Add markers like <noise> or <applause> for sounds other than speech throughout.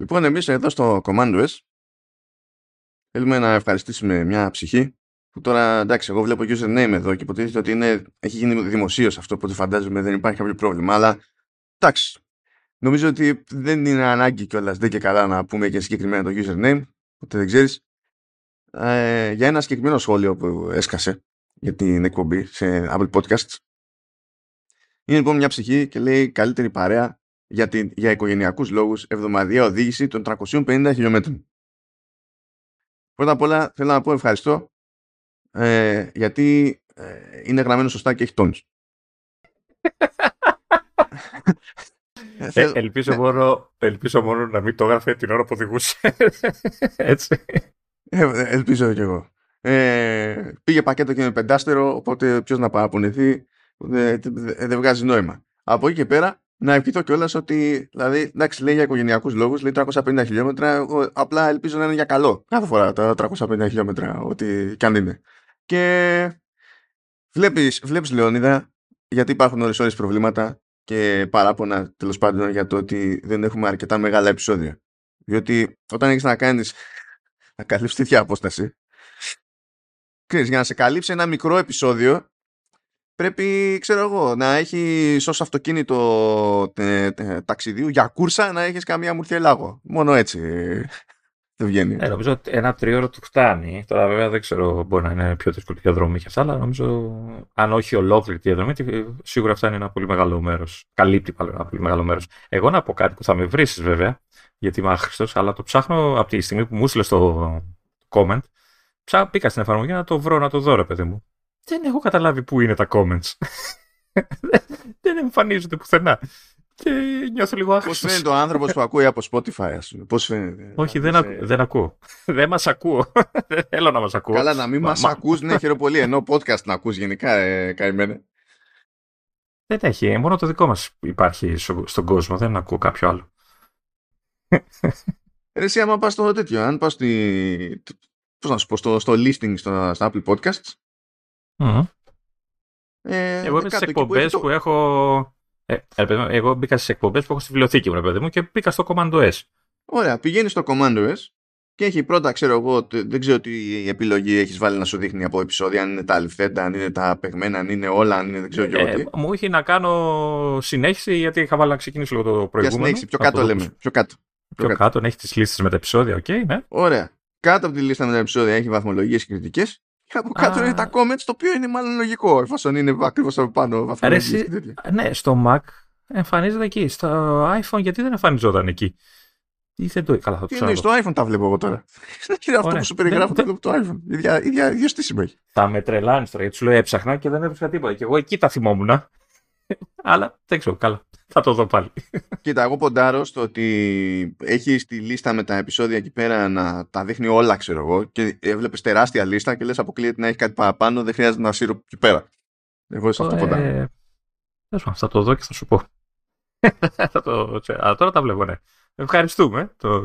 Λοιπόν, εμείς εδώ στο Command OS θέλουμε να ευχαριστήσουμε μια ψυχή που τώρα εντάξει, εγώ βλέπω username εδώ και υποτίθεται ότι είναι, έχει γίνει δημοσίως αυτό, οπότε φαντάζομαι δεν υπάρχει κάποιο πρόβλημα. Αλλά εντάξει, νομίζω ότι δεν είναι ανάγκη κιόλας δεν και καλά να πούμε και συγκεκριμένα το username, οπότε δεν ξέρεις. Ε, για ένα συγκεκριμένο σχόλιο που έσκασε για την εκπομπή σε Apple Podcasts. Είναι λοιπόν μια ψυχή και λέει καλύτερη παρέα για, την, για οικογενειακούς λόγους εβδομαδιαία οδήγηση των 350 χιλιόμετρων. Πρώτα απ' όλα θέλω να πω ευχαριστώ ε, γιατί ε, είναι γραμμένο σωστά και έχει τόνους. Ε, ελπίζω, μόνο, ελπίζω μόνο να μην το έγραφε την ώρα που οδηγούσε. <laughs> Έτσι. Ε, ελπίζω κι εγώ. Ε, πήγε πακέτο και με πεντάστερο, οπότε ποιος να παραπονεθεί δεν, δεν βγάζει νόημα. Από εκεί και πέρα, να ευχηθώ κιόλας ότι, δηλαδή, εντάξει, λέει για οικογενειακούς λόγους, λέει 350 χιλιόμετρα. Απλά ελπίζω να είναι για καλό. Κάθε φορά τα 350 χιλιόμετρα, ό,τι κι αν είναι. Και βλέπεις, βλέπεις Λεωνίδα, γιατί υπάρχουν ώρες ώρες προβλήματα και παράπονα τέλος πάντων για το ότι δεν έχουμε αρκετά μεγάλα επεισόδια. Διότι όταν έχεις να κάνεις να καλύψεις τέτοια απόσταση, ξέρεις, για να σε καλύψει ένα μικρό επεισόδιο πρέπει, ξέρω εγώ, να έχεις ως αυτοκίνητο τε, τε, ταξιδίου για κούρσα να έχεις καμία μουρθιελάγο. Μόνο έτσι δεν βγαίνει. Ε, νομίζω ότι ένα τρίωρο του φτάνει. Τώρα, βέβαια, δεν ξέρω, μπορεί να είναι πιο δύσκολη διαδρομή και αυτά, αλλά νομίζω, αν όχι ολόκληρη τη διαδρομή, σίγουρα φτάνει ένα πολύ μεγάλο μέρος. Καλύπτει πάλι ένα πολύ μεγάλο μέρος. Εγώ να πω κάτι που θα με βρει, βέβαια, γιατί είμαι άχρηστος, αλλά το ψάχνω από τη στιγμή που μου έστειλε το comment. Ψά, πήγα στην εφαρμογή να το βρω, να το δω, ρε παιδί μου. Δεν έχω καταλάβει πού είναι τα comments. <laughs> δεν εμφανίζονται πουθενά. Και νιώθω λίγο άχαστος. Πώς φαίνεται ο άνθρωπος που ακούει από Spotify, ας πούμε. Πώς φαίνεται. Όχι, δεν, ακού, δεν ακούω. <laughs> δεν μας ακούω. <laughs> δεν θέλω να μας ακούω. Καλά, να μην μα, μας ακούς, ναι, χαίρομαι πολύ. Ενώ podcast να ακούς γενικά, ε, καημένα. Δεν έχει. Μόνο το δικό μας υπάρχει στον κόσμο. Δεν ακούω κάποιο άλλο. Ρε, εσύ άμα πας στο τέτοιο, αν πας στη... Πώς να σου πω, στο, στο listing στο, στα Apple Podcasts. Mm. Ε, Εγώ είμαι στις εκπομπές που, που έχω ε, εγώ μπήκα στις εκπομπές που έχω στη βιβλιοθήκη μου, παιδί μου, και μπήκα στο Command S. Ωραία, πηγαίνεις στο Command S και έχει πρώτα, ξέρω εγώ, δεν ξέρω τι επιλογή έχεις βάλει να σου δείχνει από επεισόδια, αν είναι τα αληθέντα, αν είναι τα παιγμένα, αν είναι όλα, αν είναι δεν ξέρω ε, τι. Μου είχε να κάνω συνέχιση γιατί είχα βάλει να ξεκινήσω λίγο το προηγούμενο. Για συνέχιση, πιο κάτω λέμε. Πιο κάτω. Πιο, πιο κάτω, έχεις τις λίστες με τα επεισόδια, okay, ναι. Ωραία. Κάτω από τη λίστα με τα επεισόδια έχει βαθμολογίες και κριτικές και από κάτω είναι τα comments, το οποίο είναι μάλλον λογικό, εφόσον είναι ακριβώς από πάνω βαθμολογίες. Ναι, στο Mac εμφανίζεται εκεί. Στο iPhone γιατί δεν εμφανιζόταν εκεί; Ή δεν το καλά, θα το ξέρω. Στο iPhone τα βλέπω εγώ τώρα. <laughs> Είναι αυτό που σου περιγράφω το βλέπω στο iPhone. Ίδια, ίδια, ίδιο στήσιμο έχει. Θα με τρελάνεις τώρα γιατί σου λέω έψαχνα και δεν έβρισκα τίποτα. Και εγώ εκεί τα θυμόμουν. <laughs> Αλλά δεν ξέρω, καλά. Θα το δω πάλι. <laughs> Κοίτα, εγώ ποντάρω στο ότι έχει τη λίστα με τα επεισόδια εκεί πέρα να τα δείχνει όλα, ξέρω εγώ. Και έβλεπες τεράστια λίστα και λες αποκλείεται να έχει κάτι παραπάνω, δεν χρειάζεται να σύρω εκεί πέρα. Εγώ σε αυτό ποντάρω. Ε, θα το δω και θα σου πω. <laughs> το... Α, τώρα τα βλέπω, ναι. Ευχαριστούμε. Το...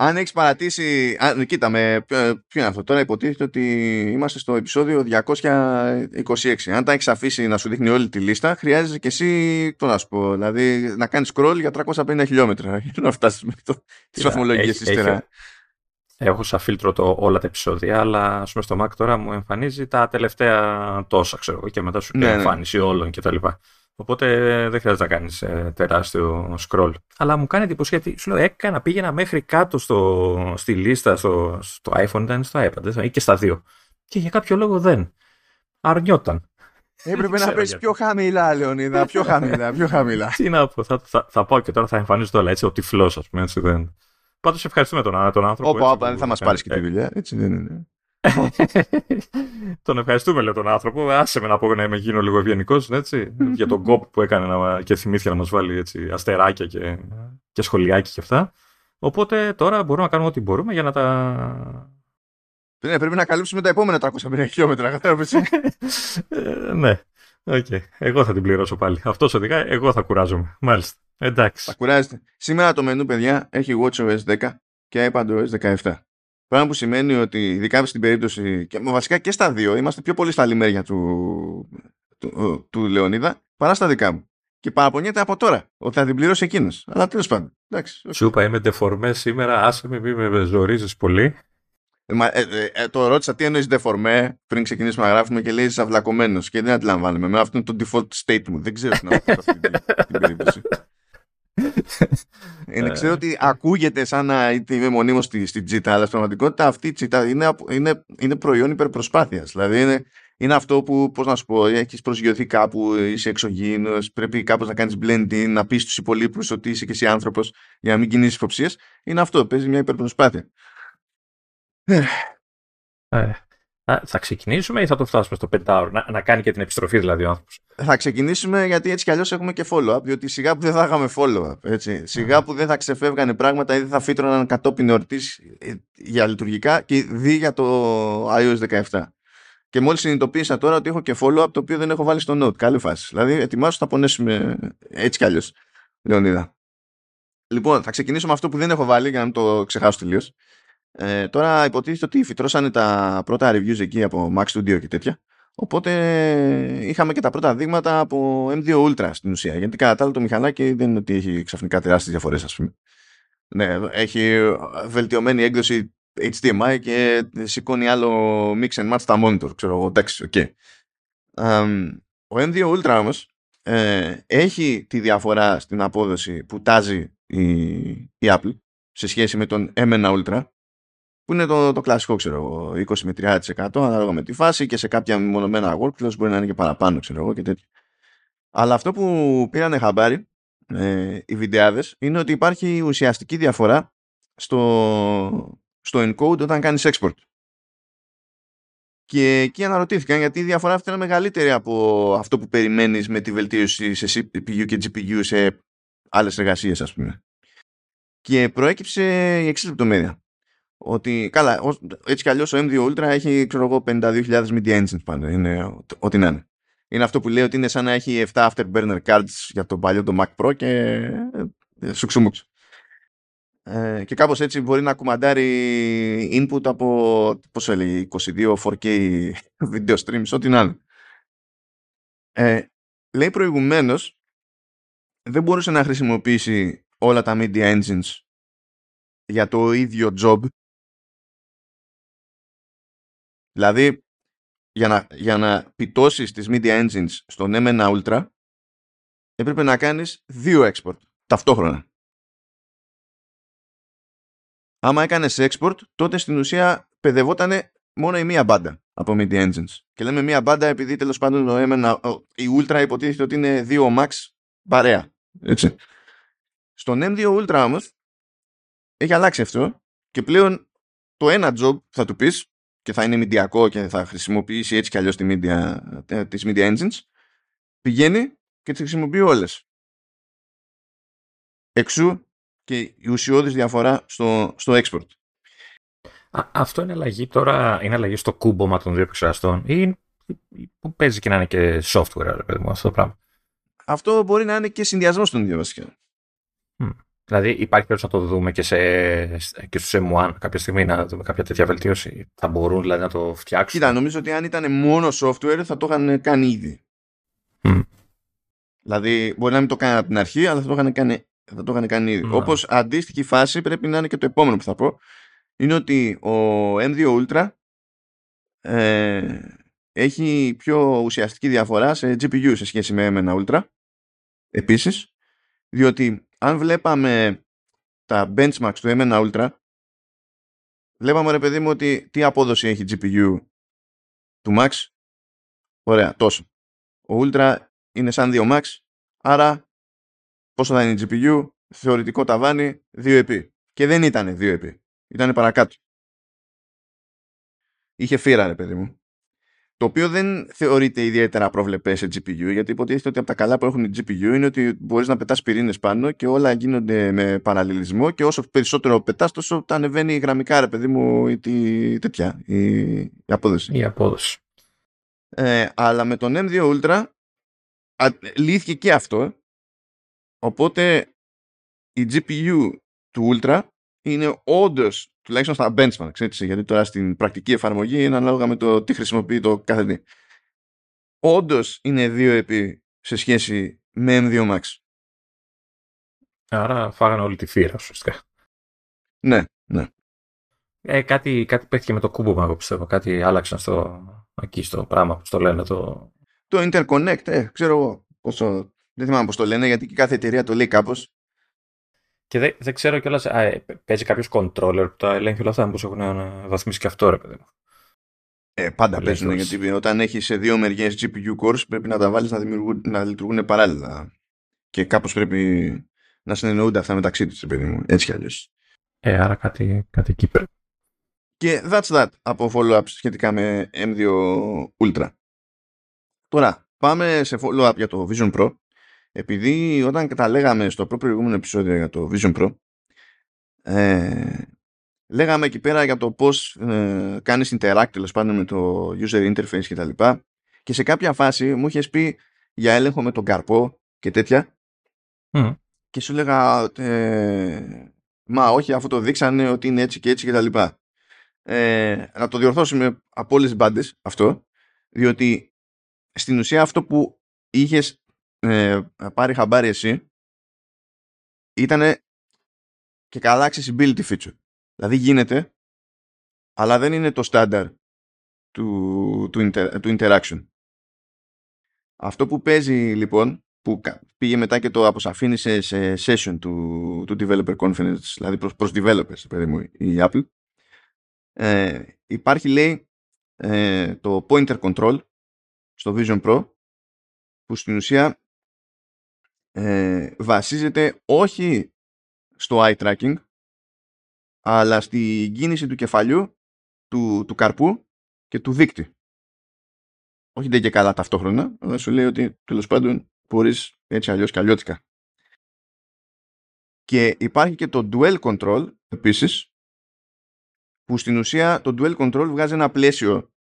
Αν έχεις παρατήσει. Α, κοίτα, με... ποιο είναι αυτό. Τώρα υποτίθεται ότι είμαστε στο επεισόδιο 226. Αν τα έχεις αφήσει να σου δείχνει όλη τη λίστα, χρειάζεσαι και εσύ. Το να σου πω. Δηλαδή να κάνεις scroll για 350 χιλιόμετρα <laughs> για να φτάσεις με το... τις βαθμολογίες ύστερα. Έχω σαν φίλτρο το, όλα τα επεισόδια, αλλά ας πούμε στο Mac τώρα μου εμφανίζει τα τελευταία τόσα, ξέρω και μετά σου ναι, ναι. εμφάνιση ναι. όλων κτλ. Οπότε δεν χρειάζεται να κάνεις ε, τεράστιο scroll. Αλλά μου κάνει εντύπωση γιατί σου λέω έκανα, πήγαινα μέχρι κάτω στο, στη λίστα στο, στο iPhone, ήταν στο iPad ή και στα δύο. Και για κάποιο λόγο δεν. Αρνιόταν. Έπρεπε να πέσει πιο χαμηλά, Λεωνίδα, πιο χαμηλά, πιο χαμηλά. <laughs> Τι να πω, θα, θα, θα πάω και τώρα θα εμφανίζω όλα έτσι, ο τυφλός, ας πούμε. Έτσι, δεν... Πάντως ευχαριστούμε τον, τον άνθρωπο. Όπα, όπα, δεν θα μας πάρεις και τη δουλειά. Έτσι δεν είναι. <laughs> τον ευχαριστούμε, λέει τον άνθρωπο. Άσε με να πω να είμαι γίνω λίγο ευγενικός, έτσι. για τον κόπο που έκανε να, και θυμήθηκε να μας βάλει έτσι, αστεράκια και, και σχολιάκια και αυτά. Οπότε τώρα μπορούμε να κάνουμε ό,τι μπορούμε για να τα. Ναι, πρέπει να καλύψουμε τα επόμενα 350 χιλιόμετρα, κατάλαβες. ε, ναι. Okay. Εγώ θα την πληρώσω πάλι. Αυτός οδηγά, εγώ θα κουράζομαι. Μάλιστα. Εντάξει. Θα κουράζετε. Σήμερα το μενού, παιδιά, έχει WatchOS 10 και iPadOS 17. Πράγμα που σημαίνει ότι ειδικά στην περίπτωση και βασικά και στα δύο είμαστε πιο πολύ στα άλλη μέρια του, του, του Λεωνίδα παρά στα δικά μου. και παραπονιέται από τώρα ότι θα την πληρώσει εκείνος. Αλλά τέλος πάντων. Εντάξει, Σου είπα, είμαι ντεφορμές σήμερα. Άσε με, μη με ζορίζεις πολύ. Ε, μα, ε, ε, ε, το ρώτησα τι εννοείς δεφορμέ πριν ξεκινήσουμε να γράφουμε και λέει είσαι αυλακωμένο και δεν αντιλαμβάνομαι. Με αυτό είναι το default state μου. Δεν ξέρω τι να πω αυτή την, την περίπτωση. Είναι, ξέρω ότι ακούγεται σαν να είμαι μονίμως στη, στη τσίτα, αλλά στην πραγματικότητα αυτή η τσίτα είναι, είναι, είναι προϊόν υπερπροσπάθειας. Δηλαδή είναι, είναι αυτό που, πώς να σου πω, έχεις προσγειωθεί κάπου, είσαι εξωγήινος, πρέπει κάπως να κάνεις blending, να πεις στους υπολείπους ότι είσαι και εσύ άνθρωπος για να μην κινήσεις υποψίες. Είναι αυτό, παίζει μια υπερπροσπάθεια. Ε, θα ξεκινήσουμε ή θα το φτάσουμε στο πεντάωρο, να, να κάνει και την επιστροφή δηλαδή ο άνθρωπος; Θα ξεκινήσουμε γιατί έτσι κι αλλιώς έχουμε και follow-up, διότι σιγά που δεν θα είχαμε follow-up. Έτσι. Σιγά που δεν θα ξεφεύγανε πράγματα ή δεν θα φύτρωναν κατόπιν εορτής ε, για λειτουργικά και δι για το iOS 17. Και μόλις συνειδητοποίησα τώρα ότι έχω και follow-up το οποίο δεν έχω βάλει στο note. Καλή φάση. Δηλαδή, ετοιμάσου θα πονέσουμε έτσι κι αλλιώς. Λεωνίδα. Λοιπόν, θα ξεκινήσω με αυτό που δεν έχω βάλει για να μην το ξεχάσω τελείως. Ε, τώρα υποτίθεται ότι φυτρώσανε τα πρώτα reviews εκεί από Mac Studio και τέτοια. Οπότε είχαμε και τα πρώτα δείγματα από M2 Ultra στην ουσία. Γιατί κατά τα άλλα το μηχανάκι δεν είναι ότι έχει ξαφνικά τεράστιες διαφορές ας πούμε. Ναι, έχει βελτιωμένη έκδοση HDMI και σηκώνει άλλο mix and match στα monitor. Ξέρω εγώ, εντάξει, Okay. ο M2 Ultra όμως ε, έχει τη διαφορά στην απόδοση που τάζει η, η Apple σε σχέση με τον M1 Ultra που είναι το, το κλασικό, ξέρω εγώ, 20 με 30% ανάλογα με τη φάση και σε κάποια μονομένα workflows μπορεί να είναι και παραπάνω, ξέρω εγώ και τέτοια. Αλλά αυτό που πήρανε χαμπάρι ε, οι βιντεάδες είναι ότι υπάρχει ουσιαστική διαφορά στο, στο encode όταν κάνεις export. Και εκεί αναρωτήθηκαν γιατί η διαφορά αυτή είναι μεγαλύτερη από αυτό που περιμένεις με τη βελτίωση σε CPU και GPU σε άλλες εργασίες ας πούμε. Και προέκυψε η εξής λεπτομέρεια ότι καλά, έτσι κι αλλιώς ο M2 Ultra έχει ξέρω εγώ 52.000 media engines πάνω, είναι ό,τι να είναι. Είναι αυτό που λέει ότι είναι σαν να έχει 7 afterburner cards για το παλιό το Mac Pro και ε, σουξουμούξ. Ε, και κάπως έτσι μπορεί να κουμαντάρει input από πώς έλεγε, 22 4K video streams, ό,τι να είναι. Ε, λέει προηγουμένως δεν μπορούσε να χρησιμοποιήσει όλα τα media engines για το ίδιο job Δηλαδή, για να, για να πιτώσεις τις media engines στον M1 Ultra, έπρεπε να κάνεις δύο export ταυτόχρονα. Άμα έκανες export, τότε στην ουσία παιδευόταν μόνο η μία μπάντα από media engines. Και λέμε μία μπάντα επειδή τέλος πάντων το M1, η Ultra υποτίθεται ότι είναι δύο max παρέα. Έτσι. Στον M2 Ultra όμως έχει αλλάξει αυτό και πλέον το ένα job θα του πεις και θα είναι μηντιακό και θα χρησιμοποιήσει έτσι κι αλλιώς τη media, ε, τις media engines, πηγαίνει και τις χρησιμοποιεί όλες. Εξού και η ουσιώδης διαφορά στο, στο export. αυτό είναι αλλαγή τώρα, είναι αλλαγή στο κούμπομα των δύο επεξεργαστών ή που παίζει και να είναι και software, αυτό το πράγμα; Αυτό μπορεί να είναι και συνδυασμός των δύο βασικά. Δηλαδή υπάρχει περίπτωση να το δούμε και, σε, και στους M1 κάποια στιγμή να δούμε κάποια τέτοια βελτίωση. Θα μπορούν δηλαδή να το φτιάξουν. Κοίτα, νομίζω ότι αν ήταν μόνο software θα το είχαν κάνει ήδη. Mm. Δηλαδή μπορεί να μην το κάνει από την αρχή, αλλά θα το είχαν κάνει, θα το είχαν κάνει ήδη. Mm. Όπως αντίστοιχη φάση πρέπει να είναι και το επόμενο που θα πω. Είναι ότι ο M2 Ultra ε, έχει πιο ουσιαστική διαφορά σε GPU σε σχέση με M1 Ultra. Επίσης, διότι αν βλέπαμε τα benchmarks του M1 Ultra βλέπαμε ρε παιδί μου ότι τι απόδοση έχει GPU του Max. Ωραία τόσο. Ο Ultra είναι σαν 2 Max άρα πόσο θα είναι η GPU θεωρητικό ταβάνι 2 επί. Και δεν ήταν 2 επί ήταν παρακάτω. Είχε φύρα ρε παιδί μου το οποίο δεν θεωρείται ιδιαίτερα προβλεπές σε GPU, γιατί υποτίθεται ότι από τα καλά που έχουν οι GPU είναι ότι μπορείς να πετάς πυρήνες πάνω και όλα γίνονται με παραλληλισμό και όσο περισσότερο πετάς, τόσο τα ανεβαίνει γραμμικά, ρε παιδί μου, η, τέτοια, η, η απόδοση. Η απόδοση. Ε, αλλά με τον M2 Ultra α, λύθηκε και αυτό. Οπότε η GPU του Ultra είναι όντως τουλάχιστον στα benchmarks, έτσι, γιατί τώρα στην πρακτική εφαρμογή είναι ανάλογα με το τι χρησιμοποιεί το κάθε τι. Όντως είναι δύο επί σε σχέση με M2 Max. Άρα φάγανε όλη τη θύρα ουσιαστικά. Ναι, ναι. Ε, κάτι, κάτι παίχτηκε με το κούμπομα, εγώ πιστεύω. Κάτι άλλαξαν στο, εκεί στο πράγμα, που το λένε. Το... Το Interconnect, ε, ξέρω εγώ πόσο... Δεν θυμάμαι πώς το λένε, γιατί και κάθε εταιρεία το λέει κάπως. Και δεν, δεν ξέρω κιόλας, ε, παίζει κάποιος controller που τα ελέγχει όλα αυτά, μήπως έχουν ε, βαθμίσει και αυτό, ρε παιδί μου. Ε, πάντα παίζουν, γιατί όταν έχεις σε δύο μεριές GPU cores πρέπει να τα βάλεις να, να λειτουργούν παράλληλα. Και κάπως πρέπει να συνεννοούνται αυτά μεταξύ τους, παιδί μου. Έτσι κι αλλιώς. Ε, άρα κάτι, κάτι εκεί πρέπει. Και that's that από follow-up σχετικά με M2 Ultra. Τώρα, πάμε σε follow-up για το Vision Pro. Επειδή όταν τα λέγαμε στο προηγούμενο επεισόδιο για το Vision Pro, ε, λέγαμε εκεί πέρα για το πώς ε, κάνεις interact τέλος πάντων με το user interface και τα λοιπά. Και σε κάποια φάση μου είχες πει για έλεγχο με τον καρπό και τέτοια. Και σου έλεγα ε, μα όχι αφού το δείξανε ότι είναι έτσι και έτσι και τα λοιπά ε, να το διορθώσουμε από όλες τις μπάντες αυτό διότι στην ουσία αυτό που είχες ε, πάρει χαμπάρι εσύ ήταν και καλά accessibility feature Δηλαδή γίνεται, αλλά δεν είναι το στάνταρ του, του, του interaction. Αυτό που παίζει λοιπόν, που πήγε μετά και το αποσαφήνισε σε session του, του developer conference, δηλαδή προς, προς developers, παιδί μου, η Apple, ε, υπάρχει λέει ε, το pointer control στο Vision Pro, που στην ουσία ε, βασίζεται όχι στο eye tracking, αλλά στη κίνηση του κεφαλιού, του, του καρπού και του δίκτυ. Όχι δεν και καλά ταυτόχρονα, αλλά σου λέει ότι τέλος πάντων μπορείς έτσι αλλιώς και αλλιώτικα. Και υπάρχει και το dual control επίσης, που στην ουσία το dual control βγάζει ένα πλαίσιο,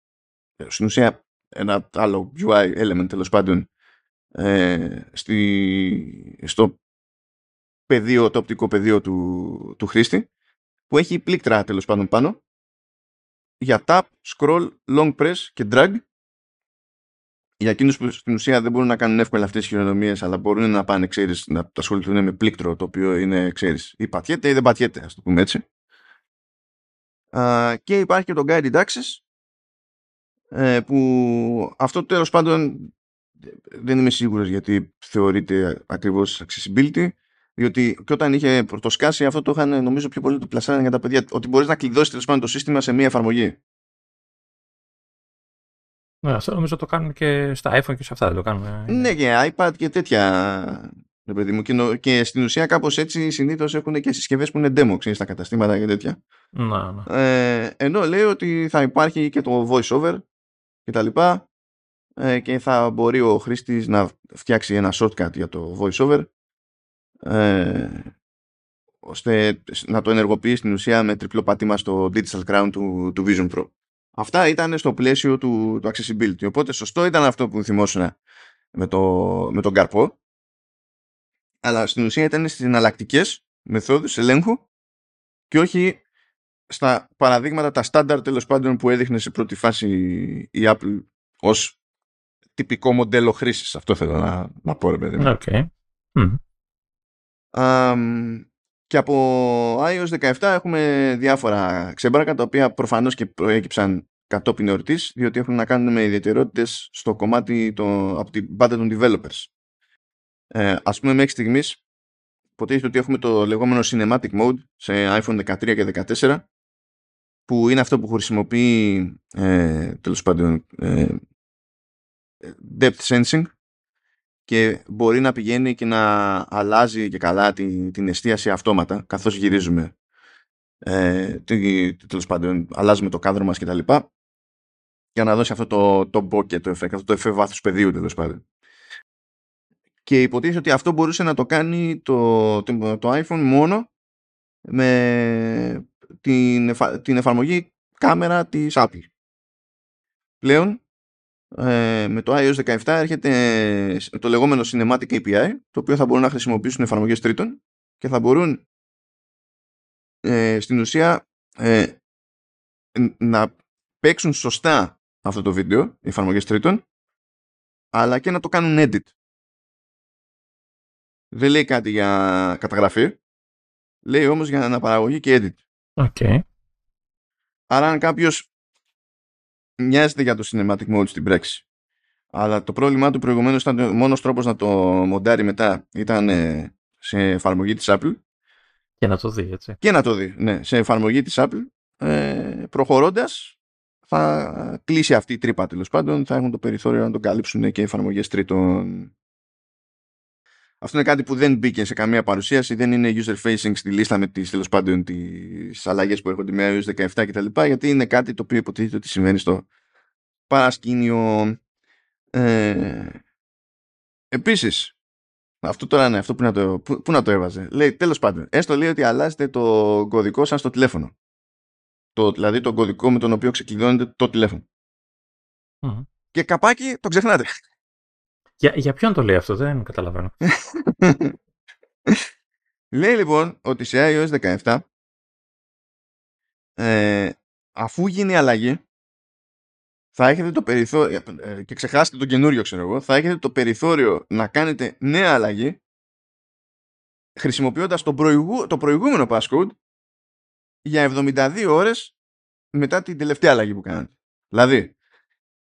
ε, στην ουσία ένα άλλο UI element τέλος πάντων, ε, στη, στο πεδίο, το οπτικό πεδίο του, του χρήστη που έχει πλήκτρα τέλος πάντων πάνω για tap, scroll, long press και drag για εκείνους που στην ουσία δεν μπορούν να κάνουν εύκολα αυτές τις χειρονομίες, αλλά μπορούν να πάνε, ξέρεις, να ασχοληθούν με πλήκτρο το οποίο είναι, ξέρεις, ή πατιέται ή δεν πατιέται, ας το πούμε έτσι. και υπάρχει και το guided access, ε, που αυτό τέλος πάντων δεν είμαι σίγουρος γιατί θεωρείται ακριβώς accessibility διότι και όταν είχε πρωτοσκάσει αυτό το είχαν νομίζω πιο πολύ το πλασάραν για τα παιδιά. Ότι μπορείς να κλειδώσεις τέλος πάντων το σύστημα σε μία εφαρμογή. Ναι, αυτό νομίζω το κάνουν και στα iPhone και σε αυτά. Δεν το κάνουν. Ναι, και iPad και τέτοια. Ναι, παιδί μου. Και, και στην ουσία κάπως έτσι συνήθως έχουν και συσκευές που είναι demo ξέρεις, στα καταστήματα και τέτοια. Να, ναι. Ε, ενώ λέει ότι θα υπάρχει και το voiceover και τα λοιπά ε, και θα μπορεί ο χρήστης να φτιάξει ένα shortcut για το voiceover ε, ώστε να το ενεργοποιεί στην ουσία με τριπλό πατήμα στο Digital Crown του, του Vision Pro. Αυτά ήταν στο πλαίσιο του, του accessibility. Οπότε σωστό ήταν αυτό που θυμόσουν με, το, με τον καρπό. Αλλά στην ουσία ήταν στις εναλλακτικές μεθόδους ελέγχου και όχι στα παραδείγματα τα στάνταρ τέλος πάντων που έδειχνε σε πρώτη φάση η Apple ως τυπικό μοντέλο χρήσης. Αυτό θέλω να, να πω ρε παιδί μου. Okay και από iOS 17 έχουμε διάφορα ξέμπρακα τα οποία προφανώς και προέκυψαν κατόπιν εορτής διότι έχουν να κάνουν με ιδιαιτερότητες στο κομμάτι το, από την πάντα των developers. Ε, ας πούμε μέχρι στιγμής υποτίθεται ότι έχουμε το λεγόμενο Cinematic Mode σε iPhone 13 και 14 που είναι αυτό που χρησιμοποιεί ε, τέλος πάντων ε, depth sensing και μπορεί να πηγαίνει και να αλλάζει και καλά την, την εστίαση αυτόματα καθώς γυρίζουμε ε, τέλος πάντων αλλάζουμε το κάδρο μας και τα λοιπά για να δώσει αυτό το, το bokeh, το effect, αυτό το εφέ βάθους πεδίου τέλος πάντων. Και υποτίθεται ότι αυτό μπορούσε να το κάνει το, το, το iPhone μόνο με την, την εφαρμογή κάμερα της Apple. Πλέον ε, με το iOS 17 έρχεται το λεγόμενο Cinematic API το οποίο θα μπορούν να χρησιμοποιήσουν εφαρμογές τρίτων και θα μπορούν ε, στην ουσία ε, να παίξουν σωστά αυτό το βίντεο οι εφαρμογές τρίτων αλλά και να το κάνουν edit Δεν λέει κάτι για καταγραφή. Λέει όμως για αναπαραγωγή και edit. Okay. Άρα αν κάποιος μοιάζεται για το cinematic mode στην πράξη. Αλλά το πρόβλημά του προηγουμένως ήταν ο μόνος τρόπος να το μοντάρει μετά ήταν ε, σε εφαρμογή της Apple. Και να το δει έτσι. Και να το δει ναι, σε εφαρμογή της Apple. Ε, προχωρώντας θα κλείσει αυτή η τρύπα τέλος πάντων. Θα έχουν το περιθώριο να τον καλύψουν και εφαρμογές τρίτων αυτό είναι κάτι που δεν μπήκε σε καμία παρουσίαση, δεν είναι user facing στη λίστα με τις τέλος πάντων τις αλλαγές που έρχονται με iOS 17 κτλ. Γιατί είναι κάτι το οποίο υποτίθεται ότι συμβαίνει στο παρασκήνιο. Ε, επίσης, αυτό τώρα είναι αυτό που να το, που, που να το έβαζε. Λέει τέλος πάντων, έστω λέει ότι αλλάζετε το κωδικό σας στο τηλέφωνο. Το, δηλαδή το κωδικό με τον οποίο ξεκλειδώνετε το τηλέφωνο. Και καπάκι το ξεχνάτε. Για, για ποιον το λέει αυτό, δεν καταλαβαίνω. <laughs> λέει λοιπόν ότι σε iOS 17 ε, αφού γίνει αλλαγή θα έχετε το περιθώριο ε, και ξεχάσετε τον καινούριο ξέρω εγώ θα έχετε το περιθώριο να κάνετε νέα αλλαγή χρησιμοποιώντας το, προηγού, το προηγούμενο passcode για 72 ώρες μετά την τελευταία αλλαγή που κάνετε. Δηλαδή,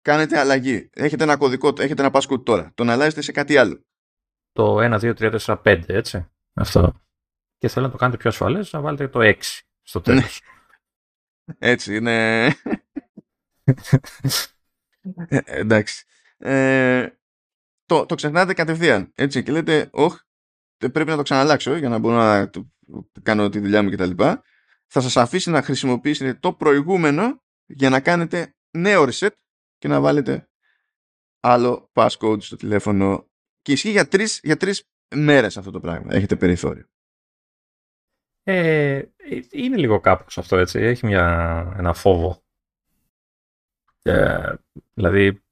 κάνετε αλλαγή. Έχετε ένα κωδικό, έχετε ένα passcode τώρα. Τον αλλάζετε σε κάτι άλλο. Το 1, 2, 3, 4, 5, έτσι. Αυτό. Και θέλω να το κάνετε πιο ασφαλές, να βάλετε το 6 στο ναι. τέλος. έτσι, είναι... ε, εντάξει. Ε, το, το ξεχνάτε κατευθείαν. Έτσι, και λέτε, όχι, πρέπει να το ξαναλλάξω για να μπορώ να κάνω τη δουλειά μου κτλ. Θα σας αφήσει να χρησιμοποιήσετε το προηγούμενο για να κάνετε νέο reset και να βάλετε άλλο passcode στο τηλέφωνο και ισχύει για τρεις, για τρεις μέρες αυτό το πράγμα. Έχετε περιθώριο. Ε, είναι λίγο κάπως αυτό έτσι. Έχει μια, ένα φόβο. Ε, δηλαδή,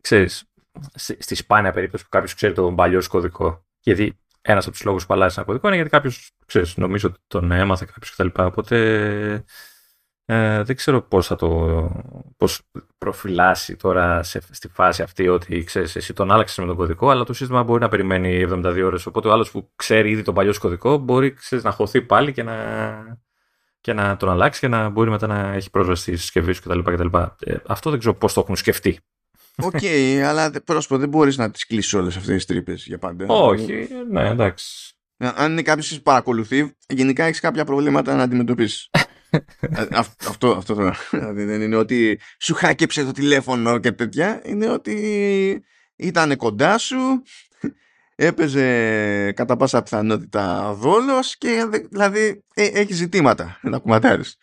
ξέρεις, στη σπάνια περίπτωση που κάποιος ξέρει τον παλιό κωδικό, γιατί ένας από τους λόγους που αλλάζει ένα κωδικό είναι γιατί κάποιος, ξέρεις, νομίζω ότι τον έμαθε κάποιος κτλ. Οπότε ε, δεν ξέρω πώς θα το πώς προφυλάσει τώρα σε, στη φάση αυτή ότι ξέρεις, εσύ τον άλλαξες με τον κωδικό, αλλά το σύστημα μπορεί να περιμένει 72 ώρες. Οπότε ο άλλος που ξέρει ήδη τον παλιό κωδικό μπορεί ξέρεις, να χωθεί πάλι και να, και να τον αλλάξει και να μπορεί μετά να έχει πρόσβαση στη συσκευή σου κτλ. Ε, αυτό δεν ξέρω πώς το έχουν σκεφτεί. Okay, αλλά πρόσωπο δεν μπορείς να τις κλείσεις όλες αυτές τις τρύπες για πάντα. Όχι, ναι, εντάξει. Αν είναι κάποιος που παρακολουθεί, γενικά έχεις κάποια προβλήματα να αντιμετωπίσεις. <laughs> Ε, αυτό, αυτό το, δηλαδή δεν είναι ότι σου χάκεψε το τηλέφωνο και τέτοια είναι ότι ήταν κοντά σου έπαιζε κατά πάσα πιθανότητα δόλος και δηλαδή ε, έχει ζητήματα να κουματάρεις ε,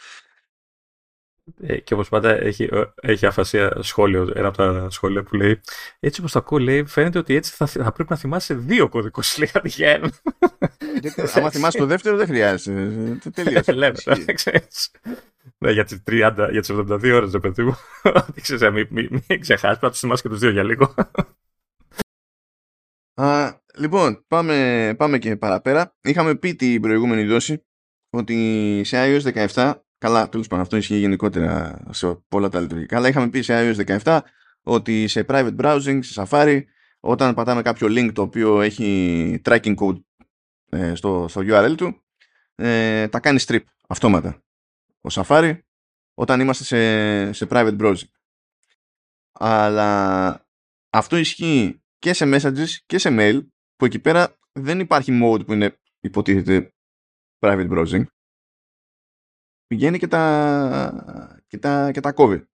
και όπως πάντα έχει, έχει αφασία σχόλιο, ένα από τα σχόλια που λέει έτσι όπως το ακούω λέει φαίνεται ότι έτσι θα, θα πρέπει να θυμάσαι δύο κωδικούς λέει αντί για ένα. άμα θυμάσαι το δεύτερο δεν χρειάζεται. Τελείωσε. <laughs> Λέμε, ναι, για τις 30, για τις 72 ώρες ρε παιδί μου. <laughs> Δεν ξέρεις, μην μη, μη ξεχάσεις, πρέπει να θυμάσαι και τους δύο για λίγο. <laughs> Α, λοιπόν, πάμε, πάμε και παραπέρα. Είχαμε πει την προηγούμενη δόση ότι σε iOS 17 Καλά, τέλος πάντων, αυτό ισχύει γενικότερα σε πολλά τα λειτουργικά. Αλλά είχαμε πει σε iOS 17 ότι σε private browsing, σε Safari, όταν πατάμε κάποιο link το οποίο έχει tracking code ε, στο, στο URL του, ε, τα κάνει strip αυτόματα. Ο Safari, όταν είμαστε σε, σε private browsing. Αλλά αυτό ισχύει και σε messages και σε mail, που εκεί πέρα δεν υπάρχει mode που είναι υποτίθεται private browsing πηγαίνει και τα, και τα, και τα κόβει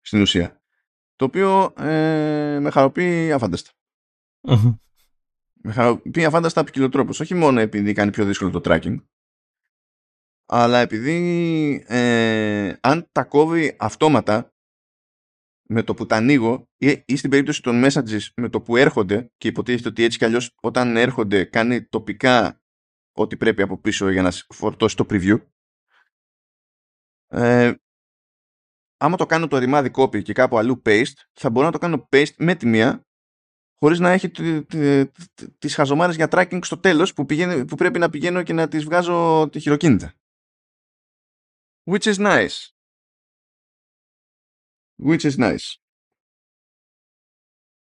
στην ουσία. Το οποίο ε, με χαροποιεί αφάνταστα. Με χαροποιεί αφάνταστα από τρόπος. Όχι μόνο επειδή κάνει πιο δύσκολο το tracking, αλλά επειδή ε, αν τα κόβει αυτόματα με το που τα ανοίγω ή, ή στην περίπτωση των messages με το που έρχονται και υποτίθεται ότι έτσι κι αλλιώς όταν έρχονται κάνει τοπικά ό,τι πρέπει από πίσω για να φορτώσει το preview ε, άμα το κάνω το ρημάδι copy και κάπου αλλού paste, θα μπορώ να το κάνω paste με τη μία, χωρίς να έχει τις χαζομάρες για tracking στο τέλος που, που πρέπει να πηγαίνω και να τις βγάζω τη χειροκίνητα. Which is nice. Which is nice.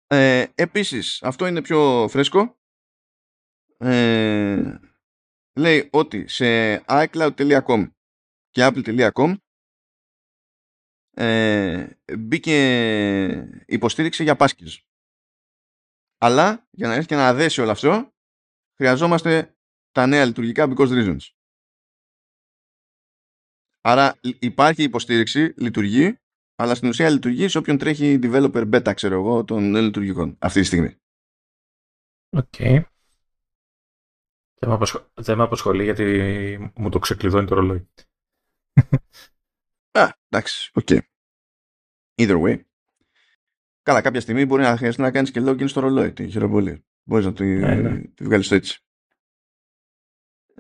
Ε, επίσης, αυτό είναι πιο φρέσκο. ε, λέει ότι σε iCloud.com και apple.com ε, μπήκε υποστήριξη για πάσκες. Αλλά για να έρθει και να δέσει όλο αυτό χρειαζόμαστε τα νέα λειτουργικά because reasons. Άρα υπάρχει υποστήριξη, λειτουργεί, αλλά στην ουσία λειτουργεί σε όποιον τρέχει developer beta, ξέρω εγώ, των λειτουργικών αυτή τη στιγμή. Okay. Δεν με απασχολεί γιατί μου το ξεκλειδώνει το ρολόι. Α, εντάξει, Okay. Either way. Καλά, κάποια στιγμή μπορεί να χρειαστεί να κάνεις και login στο ρολόι. Την χειροπέδη. Μπορείς να τη, ναι, ναι. τη βγάλεις έτσι.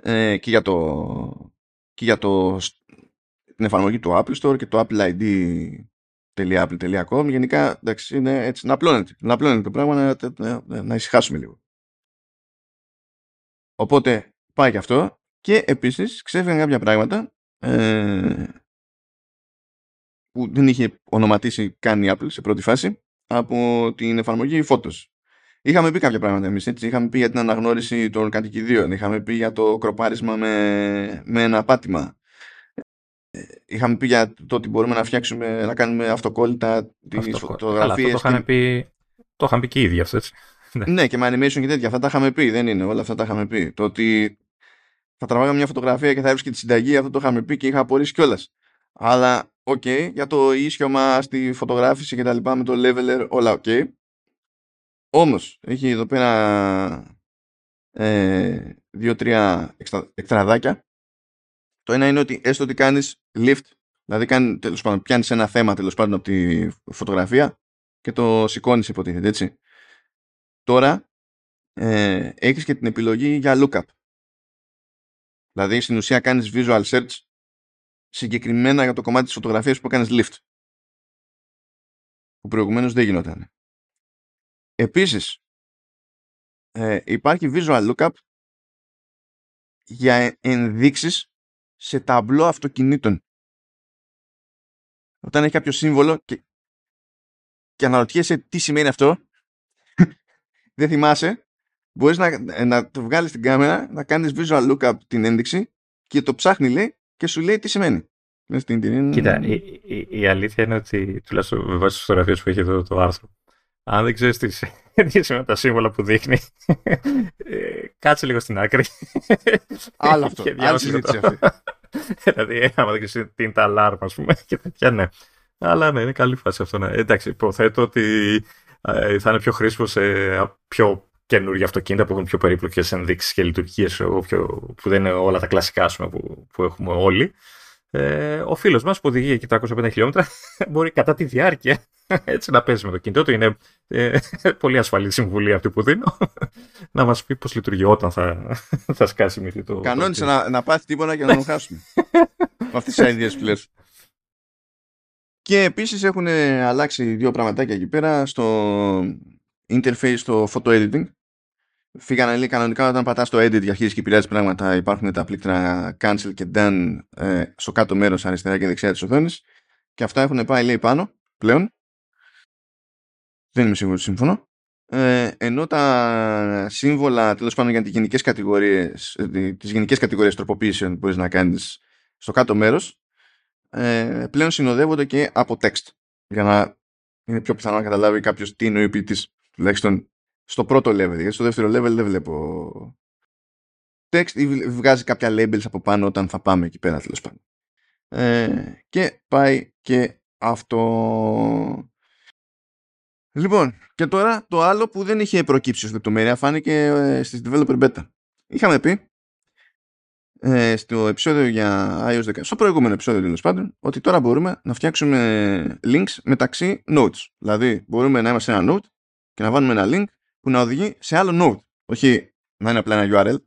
Ε, και για το, και για το την εφαρμογή του Apple Store και το Apple ID.apple.com γενικά εντάξει, είναι έτσι, να απλώνεται, να απλώνεται το πράγμα να, να, να, να ησυχάσουμε λίγο. Οπότε πάει και αυτό και επίσης ξέφυγαν κάποια πράγματα ε, που δεν είχε ονοματίσει καν η Apple σε πρώτη φάση από την εφαρμογή Photos. Είχαμε πει κάποια πράγματα εμείς, έτσι. Είχαμε πει για την αναγνώριση των κατοικιδίων, είχαμε πει για το κροπάρισμα με, με ένα πάτημα. Ε, είχαμε πει για το ότι μπορούμε να φτιάξουμε, να κάνουμε αυτοκόλλητα τις φωτογραφίες. Αυτό το είχαμε πει, το είχαμε πει και ήδη αυτό, έτσι. Ναι. ναι, και με animation και τέτοια. Αυτά τα είχαμε πει. Δεν είναι. Όλα αυτά τα είχαμε πει. Το ότι θα τραβάγαμε μια φωτογραφία και θα έβρισκε τη συνταγή, αυτό το είχαμε πει και είχα απορήσει κιόλας. Αλλά, okay, για το ίσιωμα στη φωτογράφηση και τα λοιπά με το leveler, όλα Okay. Όμως, έχει εδώ πέρα ε, δύο-τρία εκτραδάκια. Το ένα είναι ότι έστω ότι κάνεις lift, δηλαδή κάνει, τέλος πάντων, πιάνεις ένα θέμα τέλος πάντων από τη φωτογραφία και το σηκώνεις υποτίθεται, έτσι. Τώρα ε, έχεις και την επιλογή για lookup. Δηλαδή στην ουσία κάνεις visual search συγκεκριμένα για το κομμάτι της φωτογραφίας που κάνεις lift. Που προηγουμένως δεν γινόταν. Επίσης ε, υπάρχει visual lookup για ενδείξεις σε ταμπλό αυτοκινήτων. Όταν έχει κάποιο σύμβολο και, και αναρωτιέσαι τι σημαίνει αυτό <laughs> δεν θυμάσαι, μπορείς να, να το βγάλεις στην κάμερα, να κάνεις visual lookup την ένδειξη και το ψάχνει λέει και σου λέει τι σημαίνει. Κοίτα, η, η, η, αλήθεια είναι ότι τουλάχιστον με βάση τις φωτογραφίες που έχει εδώ το άρθρο, αν δεν ξέρεις τι, <laughs> τι σημαίνει τα σύμβολα που δείχνει, ε, κάτσε λίγο στην άκρη. Άλλο αυτό. Άλλη συζήτηση αυτή. <laughs> δηλαδή, άμα δεν ξέρεις τι είναι τα alarm, ας πούμε, και τέτοια, ναι. Αλλά ναι, είναι καλή φάση αυτό. Ναι. Εντάξει, υποθέτω ότι ε, θα είναι πιο χρήσιμο σε πιο καινούργια αυτοκίνητα που έχουν πιο περίπλοκες ενδείξεις και λειτουργίες που δεν είναι όλα τα κλασικά που, που έχουμε όλοι. Ε, ο φίλος μας που οδηγεί εκεί 350 χιλιόμετρα <laughs> μπορεί κατά τη διάρκεια <laughs> έτσι να παίζει με το κινητό του. Είναι ε, <laughs> πολύ ασφαλή συμβουλή αυτή που δίνω. να μας πει πώς λειτουργεί όταν θα, θα σκάσει με το. Κανόνισε να, να πάθει τίποτα και να τον χάσουμε. με αυτές τις ideas που λες. Και επίσης έχουν αλλάξει δύο πραγματάκια εκεί πέρα στο interface στο photo editing. Φύγανε λέει κανονικά όταν πατάς το edit για χείριση και επηρεάζει πράγματα υπάρχουν τα πλήκτρα cancel και done ε, στο κάτω μέρος αριστερά και δεξιά της οθόνης και αυτά έχουν πάει λέει πάνω πλέον. Δεν είμαι σίγουρος σύμφωνο. Ε, ενώ τα σύμβολα τέλος πάντων για τις γενικές κατηγορίες, ε, τις γενικές κατηγορίες τροποποίησεων που μπορείς να κάνεις στο κάτω μέρος ε, πλέον συνοδεύονται και από text για να είναι πιο πιθανό να καταλάβει κάποιος τι είναι ο ποιητή. Τουλάχιστον στο πρώτο level. Γιατί στο δεύτερο level δεν βλέπω text ή βγάζει κάποια labels από πάνω όταν θα πάμε εκεί πέρα τέλος πάντων. Ε, και πάει και αυτό. Λοιπόν, και τώρα το άλλο που δεν είχε προκύψει ως λεπτομέρεια φάνηκε ε, στις developer beta. Είχαμε πει ε, στο επεισόδιο για iOS 10, στο προηγούμενο επεισόδιο τέλος πάντων, ότι τώρα μπορούμε να φτιάξουμε links μεταξύ nodes. Δηλαδή, μπορούμε να είμαστε σε ένα node και να βάλουμε ένα link που να οδηγεί σε άλλο node. Όχι να είναι απλά ένα URL.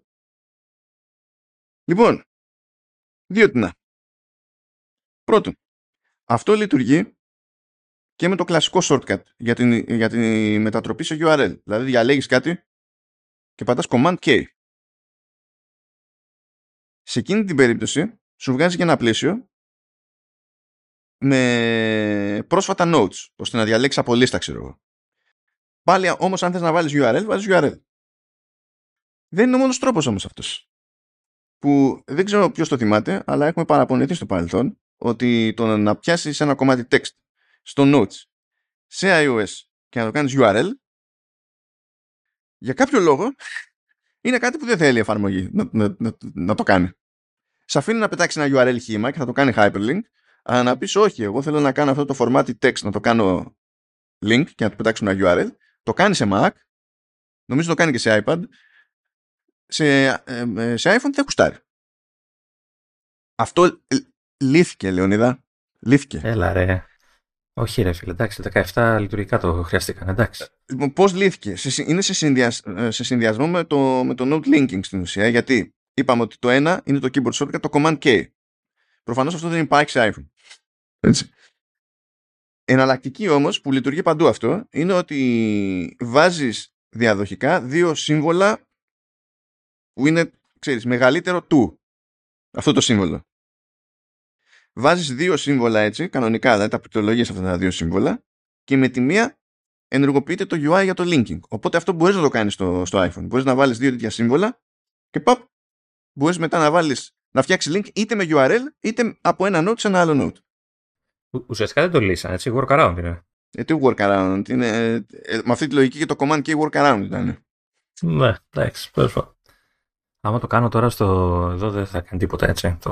Λοιπόν, δύο τινά. Πρώτον, αυτό λειτουργεί και με το κλασικό shortcut για την, για την μετατροπή σε URL. Δηλαδή, διαλέγεις κάτι και πατάς Command K σε εκείνη την περίπτωση σου βγάζει και ένα πλαίσιο με πρόσφατα notes, ώστε να διαλέξεις από λίστα, ξέρω εγώ. Πάλι όμως αν θες να βάλεις URL, βάζεις URL. Δεν είναι ο μόνος τρόπος όμως αυτός. Που δεν ξέρω ποιος το θυμάται, αλλά έχουμε παραπονεθεί στο παρελθόν ότι το να πιάσεις ένα κομμάτι text στο Notes σε iOS και να το κάνεις URL για κάποιο λόγο είναι κάτι που δεν θέλει η εφαρμογή να, να, να, να το κάνει. Σε αφήνει να πετάξεις ένα URL χήμα και θα το κάνει hyperlink, αλλά να πεις όχι, εγώ θέλω να κάνω αυτό το format text, να το κάνω link και να το πετάξω ένα URL, το κάνει σε Mac, νομίζω το κάνει και σε iPad, σε, ε, ε, σε iPhone δεν κουστάρει. Αυτό λύθηκε, Λεωνίδα. Λύθηκε. Έλα ρε. Όχι ρε φίλε, εντάξει, 17 λειτουργικά το χρειάστηκαν, εντάξει. Λοιπόν, πώς λύθηκε; Είναι σε, συνδυασ... Ε, σε συνδυασμό με το, με το Note Linking στην ουσία, γιατί είπαμε ότι το ένα είναι το keyboard shortcut, το Command K. Προφανώς αυτό δεν υπάρχει σε iPhone. Έτσι. Εναλλακτική όμως που λειτουργεί παντού αυτό είναι ότι βάζεις διαδοχικά δύο σύμβολα που είναι, ξέρεις, μεγαλύτερο του αυτό το σύμβολο. Βάζεις δύο σύμβολα έτσι, κανονικά, δηλαδή τα πληκτρολογίες αυτά τα δύο σύμβολα και με τη μία ενεργοποιείται το UI για το linking. Οπότε αυτό μπορείς να το κάνεις στο, στο iPhone. Μπορείς να βάλεις δύο τέτοια σύμβολα και παπ, μπορείς μετά να βάλεις να φτιάξεις link είτε με URL είτε από ένα node σε ένα άλλο node. Ουσιαστικά δεν το λύσαν, έτσι, workaround είναι. Ε, τι workaround, είναι, ε, ε, με αυτή τη λογική και το command και workaround ήταν. Ναι, εντάξει, perfect. Άμα το κάνω τώρα στο εδώ δεν θα κάνει τίποτα έτσι. Το...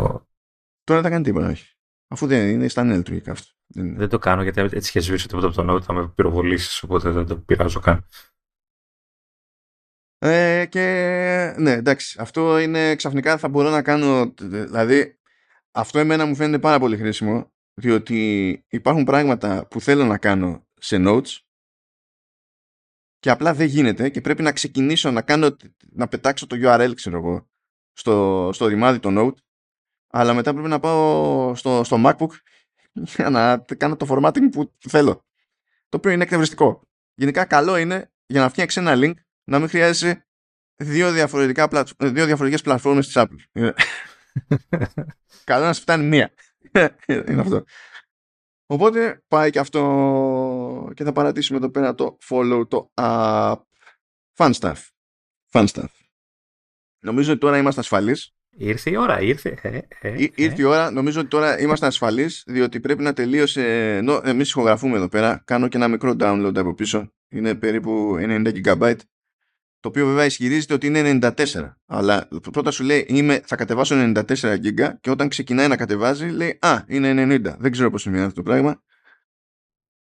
Τώρα δεν θα κάνει τίποτα, όχι. Αφού δεν είναι στα νέα λειτουργικά αυτό. Δεν, δεν το κάνω γιατί έτσι είχε σβήσει τίποτα από το node, θα με πυροβολήσεις, οπότε δεν το πειράζω καν. Ε, και ναι, εντάξει, αυτό είναι ξαφνικά θα μπορώ να κάνω, δηλαδή αυτό εμένα μου φαίνεται πάρα πολύ χρήσιμο διότι υπάρχουν πράγματα που θέλω να κάνω σε notes και απλά δεν γίνεται και πρέπει να ξεκινήσω να κάνω, να πετάξω το URL ξέρω εγώ στο, στο ρημάδι το note αλλά μετά πρέπει να πάω στο, στο MacBook <laughs> για να κάνω το formatting που θέλω το οποίο είναι εκνευριστικό. Γενικά καλό είναι για να φτιάξεις ένα link να μην χρειάζεσαι δύο, διαφορετικά, δύο διαφορετικές πλατφόρμες της Apple. <laughs> Καλό να σου φτάνει μία <laughs> είναι αυτό Οπότε πάει και αυτό και θα παρατήσουμε εδώ πέρα το follow το app. Fun stuff. Fun stuff. Νομίζω ότι τώρα είμαστε ασφαλείς. Ήρθε η ώρα, ήρθε. Ε, ε, ε. Ήρθε η ώρα. Νομίζω ότι τώρα είμαστε ασφαλείς διότι πρέπει να τελείωσε. Ενώ εμείς ηχογραφούμε εδώ πέρα. Κάνω και ένα μικρό download από πίσω. Είναι περίπου 90 GB το οποίο βέβαια ισχυρίζεται ότι είναι 94. Αλλά πρώτα σου λέει είμαι, θα κατεβάσω 94 GB και όταν ξεκινάει να κατεβάζει λέει Α, είναι 90. Δεν ξέρω πώς συμβαίνει αυτό το πράγμα.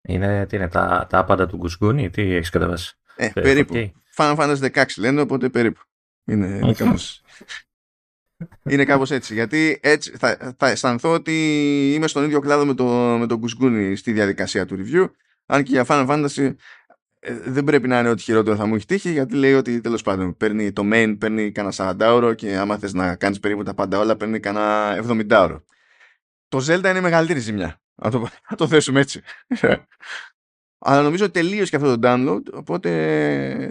Είναι, τι είναι τα, τα άπαντα του Γκουσγκούνι, τι έχεις κατεβάσει; Ε, περίπου. Okay. Final Fantasy 16 λένε, οπότε περίπου. Είναι, είναι κάπως... είναι κάπως έτσι. Γιατί έτσι θα, θα αισθανθώ ότι είμαι στον ίδιο κλάδο με το, με το Γκουσγκούνι στη διαδικασία του review. Αν και για Final Fantasy ε, δεν πρέπει να είναι ό,τι χειρότερο θα μου έχει τύχει γιατί λέει ότι τέλος πάντων παίρνει το main παίρνει κανένα 40 ώρο και άμα θες να κάνεις περίπου τα πάντα όλα παίρνει κανένα 70 ώρο. Το Zelda είναι μεγαλύτερη ζημιά. Να το, <laughs> να το θέσουμε έτσι. <laughs> Αλλά νομίζω τελείωσε και αυτό το download οπότε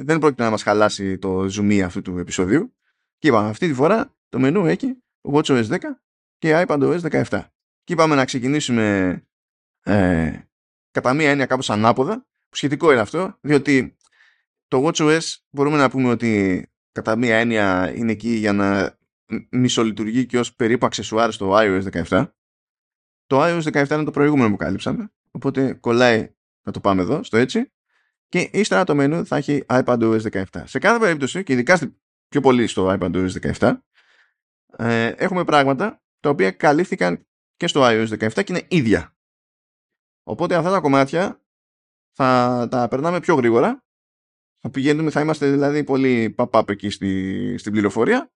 δεν πρόκειται να μας χαλάσει το zoom αυτού του επεισοδίου. Και είπαμε αυτή τη φορά το μενού έχει WatchOS 10 και iPadOS 17. Και είπαμε να ξεκινήσουμε ε, κατά μία έννοια κάπως ανάποδα σχετικό είναι αυτό, διότι το WatchOS μπορούμε να πούμε ότι κατά μία έννοια είναι εκεί για να μισολειτουργεί και ως περίπου αξεσουάρ στο iOS 17. Το iOS 17 είναι το προηγούμενο που κάλυψαμε, οπότε κολλάει να το πάμε εδώ, στο έτσι. Και ύστερα το μενού θα έχει iPadOS 17. Σε κάθε περίπτωση, και ειδικά πιο πολύ στο iPadOS 17, ες, έχουμε πράγματα τα οποία καλύφθηκαν και στο iOS 17 και είναι ίδια. Οπότε αυτά τα κομμάτια θα τα περνάμε πιο γρήγορα. Θα πηγαίνουμε, θα είμαστε δηλαδή πολύ παπάπ εκεί στη, στην πληροφορία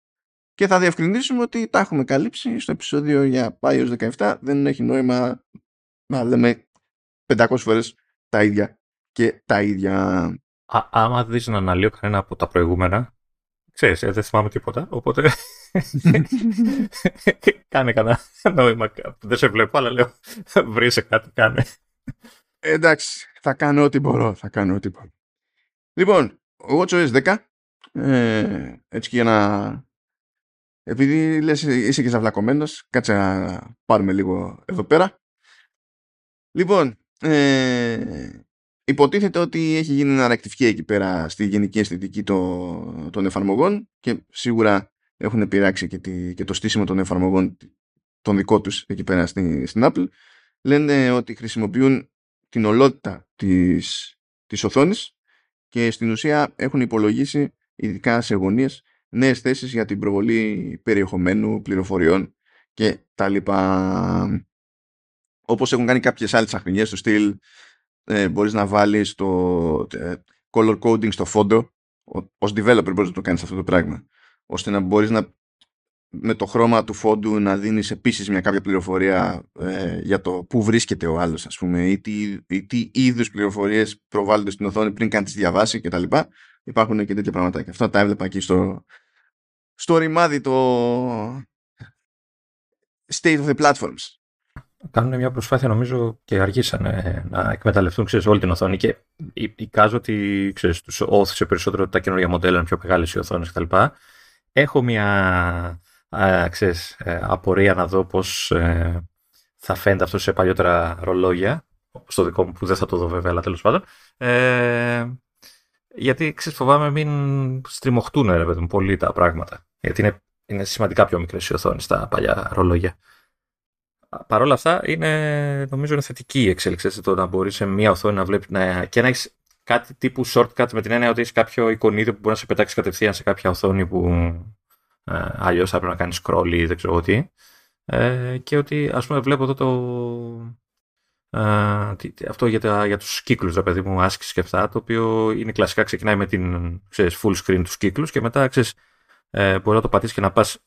και θα διευκρινίσουμε ότι τα έχουμε καλύψει στο επεισόδιο για iOS 17. Δεν έχει νόημα να λέμε 500 φορές τα ίδια και τα ίδια. Α, άμα δεις να αναλύω κανένα από τα προηγούμενα, ξέρεις, ε, δεν θυμάμαι τίποτα, οπότε <laughs> κάνε κανένα νόημα. Δεν σε βλέπω, αλλά λέω βρήσε κάτι, κάνε. Εντάξει, θα κάνω ό,τι μπορώ. Θα κάνω ό,τι μπορώ. Λοιπόν, WatchOS 10. Ε, έτσι και για να... Επειδή λες είσαι και ζαυλακωμένος, κάτσε να πάρουμε λίγο εδώ πέρα. Λοιπόν, ε, υποτίθεται ότι έχει γίνει ένα ρεκτιφική εκεί πέρα στη γενική αισθητική των, των εφαρμογών και σίγουρα έχουν πειράξει και, τη, και το στήσιμο των εφαρμογών των δικό τους εκεί πέρα στην, στην Apple λένε ότι χρησιμοποιούν την ολότητα της, της οθόνης και στην ουσία έχουν υπολογίσει ειδικά σε γωνίες νέες θέσεις για την προβολή περιεχομένου, πληροφοριών και τα λοιπά. Όπως έχουν κάνει κάποιες άλλες αχρηνιές στο στυλ ε, μπορείς να βάλεις το ε, color coding στο φόντο ως developer μπορείς να το κάνεις αυτό το πράγμα ώστε να μπορείς να με το χρώμα του φόντου να δίνεις επίσης μια κάποια πληροφορία ε, για το πού βρίσκεται ο άλλος ας πούμε ή τι, ή τι είδους πληροφορίες προβάλλονται στην οθόνη πριν καν τις διαβάσει κτλ. Υπάρχουν και τέτοια πράγματα και αυτά τα έβλεπα εκεί στο, στο ρημάδι το state of the platforms. Κάνουν μια προσπάθεια νομίζω και αργήσαν να εκμεταλλευτούν ξέρεις, όλη την οθόνη και εικάζω ότι ξέρεις, τους όθησε περισσότερο τα καινούργια μοντέλα, είναι πιο μεγάλες οι οθόνες κτλ. Έχω μια ξέρεις, ε, απορία να δω πώς ε, θα φαίνεται αυτό σε παλιότερα ρολόγια, όπως το δικό μου που δεν θα το δω βέβαια, αλλά τέλος πάντων. Ε, γιατί ξέρεις, φοβάμαι μην στριμωχτούν ρε παιδί πολύ τα πράγματα. Γιατί είναι, είναι σημαντικά πιο μικρές οι οθόνες στα παλιά ρολόγια. Παρ' όλα αυτά είναι, νομίζω είναι θετική η εξέλιξη το να μπορείς σε μία οθόνη να βλέπεις να, και να έχεις κάτι τύπου shortcut με την έννοια ότι έχεις κάποιο εικονίδιο που μπορεί να σε πετάξει κατευθείαν σε κάποια οθόνη που ε, Αλλιώς θα πρέπει να κάνεις scroll ή δεν ξέρω τι. Ε, και ότι ας πούμε βλέπω εδώ το, ε, αυτό για, τα, για τους κύκλους, ρε παιδί μου, άσκηση και αυτά, το οποίο είναι κλασικά, ξεκινάει με την ξέρεις, full screen τους κύκλους και μετά ξέρεις, ε, μπορεί να το πατήσεις και να πας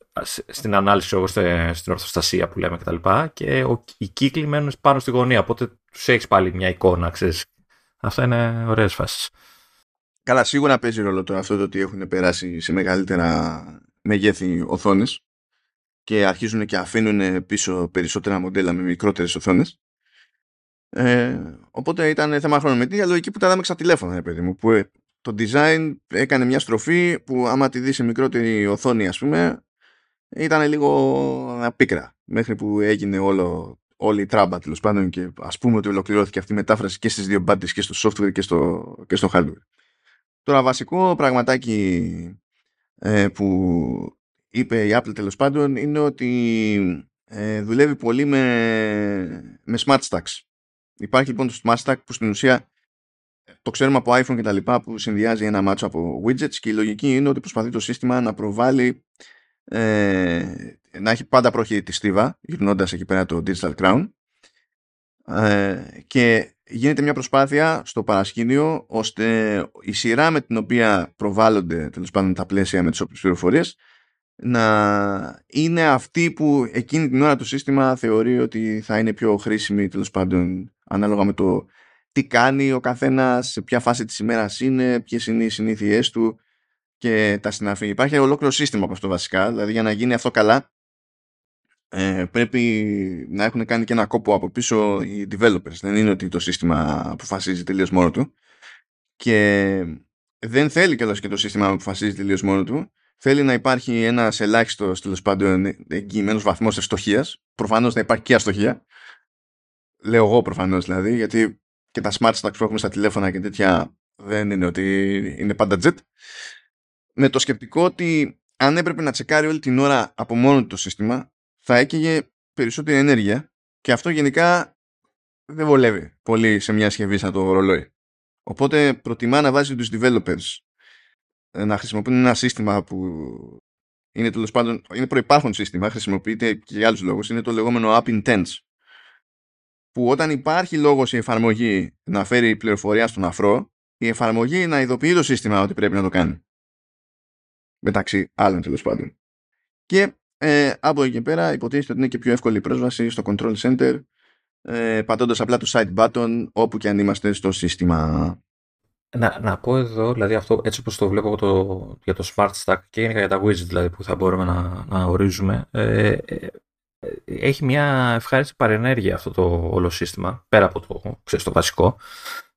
στην ανάλυση όπως στην ορθοστασία που λέμε κτλ. Και, και ο, οι κύκλοι μένουν πάνω στη γωνία, οπότε τους έχεις πάλι μια εικόνα, ξέρεις. Αυτά είναι ωραίες φάσεις. Καλά, σίγουρα παίζει ρόλο το αυτό το ότι έχουν περάσει σε μεγαλύτερα μεγέθη οθόνες και αρχίζουν και αφήνουν πίσω περισσότερα μοντέλα με μικρότερες οθόνες. Ε, οπότε ήταν θέμα χρονομετρία, λογική που τα δάμε στα τηλέφωνα, παιδί μου, που ε, το design έκανε μια στροφή που άμα τη δεις σε μικρότερη οθόνη, ας πούμε, ήταν λίγο πίκρα. Μέχρι που έγινε όλο, όλη η τράμπα τέλος πάντων και ας πούμε ότι ολοκληρώθηκε αυτή η μετάφραση και στις δύο μπάντες και στο software και στο, και στο hardware. Τώρα βασικό πραγματάκι ε, που είπε η Apple τέλος πάντων είναι ότι ε, δουλεύει πολύ με, με smart stacks. Υπάρχει λοιπόν το smart stack που στην ουσία το ξέρουμε από iPhone και τα λοιπά που συνδυάζει ένα μάτσο από widgets και η λογική είναι ότι προσπαθεί το σύστημα να προβάλλει ε, να έχει πάντα πρόχειρη τη στίβα γυρνώντας εκεί πέρα το Digital Crown ε, και γίνεται μια προσπάθεια στο παρασκήνιο ώστε η σειρά με την οποία προβάλλονται τέλος πάντων τα πλαίσια με τις όποιες πληροφορίες να είναι αυτή που εκείνη την ώρα το σύστημα θεωρεί ότι θα είναι πιο χρήσιμη τέλος πάντων ανάλογα με το τι κάνει ο καθένας, σε ποια φάση της ημέρας είναι, ποιες είναι οι συνήθειές του και τα συναφή. Υπάρχει ολόκληρο σύστημα από αυτό βασικά, δηλαδή για να γίνει αυτό καλά ε, πρέπει να έχουν κάνει και ένα κόπο από πίσω οι developers. Δεν είναι ότι το σύστημα αποφασίζει τελείως μόνο του. Και δεν θέλει κιόλας και το σύστημα να αποφασίζει τελείως μόνο του. Θέλει να υπάρχει ένας ελάχιστος τέλος πάντων εγγυημένος βαθμός ευστοχίας. Προφανώς να υπάρχει και αστοχία. Λέω εγώ προφανώς δηλαδή, γιατί και τα smart stacks που έχουμε στα τηλέφωνα και τέτοια δεν είναι ότι είναι πάντα jet. Με το σκεπτικό ότι αν έπρεπε να τσεκάρει όλη την ώρα από μόνο το σύστημα, θα έκαιγε περισσότερη ενέργεια και αυτό γενικά δεν βολεύει πολύ σε μια συσκευή σαν το ρολόι. Οπότε προτιμά να βάζει τους developers ε, να χρησιμοποιούν ένα σύστημα που είναι τέλος πάντων είναι προϋπάρχον σύστημα, χρησιμοποιείται και για άλλους λόγους, είναι το λεγόμενο App Intense που όταν υπάρχει λόγος η εφαρμογή να φέρει πληροφορία στον αφρό, η εφαρμογή να ειδοποιεί το σύστημα ότι πρέπει να το κάνει. Μεταξύ άλλων τέλος πάντων. Και ε, από εκεί και πέρα υποτίθεται ότι είναι και πιο εύκολη η πρόσβαση στο Control Center ε, πατώντας απλά το side button όπου και αν είμαστε στο σύστημα. Να, να πω εδώ, δηλαδή αυτό έτσι όπως το βλέπω το, για το Smart Stack και γενικά για τα widget δηλαδή που θα μπορούμε να, να ορίζουμε ε, ε, έχει μια ευχάριστη παρενέργεια αυτό το όλο σύστημα πέρα από το, ξέρεις, το βασικό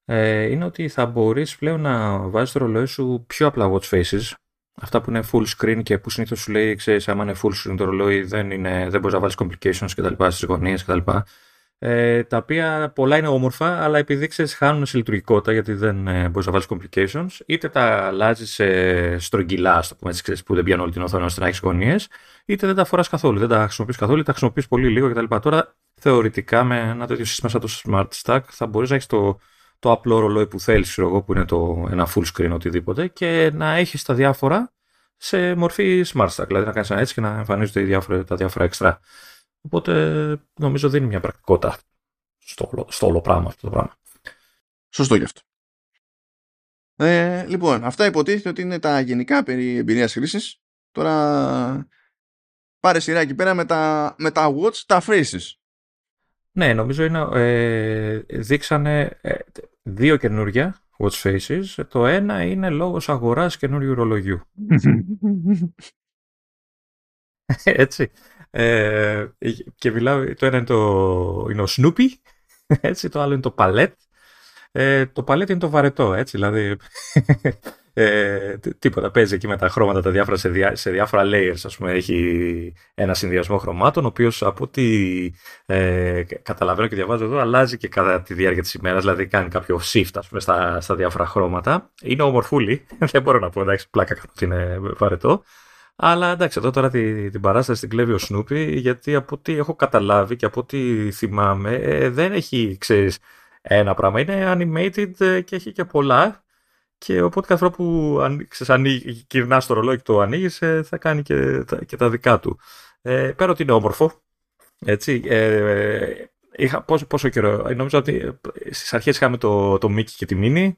ε, είναι ότι θα μπορείς πλέον να βάζεις το ρολόι σου πιο απλά watch faces Αυτά που είναι full screen και που συνήθως σου λέει, ξέρεις, άμα είναι full screen το ρολόι, δεν, είναι, δεν μπορείς να βάλεις complications κτλ. στις γωνίες κτλ. ε, τα οποία πολλά είναι όμορφα, αλλά επειδή ξέρεις χάνουν σε λειτουργικότητα γιατί δεν ε, μπορείς να βάλεις complications, είτε τα αλλάζεις σε στρογγυλά, ας το πούμε έτσι, ξέρεις, που δεν πιάνουν όλη την οθόνη ώστε να έχεις γωνίες, είτε δεν τα φοράς καθόλου, δεν τα χρησιμοποιείς καθόλου, τα χρησιμοποιείς πολύ λίγο κτλ. Τώρα θεωρητικά με ένα τέτοιο σύστημα σαν το Smart Stack θα μπορείς να έχεις το, το απλό ρολόι που θέλεις, εγώ, που είναι το, ένα full screen οτιδήποτε, και να έχεις τα διάφορα σε μορφή Smart Stack. Δηλαδή να κάνεις ένα έτσι και να εμφανίζονται διάφορα, τα διάφορα εξτρά. Οπότε νομίζω δίνει μια πρακτικότητα στο, στο όλο πράγμα αυτό το πράγμα. Σωστό γι' αυτό. Ε, λοιπόν, αυτά υποτίθεται ότι είναι τα γενικά περί εμπειρίας χρήσης. Τώρα πάρε σειρά εκεί πέρα με τα, με τα watch, τα phrases. Ναι, νομίζω είναι, ε, δείξανε ε, δύο καινούργια watch faces. Το ένα είναι λόγος αγοράς καινούριου ρολογιού. <laughs> Έτσι. Ε, και μιλάω, το ένα είναι, το, είναι ο Snoopy, <laughs> έτσι, το άλλο είναι το Palette. Ε, το Palette είναι το βαρετό, έτσι, δηλαδή ε, τίποτα, παίζει εκεί με τα χρώματα τα διάφορα σε, διά, σε διάφορα layers, ας πούμε, έχει ένα συνδυασμό χρωμάτων, ο οποίος από ό,τι ε, καταλαβαίνω και διαβάζω εδώ, αλλάζει και κατά τη διάρκεια της ημέρας, δηλαδή κάνει κάποιο shift, ας πούμε, στα, στα διάφορα χρώματα. Είναι ομορφούλη, <laughs> δεν μπορώ να πω, εντάξει, πλάκα κάνω ότι είναι βαρετό. Αλλά εντάξει, εδώ τώρα την, την παράσταση την κλέβει ο Σνούπι, γιατί από ό,τι έχω καταλάβει και από ό,τι θυμάμαι, ε, δεν έχει, ξέρεις, ένα πράγμα. Είναι animated ε, και έχει και πολλά. Και οπότε κάθε φορά που κυρνά το ρολόι και το ανοίγεις, ε, θα κάνει και τα, και τα δικά του. Ε, πέρα ότι είναι όμορφο. Έτσι, ε, είχα, πόσο, πόσο καιρό. Νομίζω ότι στις αρχές είχαμε το, το Mickey και τη Minnie.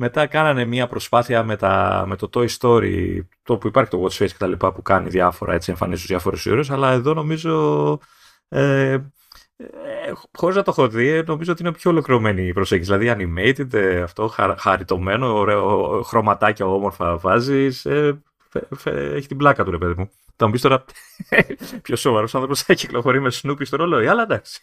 Μετά κάνανε μια προσπάθεια με, τα, με το Toy Story, το που υπάρχει το Watch Face και τα λοιπά, που κάνει διάφορα, έτσι εμφανίζεις στους διάφορους ήρωες, αλλά εδώ νομίζω, ε, ε, χωρίς να το έχω δει, νομίζω ότι είναι πιο ολοκληρωμένη η προσέγγιση. Δηλαδή animated, ε, αυτό, χαριτωμένο, ωραίο, χρωματάκια όμορφα βάζεις, ε, έχει την πλάκα του ρε παιδί μου. Θα μου πεις τώρα <laughs> πιο σοβαρός άνθρωπος θα κυκλοφορεί με σνούπι στο ρολόι, αλλά εντάξει.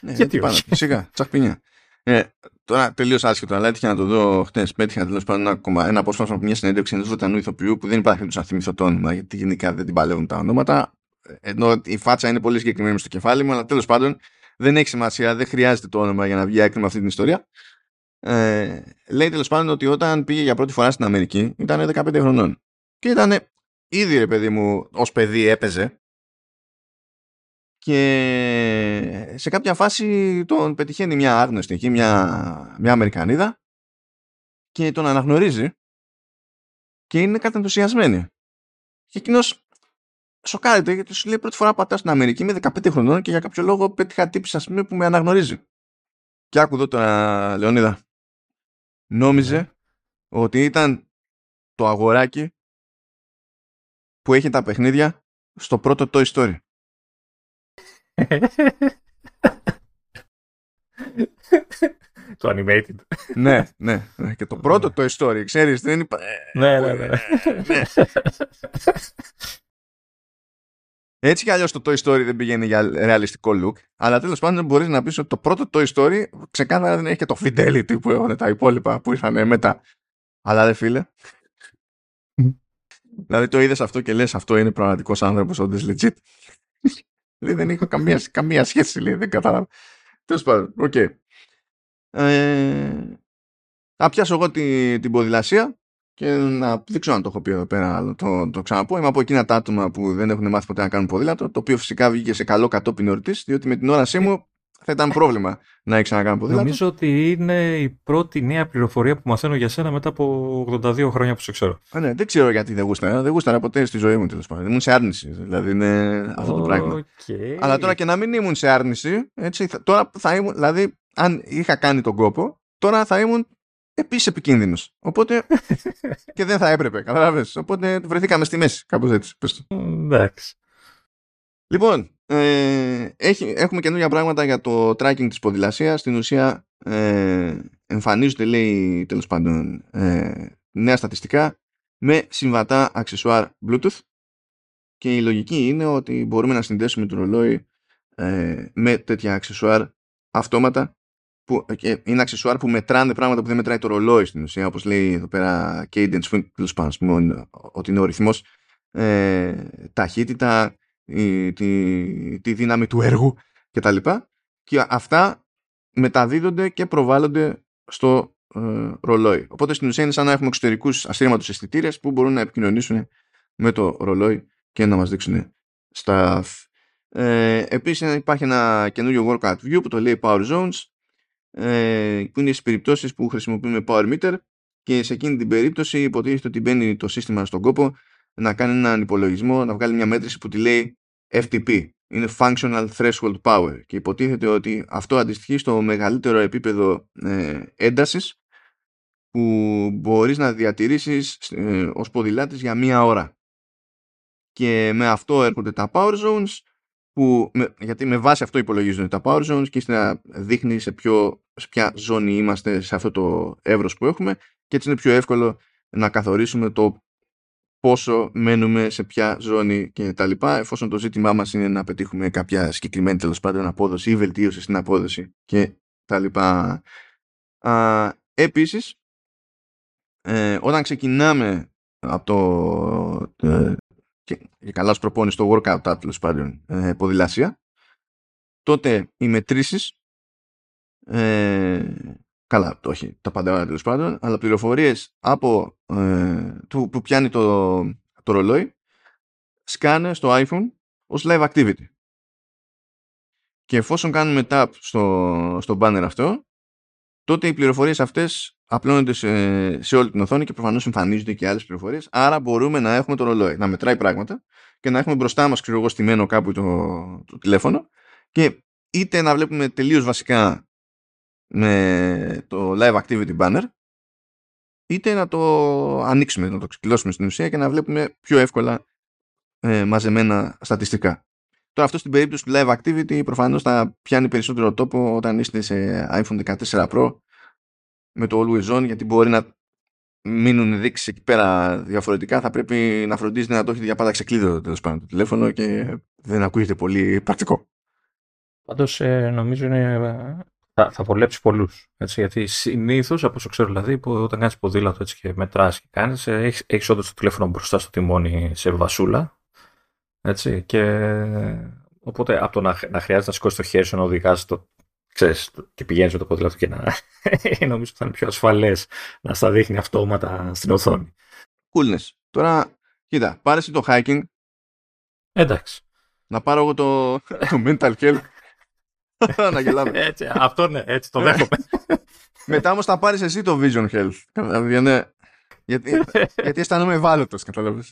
Ναι, Γιατί όχι. Σιγά, τσακπινιά. Ε, τώρα τελείως άσχετο, αλλά έτυχε να το δω χτες. Πέτυχα τέλος πάντων ένα, ένα απόσπασμα από μια συνέντευξη ενός Βρετανού ηθοποιού που δεν υπάρχει περίπτωση να θυμηθώ το όνομα, γιατί γενικά δεν την παλεύουν τα ονόματα. Ενώ η φάτσα είναι πολύ συγκεκριμένη στο κεφάλι μου, αλλά τέλος πάντων δεν έχει σημασία, δεν χρειάζεται το όνομα για να βγει άκρη με αυτή την ιστορία. Ε, λέει τέλος πάντων ότι όταν πήγε για πρώτη φορά στην Αμερική ήταν 15 χρονών. Και ήταν ήδη ρε παιδί μου, ως παιδί έπαιζε και σε κάποια φάση τον πετυχαίνει μια άγνωστη εκεί, μια, μια Αμερικανίδα και τον αναγνωρίζει και είναι κατενθουσιασμένη. Και εκείνος σοκάρεται γιατί σου λέει πρώτη φορά πατάω στην Αμερική με 15 χρονών και για κάποιο λόγο πέτυχα τύπη ας πούμε που με αναγνωρίζει. Και άκου εδώ τώρα Λεωνίδα. Νόμιζε ναι. ότι ήταν το αγοράκι που έχει τα παιχνίδια στο πρώτο Toy Story. <laughs> το animated. ναι, ναι, ναι. Και το πρώτο το story, ξέρεις, δεν είπα... ναι, ναι, ναι. <laughs> ναι. Έτσι κι αλλιώς το Toy Story δεν πηγαίνει για ρεαλιστικό look, αλλά τέλος πάντων μπορείς να πεις ότι το πρώτο Toy Story ξεκάθαρα δεν έχει και το fidelity που έχουν τα υπόλοιπα που ήρθαν μετά. Αλλά δεν φίλε. δηλαδή το είδες αυτό και λες αυτό είναι πραγματικός άνθρωπος όντως legit. Λέει, δεν είχα καμία, καμία σχέση, λέει, δεν κατάλαβα. Τέλος πάντων, Okay. Ε, θα πιάσω εγώ την, την ποδηλασία και να δεν ξέρω αν το έχω πει εδώ πέρα, αλλά το, το ξαναπώ. Είμαι από εκείνα τα άτομα που δεν έχουν μάθει ποτέ να κάνουν ποδήλατο, το οποίο φυσικά βγήκε σε καλό κατόπιν εορτής, διότι με την όρασή μου θα ήταν πρόβλημα να έχει ξανακάνει ποδήλατο. Νομίζω ότι είναι η πρώτη νέα πληροφορία που μαθαίνω για σένα μετά από 82 χρόνια που σε ξέρω. Α, ναι, δεν ξέρω γιατί δεν γούσταρα. Δεν γούσταρα ποτέ στη ζωή μου τέλος πάντων. Ήμουν σε άρνηση. Δηλαδή είναι αυτό το πράγμα. Αλλά τώρα και να μην ήμουν σε άρνηση, έτσι, τώρα θα ήμουν. Δηλαδή, αν είχα κάνει τον κόπο, τώρα θα ήμουν επίσης επικίνδυνος. Οπότε. <laughs> και δεν θα έπρεπε, καταλάβες. Οπότε βρεθήκαμε στη μέση. Κάπως έτσι. Εντάξει. Λοιπόν, ε, έχει, έχουμε καινούργια πράγματα για το tracking της ποδηλασίας. Στην ουσία ε, εμφανίζονται, λέει, τέλος πάντων, ε, νέα στατιστικά με συμβατά αξεσουάρ Bluetooth και η λογική είναι ότι μπορούμε να συνδέσουμε το ρολόι ε, με τέτοια αξεσουάρ αυτόματα που ε, είναι αξεσουάρ που μετράνε πράγματα που δεν μετράει το ρολόι στην ουσία όπως λέει εδώ πέρα Cadence τέλος πάντων ότι είναι ο ρυθμός ε, ταχύτητα η, τη, τη δύναμη του έργου κτλ. και αυτά μεταδίδονται και προβάλλονται στο ε, ρολόι. Οπότε στην ουσία είναι σαν να έχουμε εξωτερικούς αστρήματο αισθητήρες που μπορούν να επικοινωνήσουν με το ρολόι και να μας δείξουν στα. Ε, επίσης υπάρχει ένα καινούριο workout view που το λέει Power Zones ε, που είναι στις περιπτώσεις που χρησιμοποιούμε Power Meter και σε εκείνη την περίπτωση υποτίθεται ότι μπαίνει το σύστημα στον κόπο να κάνει έναν υπολογισμό, να βγάλει μια μέτρηση που τη λέει FTP. Είναι Functional Threshold Power και υποτίθεται ότι αυτό αντιστοιχεί στο μεγαλύτερο επίπεδο ε, έντασης που μπορείς να διατηρήσεις ε, ως ποδηλάτης για μία ώρα. Και με αυτό έρχονται τα Power Zones που, γιατί με βάση αυτό υπολογίζονται τα Power Zones και να δείχνει σε, ποιο, σε ποια ζώνη είμαστε σε αυτό το εύρος που έχουμε και έτσι είναι πιο εύκολο να καθορίσουμε το πόσο μένουμε σε ποια ζώνη και τα λοιπά εφόσον το ζήτημά μας είναι να πετύχουμε κάποια συγκεκριμένη τέλος πάντων απόδοση ή βελτίωση στην απόδοση και τα λοιπά. Α, επίσης ε, όταν ξεκινάμε από το ε, και, και καλά σου προπώνει στο workout τέλος πάντων ε, ποδηλασία τότε οι μετρήσεις ε, καλά το όχι τα πάντα τέλος πάντων αλλά πληροφορίες από ε, του, που πιάνει το, το ρολόι σκάνε στο iPhone ως live activity. Και εφόσον κάνουμε tap στο, στο banner αυτό τότε οι πληροφορίες αυτές απλώνονται σε, σε όλη την οθόνη και προφανώς εμφανίζονται και άλλες πληροφορίες άρα μπορούμε να έχουμε το ρολόι να μετράει πράγματα και να έχουμε μπροστά μας ξέρω εγώ στημένο κάπου το, το τηλέφωνο και είτε να βλέπουμε τελείως βασικά με το live activity banner είτε να το ανοίξουμε, να το ξεκλώσουμε στην ουσία και να βλέπουμε πιο εύκολα ε, μαζεμένα στατιστικά. Τώρα αυτό στην περίπτωση του live activity προφανώς θα πιάνει περισσότερο τόπο όταν είστε σε iPhone 14 Pro με το Always On γιατί μπορεί να μείνουν δείξεις εκεί πέρα διαφορετικά θα πρέπει να φροντίζετε να το έχετε για πάντα ξεκλείδωτο τέλος πάντων το τηλέφωνο και δεν ακούγεται πολύ πρακτικό. Πάντως ε, νομίζω είναι θα, θα βολέψει πολλούς. Γιατί συνήθως, από όσο ξέρω, δηλαδή, που όταν κάνεις ποδήλατο έτσι και μετράς και κάνεις, έχεις έχεις όντως το τηλέφωνο μπροστά στο τιμόνι σε βασούλα. Έτσι, και οπότε από το να, να χρειάζεται να σηκώσεις το χέρι σου να οδηγάς το. Ξέρεις, και πηγαίνεις με το ποδήλατο και να. <laughs> νομίζω ότι θα είναι πιο ασφαλές να στα δείχνει αυτόματα στην οθόνη. Coolness. Τώρα, κοίτα, πάρε το hiking. Εντάξει. Να πάρω εγώ το, <laughs> το mental health <laughs> να γελάμε. Έτσι, αυτό ναι, έτσι το δέχομαι. Μετά όμως θα πάρεις εσύ το Vision Health. Ναι. Γιατί, γιατί αισθάνομαι ευάλωτος, κατάλαβε.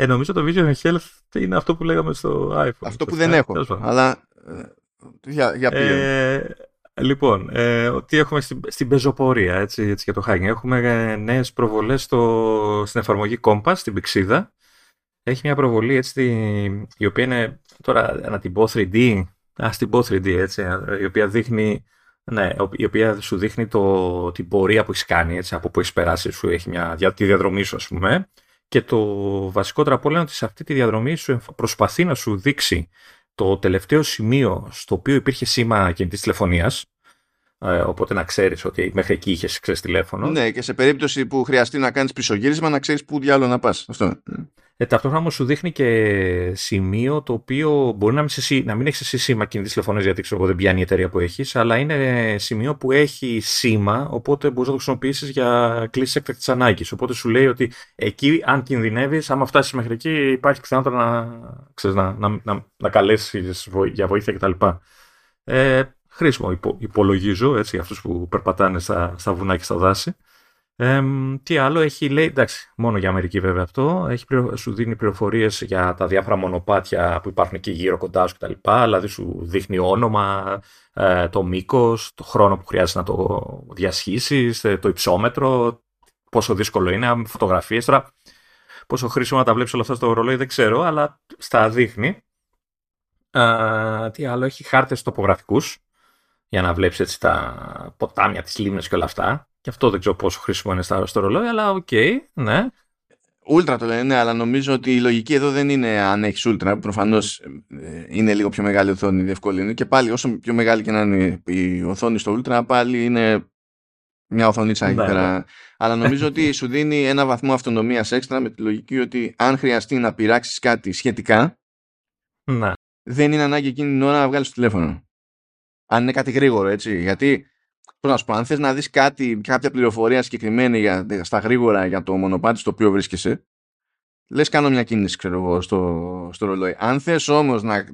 Ε, νομίζω το Vision Health είναι αυτό που λέγαμε στο iPhone. Αυτό που δεν έχω. Αλλά. Ε, για, για ε, λοιπόν, ε, τι έχουμε στην, στην πεζοπορία έτσι, έτσι, για το hacking. Έχουμε ε, νέες προβολές στην εφαρμογή Compass, στην Πηξίδα. Έχει μια προβολή έτσι, η οποία είναι τώρα να την πω 3D, ας την πω 3D έτσι, η οποία δείχνει ναι, η οποία σου δείχνει το, την πορεία που έχεις κάνει, έτσι, από που έχεις περάσει, σου έχει μια, τη διαδρομή σου, ας πούμε. Και το βασικότερο από όλα είναι ότι σε αυτή τη διαδρομή σου προσπαθεί να σου δείξει το τελευταίο σημείο στο οποίο υπήρχε σήμα κινητής τηλεφωνίας. Ε, οπότε να ξέρεις ότι μέχρι εκεί είχες τηλέφωνο. Ναι, και σε περίπτωση που χρειαστεί να κάνεις πισωγύρισμα, να ξέρεις πού διάλογο να πας. Αυτό. Ε, ταυτόχρονα όμως σου δείχνει και σημείο το οποίο μπορεί να μην, σε, να μην έχεις εσύ σήμα κινητής τηλεφωνία γιατί ξέρω εγώ δεν πιάνει η εταιρεία που έχεις, αλλά είναι σημείο που έχει σήμα, οπότε μπορείς να το χρησιμοποιήσεις για κλήσει έκτακτης ανάγκης. Οπότε σου λέει ότι εκεί, αν κινδυνεύεις, άμα φτάσεις μέχρι εκεί, υπάρχει πιθανότητα να, ξέρεις, να, να, να, να καλέσεις για βοήθεια κτλ. Ε, χρήσιμο υπο, υπολογίζω έτσι, για αυτούς που περπατάνε στα, στα βουνά και στα δάση. Ε, τι άλλο έχει λέει, εντάξει, μόνο για Αμερική βέβαια αυτό, έχει, σου δίνει πληροφορίες για τα διάφορα μονοπάτια που υπάρχουν εκεί γύρω κοντά σου κτλ. Δηλαδή σου δείχνει όνομα, ε, το μήκος, το χρόνο που χρειάζεται να το διασχίσεις, ε, το υψόμετρο, πόσο δύσκολο είναι, φωτογραφίες. Τώρα, πόσο χρήσιμο να τα βλέπεις όλα αυτά στο ρολόι δεν ξέρω, αλλά στα δείχνει. Ε, τι άλλο, έχει χάρτες τοπογραφικούς για να βλέπεις έτσι τα ποτάμια, τις λίμνες και όλα αυτά. Και αυτό δεν ξέρω πόσο χρήσιμο είναι στο ρολόι, αλλά okay, ναι. Ultra το λένε, ναι, αλλά νομίζω ότι η λογική εδώ δεν είναι αν έχεις Ultra. Προφανώς ε, είναι λίγο πιο μεγάλη οθόνη, διευκολύνει. Και πάλι, όσο πιο μεγάλη και να είναι η οθόνη στο Ultra, πάλι είναι μια οθονίτσα εκεί ναι, πέρα. Ναι. Αλλά νομίζω ότι σου δίνει ένα βαθμό αυτονομίας έξτρα με τη λογική ότι αν χρειαστεί να πειράξεις κάτι σχετικά, ναι. δεν είναι ανάγκη εκείνη την ώρα να βγάλεις το τηλέφωνο. Αν είναι κάτι γρήγορο, έτσι. Γιατί, πώ να σου πω, αν θες να δεις κάτι, κάποια πληροφορία συγκεκριμένη για, στα γρήγορα για το μονοπάτι στο οποίο βρίσκεσαι, λες κάνω μια κίνηση ξέρω εγώ στο, στο ρολόι. Αν θες όμως να,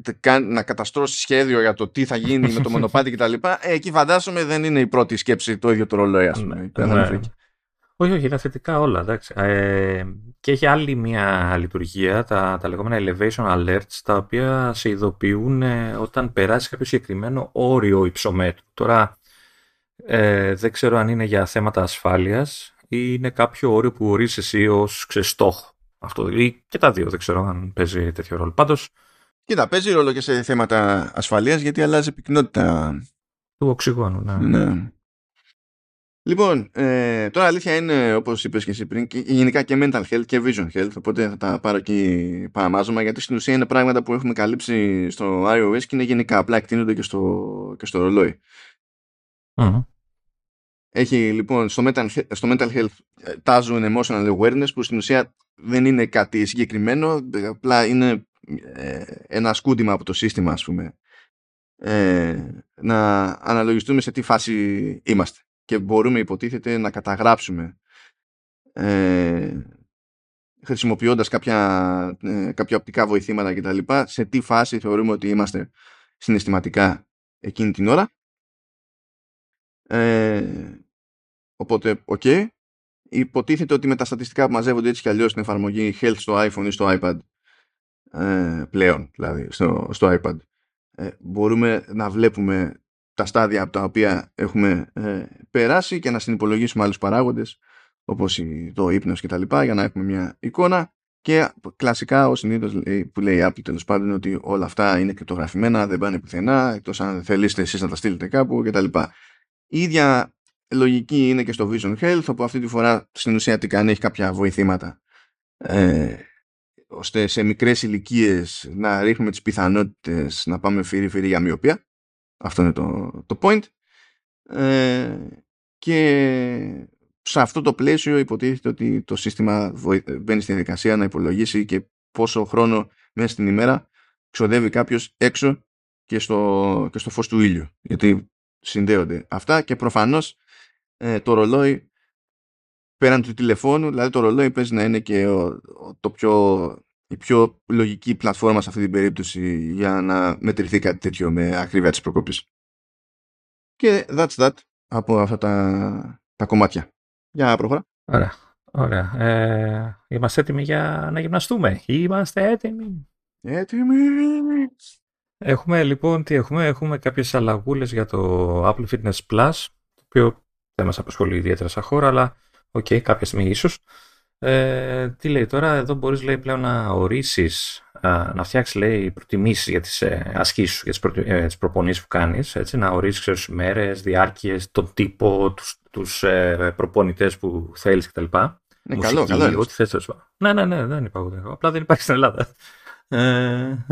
να καταστρώσεις σχέδιο για το τι θα γίνει με το μονοπάτι κτλ. Ε, εκεί φαντάζομαι δεν είναι η πρώτη σκέψη το ίδιο το ρολόι ας πούμε. Ναι, ναι. Όχι, όχι, είναι θετικά όλα. Εντάξει. Ε, και έχει άλλη μια λειτουργία, τα, τα λεγόμενα elevation alerts, τα οποία σε ειδοποιούν ε, όταν περάσει κάποιο συγκεκριμένο όριο υψομέτρου. Τώρα, ε, δεν ξέρω αν είναι για θέματα ασφάλειας ή είναι κάποιο όριο που ορίζεις εσύ ως ξεστόχο. Αυτό, ή και τα δύο, δεν ξέρω αν παίζει τέτοιο ρόλο. Πάντως, Κοίτα, παίζει ρόλο και σε θέματα ασφαλείας γιατί αλλάζει πυκνότητα του οξυγόνου. Ναι. ναι. Λοιπόν, ε, τώρα αλήθεια είναι όπως είπες και εσύ πριν και γενικά και mental health και vision health οπότε θα τα πάρω εκεί παραμάζωμα γιατί στην ουσία είναι πράγματα που έχουμε καλύψει στο iOS και είναι γενικά απλά εκτείνονται και στο, και στο ρολόι. Έχει λοιπόν στο mental, στο mental health ε, τάζουν emotional awareness που στην ουσία δεν είναι κάτι συγκεκριμένο απλά είναι ε, ένα σκούντημα από το σύστημα ας πούμε ε, να αναλογιστούμε σε τι φάση είμαστε και μπορούμε υποτίθεται να καταγράψουμε ε, χρησιμοποιώντας κάποια, ε, κάποια οπτικά βοηθήματα κτλ. σε τι φάση θεωρούμε ότι είμαστε συναισθηματικά εκείνη την ώρα. Ε, οπότε, Okay. Υποτίθεται ότι με τα στατιστικά που μαζεύονται έτσι κι αλλιώς στην εφαρμογή Health στο iPhone ή στο iPad ε, πλέον, δηλαδή στο, στο iPad, ε, μπορούμε να βλέπουμε τα στάδια από τα οποία έχουμε ε, περάσει και να συνυπολογίσουμε άλλους παράγοντες όπως το ύπνος και τα λοιπά για να έχουμε μια εικόνα και κλασικά ο συνήθως που λέει η Apple τέλος πάντων ότι όλα αυτά είναι κρυπτογραφημένα, δεν πάνε πουθενά εκτός αν θέλετε εσείς να τα στείλετε κάπου και τα λοιπά. Η ίδια λογική είναι και στο Vision Health όπου αυτή τη φορά στην ουσία τι κάνει έχει κάποια βοηθήματα ε, ώστε σε μικρές ηλικίες να ρίχνουμε τις πιθανότητες να πάμε φύρι-φύρι για μοιοπία αυτό είναι το, το point. Ε, και σε αυτό το πλαίσιο υποτίθεται ότι το σύστημα μπαίνει στη διαδικασία να υπολογίσει και πόσο χρόνο μέσα στην ημέρα ξοδεύει κάποιος έξω και στο, και στο φως του ήλιου. Γιατί συνδέονται αυτά και προφανώς ε, το ρολόι πέραν του τηλεφώνου, δηλαδή το ρολόι παίζει να είναι και το πιο η πιο λογική πλατφόρμα σε αυτή την περίπτωση για να μετρηθεί κάτι τέτοιο με ακρίβεια της προκόπης. Και that's that από αυτά τα, τα κομμάτια. Για προχώρα. Ωραία. Ωραία. Ε, είμαστε έτοιμοι για να γυμναστούμε; Είμαστε έτοιμοι. Έτοιμοι. Έχουμε λοιπόν, τι έχουμε, έχουμε κάποιες αλλαγούλες για το Apple Fitness Plus, το οποίο δεν μας απασχολεί ιδιαίτερα σαν χώρα, αλλά okay, κάποια στιγμή ίσως. Ε, τι λέει τώρα, εδώ μπορείς λέει πλέον να ορίσεις, να φτιάξεις λέει προτιμήσεις για τις ε, ασκήσεις σου, για τις, προ, ε, τις προπονήσεις που κάνεις, έτσι, να ορίσεις ξέρεις, μέρες, διάρκειες, τον τύπο, τους, τους ε, προπονητές που θέλεις κτλ. Ναι, καλό, καλό. Ό,τι θες, ναι, ναι, ναι, δεν υπάρχει. Απλά δεν υπάρχει στην Ελλάδα. Ε,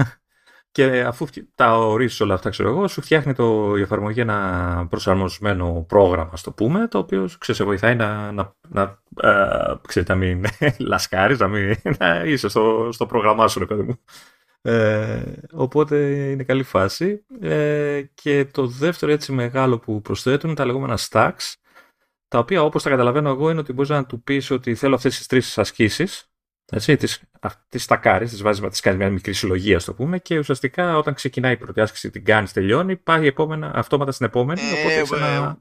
και αφού τα ορίσει όλα αυτά, ξέρω εγώ, σου φτιάχνει το, η εφαρμογή ένα προσαρμοσμένο πρόγραμμα, στο πούμε, το οποίο ξέρεις, σε βοηθάει να, να, να, ε, ξέρεις, να μην <laughs> λασκάρεις, να, μην, <laughs> να είσαι στο, στο πρόγραμμά σου, ρε παιδί μου. Ε, οπότε είναι καλή φάση. Ε, και το δεύτερο έτσι μεγάλο που προσθέτουν είναι τα λεγόμενα stacks, τα οποία όπως τα καταλαβαίνω εγώ είναι ότι μπορείς να του πεις ότι θέλω αυτές τις τρεις ασκήσεις έτσι, τις, τις στακάρεις, τις βάζεις, τις κάνεις μια μικρή συλλογία, το πούμε, και ουσιαστικά όταν ξεκινάει η πρώτη άσκηση, την κάνεις, τελειώνει, πάει επόμενα, αυτόματα στην επόμενη, ε, οπότε ξανα...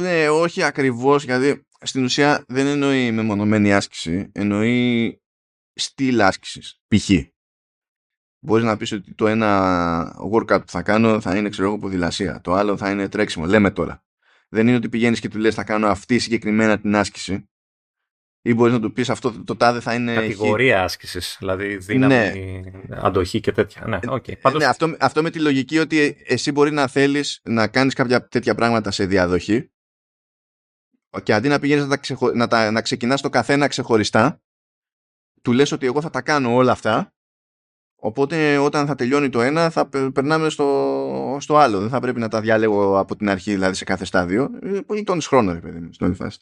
Ναι, όχι ακριβώς, γιατί στην ουσία δεν εννοεί μεμονωμένη άσκηση, εννοεί στυλ άσκησης, π.χ. Μπορείς να πεις ότι το ένα workout που θα κάνω θα είναι, ξέρω εγώ, ποδηλασία, το άλλο θα είναι τρέξιμο, λέμε τώρα. Δεν είναι ότι πηγαίνεις και του λες θα κάνω αυτή συγκεκριμένα την άσκηση, ή μπορείς να του πεις αυτό το τάδε θα είναι. Κατηγορία χ... άσκησης. Δηλαδή δύναμη, ναι. αντοχή και τέτοια. Ναι, okay. Ε, Πάντως... ναι αυτό, αυτό με τη λογική ότι εσύ μπορεί να θέλεις να κάνεις κάποια τέτοια πράγματα σε διαδοχή και αντί να πηγαίνεις να, τα ξεχω... να, τα... να ξεκινάς το καθένα ξεχωριστά, του λες ότι εγώ θα τα κάνω όλα αυτά Οπότε όταν θα τελειώνει το ένα θα περνάμε στο, στο άλλο. Δεν θα πρέπει να τα διάλεγω από την αρχή δηλαδή σε κάθε στάδιο. Πολύ τόνις χρόνο ρε παιδί μου στην όλη φάση.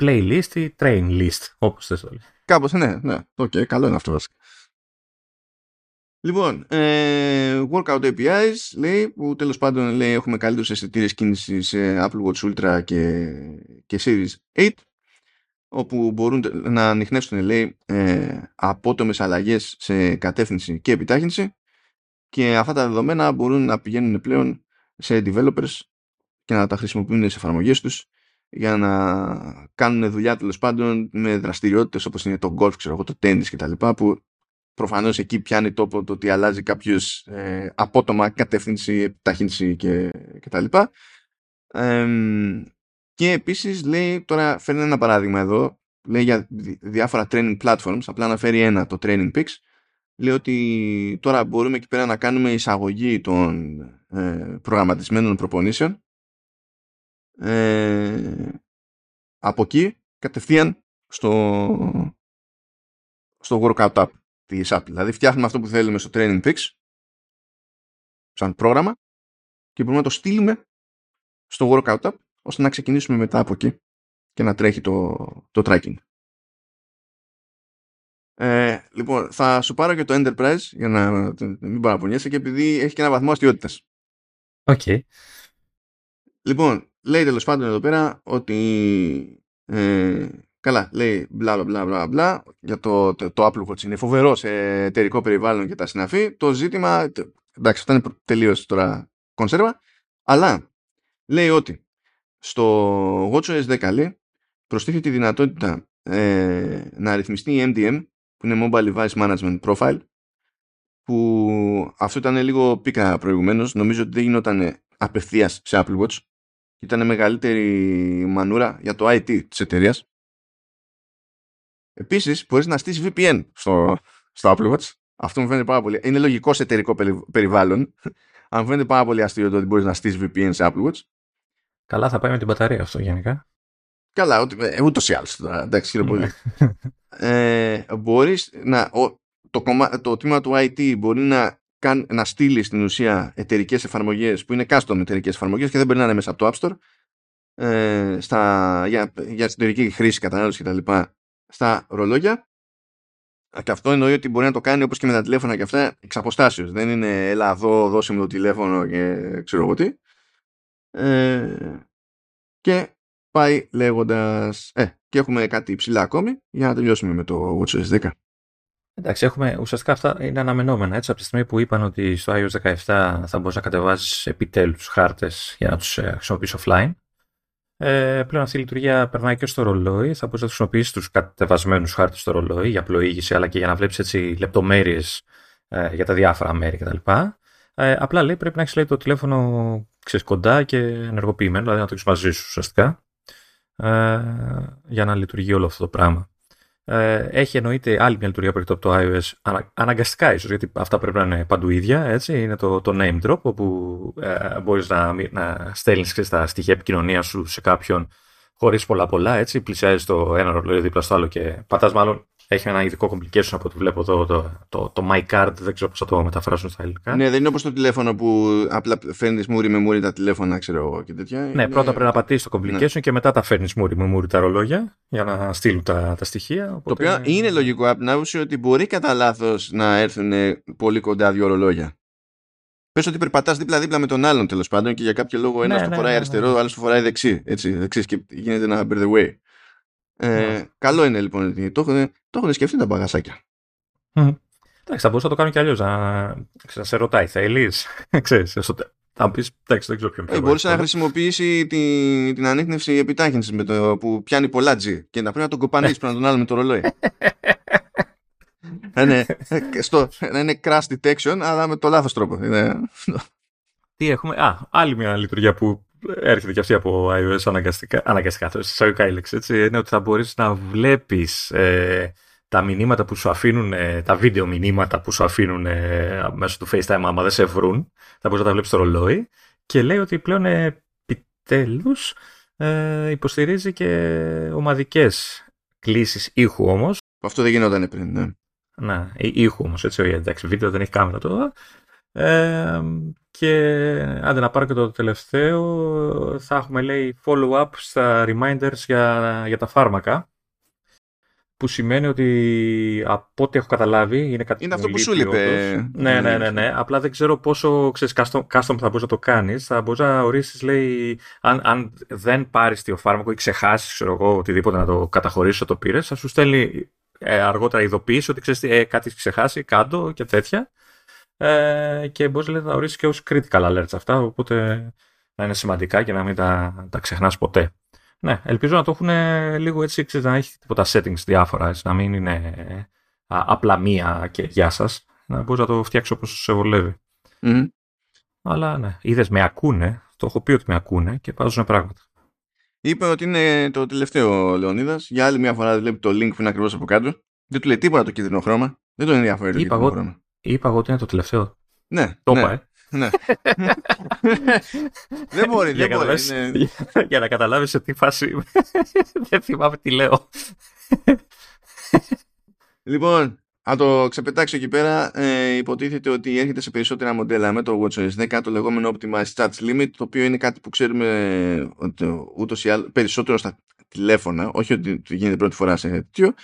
Playlist ή train list όπως θες όλοι. Κάπως ναι, ναι. Οκ, okay, καλό είναι αυτό βασικά. Λοιπόν, ε, workout APIs λέει που τέλος πάντων λέει, workout apis λεει που τελος παντων lεει workout apis λεει που τελος παντων λεει εχουμε καλύτερους αισθητήρες κίνησης σε Apple Watch Ultra και, και Series 8 όπου μπορούν να ανοιχνεύσουν λέει ε, απότομες αλλαγές σε κατεύθυνση και επιτάχυνση και αυτά τα δεδομένα μπορούν να πηγαίνουν πλέον σε developers και να τα χρησιμοποιούν σε εφαρμογές τους για να κάνουν δουλειά τέλος πάντων με δραστηριότητες όπως είναι το golf, ξέρω εγώ, το tennis κτλ. που προφανώς εκεί πιάνει τόπο το ότι αλλάζει κάποιος ε, απότομα κατεύθυνση, επιτάχυνση και, και Ε, και επίσης λέει, τώρα φέρνει ένα παράδειγμα εδώ, λέει για διάφορα training platforms, απλά αναφέρει ένα, το Training Peaks, λέει ότι τώρα μπορούμε εκεί πέρα να κάνουμε εισαγωγή των ε, προγραμματισμένων προπονήσεων ε, από εκεί κατευθείαν στο, στο workout app της Apple. Δηλαδή φτιάχνουμε αυτό που θέλουμε στο Training Peaks σαν πρόγραμμα και μπορούμε να το στείλουμε στο workout app ώστε να ξεκινήσουμε μετά από εκεί και να τρέχει το, το tracking. Ε, λοιπόν, θα σου πάρω και το Enterprise για να μην παραπονιέσαι και επειδή έχει και ένα βαθμό αστειότητας. OK. Okay. Λοιπόν, λέει τέλος πάντων εδώ πέρα ότι ε, καλά, λέει μπλα μπλα μπλα μπλα για το, το, το Apple Watch είναι φοβερό σε εταιρικό περιβάλλον και τα συναφή. Το ζήτημα, εντάξει, αυτό είναι τελείως τώρα κονσέρβα, αλλά λέει ότι στο WatchOS 10 λέει, προστίθεται τη δυνατότητα ε, να ρυθμιστεί η MDM που είναι Mobile Device Management Profile που αυτό ήταν λίγο πίκα προηγουμένως νομίζω ότι δεν γινόταν απευθείας σε Apple Watch ήταν μεγαλύτερη μανούρα για το IT της εταιρείας. Επίσης μπορείς να στήσεις VPN στο, στο Apple Watch αυτό μου φαίνεται πάρα πολύ είναι λογικό σε εταιρικό περιβάλλον <laughs> αν φαίνεται πάρα πολύ αστείο το ότι μπορείς να στήσεις VPN σε Apple Watch Καλά θα πάει με την μπαταρία αυτό γενικά Καλά, ε, ούτως ή άλλως. Εντάξει, κύριε πολύ. Ναι. ε, μπορείς να, το, κομμα, το τμήμα του IT μπορεί να, κάν, να στείλει στην ουσία εταιρικές εφαρμογές που είναι custom εταιρικές εφαρμογές και δεν μπορεί να είναι μέσα από το App Store ε, στα, για, για εσωτερική χρήση, κατανάλωση κτλ. στα ρολόγια. Και αυτό εννοεί ότι μπορεί να το κάνει όπως και με τα τηλέφωνα και αυτά εξ αποστάσεως. Δεν είναι έλα εδώ, δώσε μου το τηλέφωνο και ξέρω εγώ τι. Ε, και πάει λέγοντας ε, και έχουμε κάτι ψηλά ακόμη για να τελειώσουμε με το WatchOS 10. Εντάξει, έχουμε, ουσιαστικά αυτά είναι αναμενόμενα. Έτσι, από τη στιγμή που είπαν ότι στο iOS 17 θα μπορείς να κατεβάζεις επιτέλους χάρτες για να τους ε, χρησιμοποιήσει offline. Ε, πλέον αυτή η λειτουργία περνάει και στο ρολόι. Θα μπορείς να χρησιμοποιήσεις τους κατεβασμένους χάρτες στο ρολόι για πλοήγηση, αλλά και για να βλέπεις λεπτομέρειες ε, για τα διάφορα μέρη κτλ. Ε, απλά λέει πρέπει να έχεις το τηλέφωνο ξέρεις, κοντά και ενεργοποιημένο, δηλαδή να το έχεις μαζί σου ουσιαστικά ε, για να λειτουργεί όλο αυτό το πράγμα. Ε, έχει εννοείται άλλη μια λειτουργία που από το iOS, αναγκαστικά ίσως, γιατί αυτά πρέπει να είναι παντού ίδια, έτσι, είναι το, το name drop, όπου ε, μπορείς να, να στέλνεις τα στοιχεία επικοινωνίας σου σε κάποιον χωρίς πολλά πολλά, έτσι, πλησιάζεις το ένα ρολόι δίπλα στο άλλο και πατάς μάλλον έχει ένα ειδικό complication από ό,τι βλέπω εδώ, το, το, το, My Card, δεν ξέρω πώς θα το μεταφράσουν στα ελληνικά. Ναι, δεν είναι όπως το τηλέφωνο που απλά φέρνεις μούρι με μούρι τα τηλέφωνα, ξέρω εγώ και τέτοια. Ναι, πρώτα πρέπει να πατήσεις το complication ναι. και μετά τα φέρνεις μούρι με μούρι τα ρολόγια για να στείλουν τα, τα στοιχεία. Οπότε... Το οποίο είναι λογικό από την άποψη ότι μπορεί κατά λάθος να έρθουν πολύ κοντά δύο ρολόγια. Πες ότι περπατάς δίπλα-δίπλα με τον άλλον τέλος πάντων και για κάποιο λόγο ένας ναι, το ναι, φοράει ναι, αριστερό, ναι. ο άλλος το φοράει δεξί. Έτσι, δεξί και γίνεται ένα by the way. Ε, ναι. Καλό είναι λοιπόν ότι το έχουν, το έχουν σκεφτεί τα μπαγασάκια. Mm. Εντάξει, θα μπορούσα να το κάνω κι αλλιώς. Να, να σε ρωτάει, θέλεις; <laughs> Ξέρεις, θα πεις, εντάξει, δεν ξέρω ποιον ε, Μπορούσε να χρησιμοποιήσει την, την ανείχνευση επιτάχυνσης με το, που πιάνει πολλά G και να πρέπει να τον κοπανίσεις πριν να τον άλλο με το ρολόι. <laughs> να, είναι, στο, να είναι crash detection, αλλά με το λάθος τρόπο. <laughs> Τι έχουμε. Α, άλλη μια λειτουργία που έρχεται και αυτή από iOS αναγκαστικά, αναγκαστικά εισαγωγικά η λέξη, έτσι, είναι ότι θα μπορείς να βλέπεις ε, τα μηνύματα που σου αφήνουν, ε, τα βίντεο μηνύματα που σου αφήνουν ε, μέσω του FaceTime άμα δεν σε βρουν, θα μπορείς να τα βλέπεις στο ρολόι και λέει ότι πλέον επιτέλους ε, υποστηρίζει και ομαδικές κλήσεις ήχου όμως. Αυτό δεν γινόταν πριν, ναι. Να, ήχου όμως, έτσι, εντάξει, βίντεο δεν έχει κάμερα τώρα. Ε, και άντε να πάρω και το τελευταίο, θα έχουμε λέει follow-up στα reminders για, για τα φάρμακα. που σημαίνει ότι από ό,τι έχω καταλάβει είναι κάτι Είναι αυτό που σου είπε. Ναι, ναι, ναι, ναι. Απλά δεν ξέρω πόσο ξέρεις, custom, custom θα μπορείς να το κάνεις. Θα μπορείς να ορίσεις, λέει, αν, αν δεν πάρεις το φάρμακο ή ξεχάσεις, ξέρω εγώ, οτιδήποτε να το καταχωρήσεις το πήρες, θα σου στέλνει ε, αργότερα ειδοποίηση ότι ξέρεις ε, κάτι έχεις ξεχάσει, κάτω και τέτοια. Ε, και μπορείς να τα ορίσει και ως critical alerts αυτά. Οπότε να είναι σημαντικά και να μην τα, τα ξεχνάς ποτέ. Ναι, ελπίζω να το έχουν λίγο έτσι, ξέρεις, να έχει τίποτα settings διάφορα, έτσι, να μην είναι α, απλά μία και γεια σας. Να μπορείς να το φτιάξεις όπως σε βολεύει. Mm. Αλλά ναι, είδες με ακούνε, το έχω πει ότι με ακούνε και βάζουν πράγματα. Είπε ότι είναι το τελευταίο ο Λεωνίδας. Για άλλη μια φορά βλέπει το link που είναι ακριβώς από κάτω. Δεν του λέει τίποτα το κίτρινο χρώμα. Δεν τον ενδιαφέρει το κίτρινο χρώμα. Είπα εγώ ότι είναι το τελευταίο. Ναι. Το ναι. είπα, ε. Ναι. <laughs> δεν μπορεί, Για, δεν μπορεί. καταλάβεις- Είναι... <laughs> για να καταλάβεις σε τι φάση είμαι. <laughs> δεν θυμάμαι τι λέω. Λοιπόν, να το ξεπετάξω εκεί πέρα. Ε, υποτίθεται ότι έρχεται σε περισσότερα μοντέλα με το WatchOS 10 το λεγόμενο Optimized Touch Limit, το οποίο είναι κάτι που ξέρουμε ότι ούτως ή άλλως περισσότερο στα τηλέφωνα, όχι ότι γίνεται πρώτη φορά σε τέτοιο.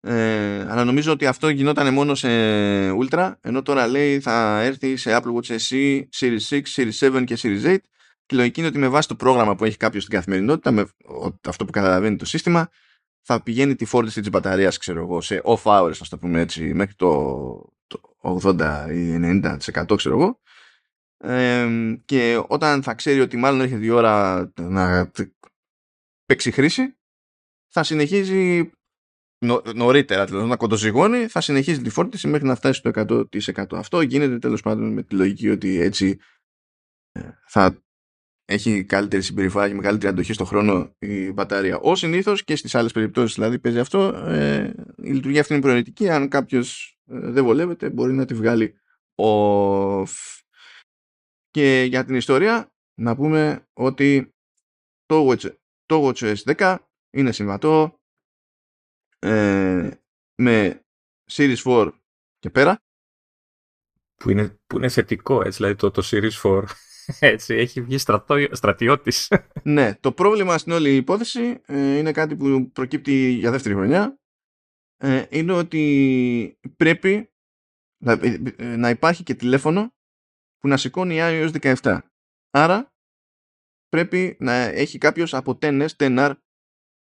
Ε, αλλά νομίζω ότι αυτό γινόταν μόνο σε Ultra, ενώ τώρα λέει θα έρθει σε Apple Watch SE, Series 6, Series 7 και Series 8. Και η λογική είναι ότι με βάση το πρόγραμμα που έχει κάποιος στην καθημερινότητα, με ο- αυτό που καταλαβαίνει το σύστημα, θα πηγαίνει τη φόρτιση της μπαταρίας, ξέρω εγώ, σε off hours, ας το πούμε έτσι, μέχρι το, το 80 ή 90% ξέρω εγώ. Ε, και όταν θα ξέρει ότι μάλλον έρχεται η ώρα να τ- παίξει χρήση, θα συνεχίζει νο, νωρίτερα, δηλαδή να κοντοζυγώνει, θα συνεχίζει τη φόρτιση μέχρι να φτάσει στο 100%. Αυτό γίνεται τέλος πάντων με τη λογική ότι έτσι ε, θα έχει καλύτερη συμπεριφορά και μεγαλύτερη αντοχή στον χρόνο η μπαταρία. Ω συνήθως και στις άλλες περιπτώσεις δηλαδή παίζει αυτό, ε, η λειτουργία αυτή είναι προαιρετική. Αν κάποιος δεν βολεύεται, μπορεί να τη βγάλει off. Και για την ιστορία, να πούμε ότι το, Watch, το WatchOS 10 είναι συμβατό ε, με Series 4 και πέρα. Που είναι, που είναι θετικό, έτσι, δηλαδή το, το Series 4. <laughs> Έτσι, έχει βγει στρατό, στρατιώτης. <laughs> Ναι, το πρόβλημα στην όλη υπόθεση ε, είναι κάτι που προκύπτει για δεύτερη χρονιά. Ε, είναι ότι πρέπει να, ε, ε, να υπάρχει και τηλέφωνο που να σηκώνει iOS 17. Άρα πρέπει να έχει κάποιος από 10S, 10R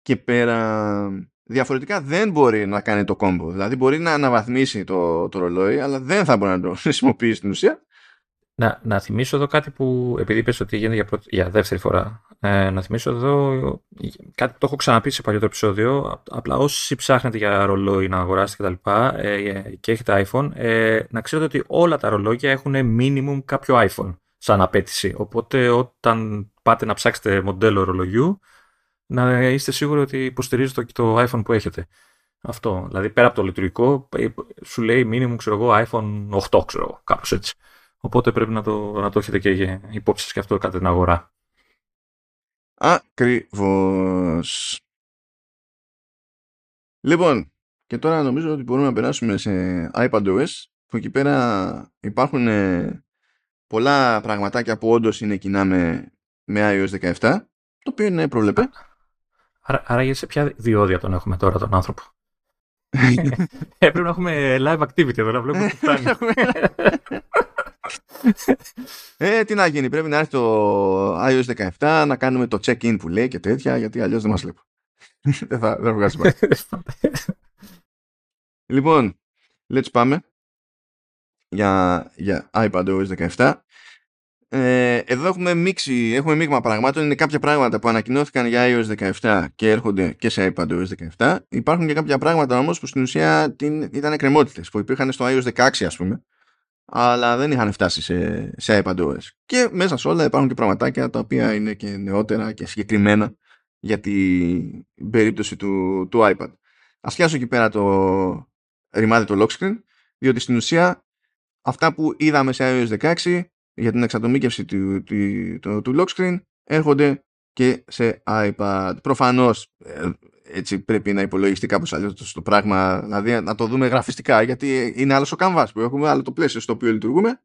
και πέρα. Διαφορετικά δεν μπορεί να κάνει το κόμπο. Δηλαδή μπορεί να αναβαθμίσει το, το ρολόι, αλλά δεν θα μπορεί να το <laughs> χρησιμοποιήσει στην ουσία. Να, να θυμίσω εδώ κάτι που, επειδή είπες ότι γίνεται για, πρώτη- για δεύτερη φορά, ε, να θυμίσω εδώ κάτι που το έχω ξαναπεί σε παλιότερο επεισόδιο. απ- Απλά όσοι ψάχνετε για ρολόι να αγοράσετε κτλ. Ε, και έχετε iPhone, ε, να ξέρετε ότι όλα τα ρολόγια έχουν minimum κάποιο iPhone σαν απέτηση. Οπότε όταν πάτε να ψάξετε μοντέλο ρολογιού, να είστε σίγουροι ότι υποστηρίζετε το, το iPhone που έχετε. Αυτό. Δηλαδή πέρα από το λειτουργικό, ε, σου λέει minimum, ξέρω εγώ, iPhone 8, ξέρω εγώ, κάπως έτσι. Οπότε πρέπει να το, να το έχετε και για υπόψη σας και αυτό κατά την αγορά. Ακριβώς. Λοιπόν, και τώρα νομίζω ότι μπορούμε να περάσουμε σε iPadOS που εκεί πέρα υπάρχουν ε, πολλά πραγματάκια που όντως είναι κοινά με, με iOS 17 το οποίο είναι προβλεπέ. Άρα, άρα σε ποια διόδια τον έχουμε τώρα τον άνθρωπο; <laughs> ε, πρέπει να έχουμε live activity εδώ, να βλέπουμε τι φτάνει. <laughs> ε, τι να γίνει, πρέπει να έρθει το iOS 17 να κάνουμε το check-in που λέει και τέτοια γιατί αλλιώς δεν μας βλέπω. <laughs> δεν θα, δεν θα βγάζει πάλι. Λοιπόν, let's πάμε για, για iPadOS 17. Ε, εδώ έχουμε μίξη, έχουμε μείγμα πραγμάτων. Είναι κάποια πράγματα που ανακοινώθηκαν για iOS 17 και έρχονται και σε iPadOS 17. Υπάρχουν και κάποια πράγματα όμως που στην ουσία την, ήταν εκκρεμότητες που υπήρχαν στο iOS 16 ας πούμε αλλά δεν είχαν φτάσει σε, σε iPadOS. Και μέσα σε όλα υπάρχουν και πραγματάκια τα οποία είναι και νεότερα και συγκεκριμένα για την περίπτωση του, του iPad. Ας πιάσω εκεί πέρα το ρημάδι το lock screen, διότι στην ουσία αυτά που είδαμε σε iOS 16 για την εξατομίκευση του, του, του, του lock screen έρχονται και σε iPad. Προφανώς ε, έτσι πρέπει να υπολογιστεί κάπως αλλιώς το πράγμα, δηλαδή να το δούμε γραφιστικά, γιατί είναι άλλος ο canvas που έχουμε, άλλο το πλαίσιο στο οποίο λειτουργούμε.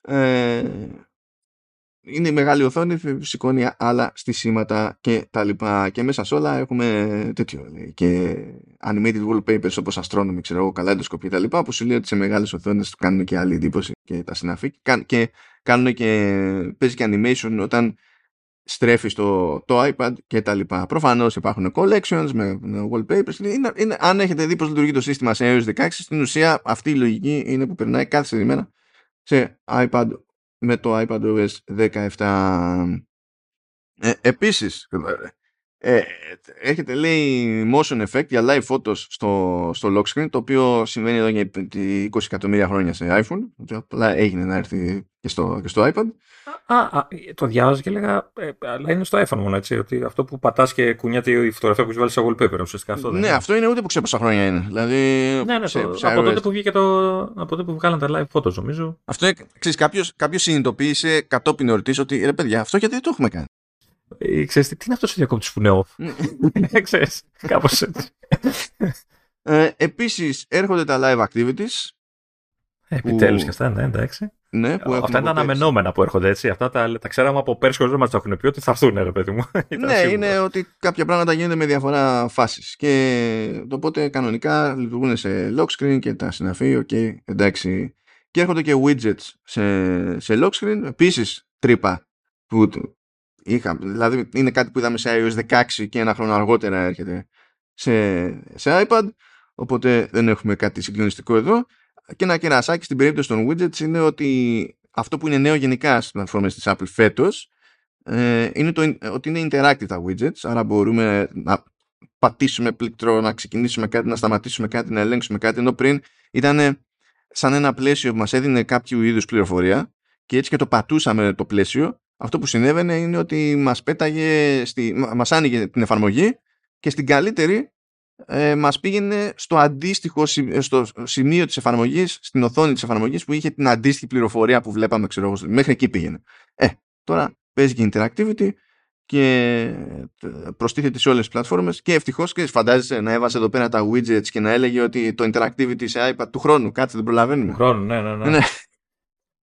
Ε, είναι η μεγάλη οθόνη, σηκώνει άλλα στισίματα και τα λοιπά. Και μέσα σε όλα έχουμε τέτοιο. Λέει, και animated wallpapers όπως astronomy, ξέρω εγώ, kaleidoscope και τα λοιπά, που σου λέει ότι σε μεγάλες οθόνες του κάνουν και άλλη εντύπωση και τα συναφή. Και κάνουν και, παίζει και animation όταν στρέφεις στο το iPad και τα λοιπά. Προφανώς υπάρχουν collections με wallpapers. Είναι, είναι, αν έχετε δει πώς λειτουργεί το σύστημα σε iOS 16, στην ουσία αυτή η λογική είναι που περνάει κάθε στιγμή σε iPad με το iPad OS 17. Ε, επίσης, ε, έχετε λέει motion effect για live photos στο, στο lock screen το οποίο συμβαίνει εδώ για 20 εκατομμύρια χρόνια σε iPhone απλά έγινε να έρθει και στο, και στο iPad. Α, α, το διάβαζα και έλεγα ε, αλλά είναι στο iPhone μόνο έτσι ότι αυτό που πατάς και κουνιάται η φωτογραφία που έχει βάλει σε wallpaper ουσιαστικά αυτό ναι αυτό είναι ούτε που ξέρω πόσα χρόνια είναι δηλαδή, ναι, ναι, σε, σε από, τότε που βγήκε το, από τότε που βγάλαν τα live photos νομίζω. Αυτό ξέρεις κάποιος, κάποιος συνειδητοποίησε κατόπιν εορτής ότι ρε παιδιά αυτό γιατί δεν το έχουμε κάνει ε, ξέρεις, τι είναι αυτός ο διακόπτης που είναι off; <laughs> Ναι. ξέρεις, κάπως έτσι. Ε, επίσης, έρχονται τα live activities. Ε, επιτέλους και αυτά, ναι, εντάξει. Ναι, που αυτά είναι αναμενόμενα που έρχονται έτσι. Αυτά τα, τα ξέραμε από πέρσι χωρίς να μας τα έχουν πει ότι θα έρθουν, ρε παιδί μου. <laughs> ναι, είναι ότι κάποια πράγματα γίνονται με διαφορά φάσεις. Και οπότε κανονικά λειτουργούν σε lock screen και τα συναφή, OK, okay, εντάξει. Και έρχονται και widgets σε, σε lock screen. Επίσης, τρύπα που είχα, δηλαδή είναι κάτι που είδαμε σε iOS 16 και ένα χρόνο αργότερα έρχεται σε, σε iPad οπότε δεν έχουμε κάτι συγκλονιστικό εδώ. Και ένα κερασάκι στην περίπτωση των widgets είναι ότι αυτό που είναι νέο γενικά στις πλατφόρμες της Apple φέτος ε, είναι το, ότι είναι interactive τα widgets άρα μπορούμε να πατήσουμε πλήκτρο, να ξεκινήσουμε κάτι, να σταματήσουμε κάτι, να ελέγξουμε κάτι. Ενώ πριν ήταν σαν ένα πλαίσιο που μας έδινε κάποιο είδους πληροφορία και έτσι και το πατούσαμε το πλαίσιο αυτό που συνέβαινε είναι ότι μας πέταγε, στη, μας άνοιγε την εφαρμογή και στην καλύτερη ε, μας πήγαινε στο αντίστοιχο ε, στο σημείο της εφαρμογής, στην οθόνη της εφαρμογής που είχε την αντίστοιχη πληροφορία που βλέπαμε, ξέρω εγώ, μέχρι εκεί πήγαινε. Ε, τώρα παίζει και interactivity και ε, προστίθεται σε όλες τις πλατφόρμες και ευτυχώς και φαντάζεσαι να έβασε εδώ πέρα τα widgets και να έλεγε ότι το interactivity σε iPad του χρόνου, κάτσε δεν προλαβαίνουμε. Του χρόνου, ναι, ναι, ναι. ναι.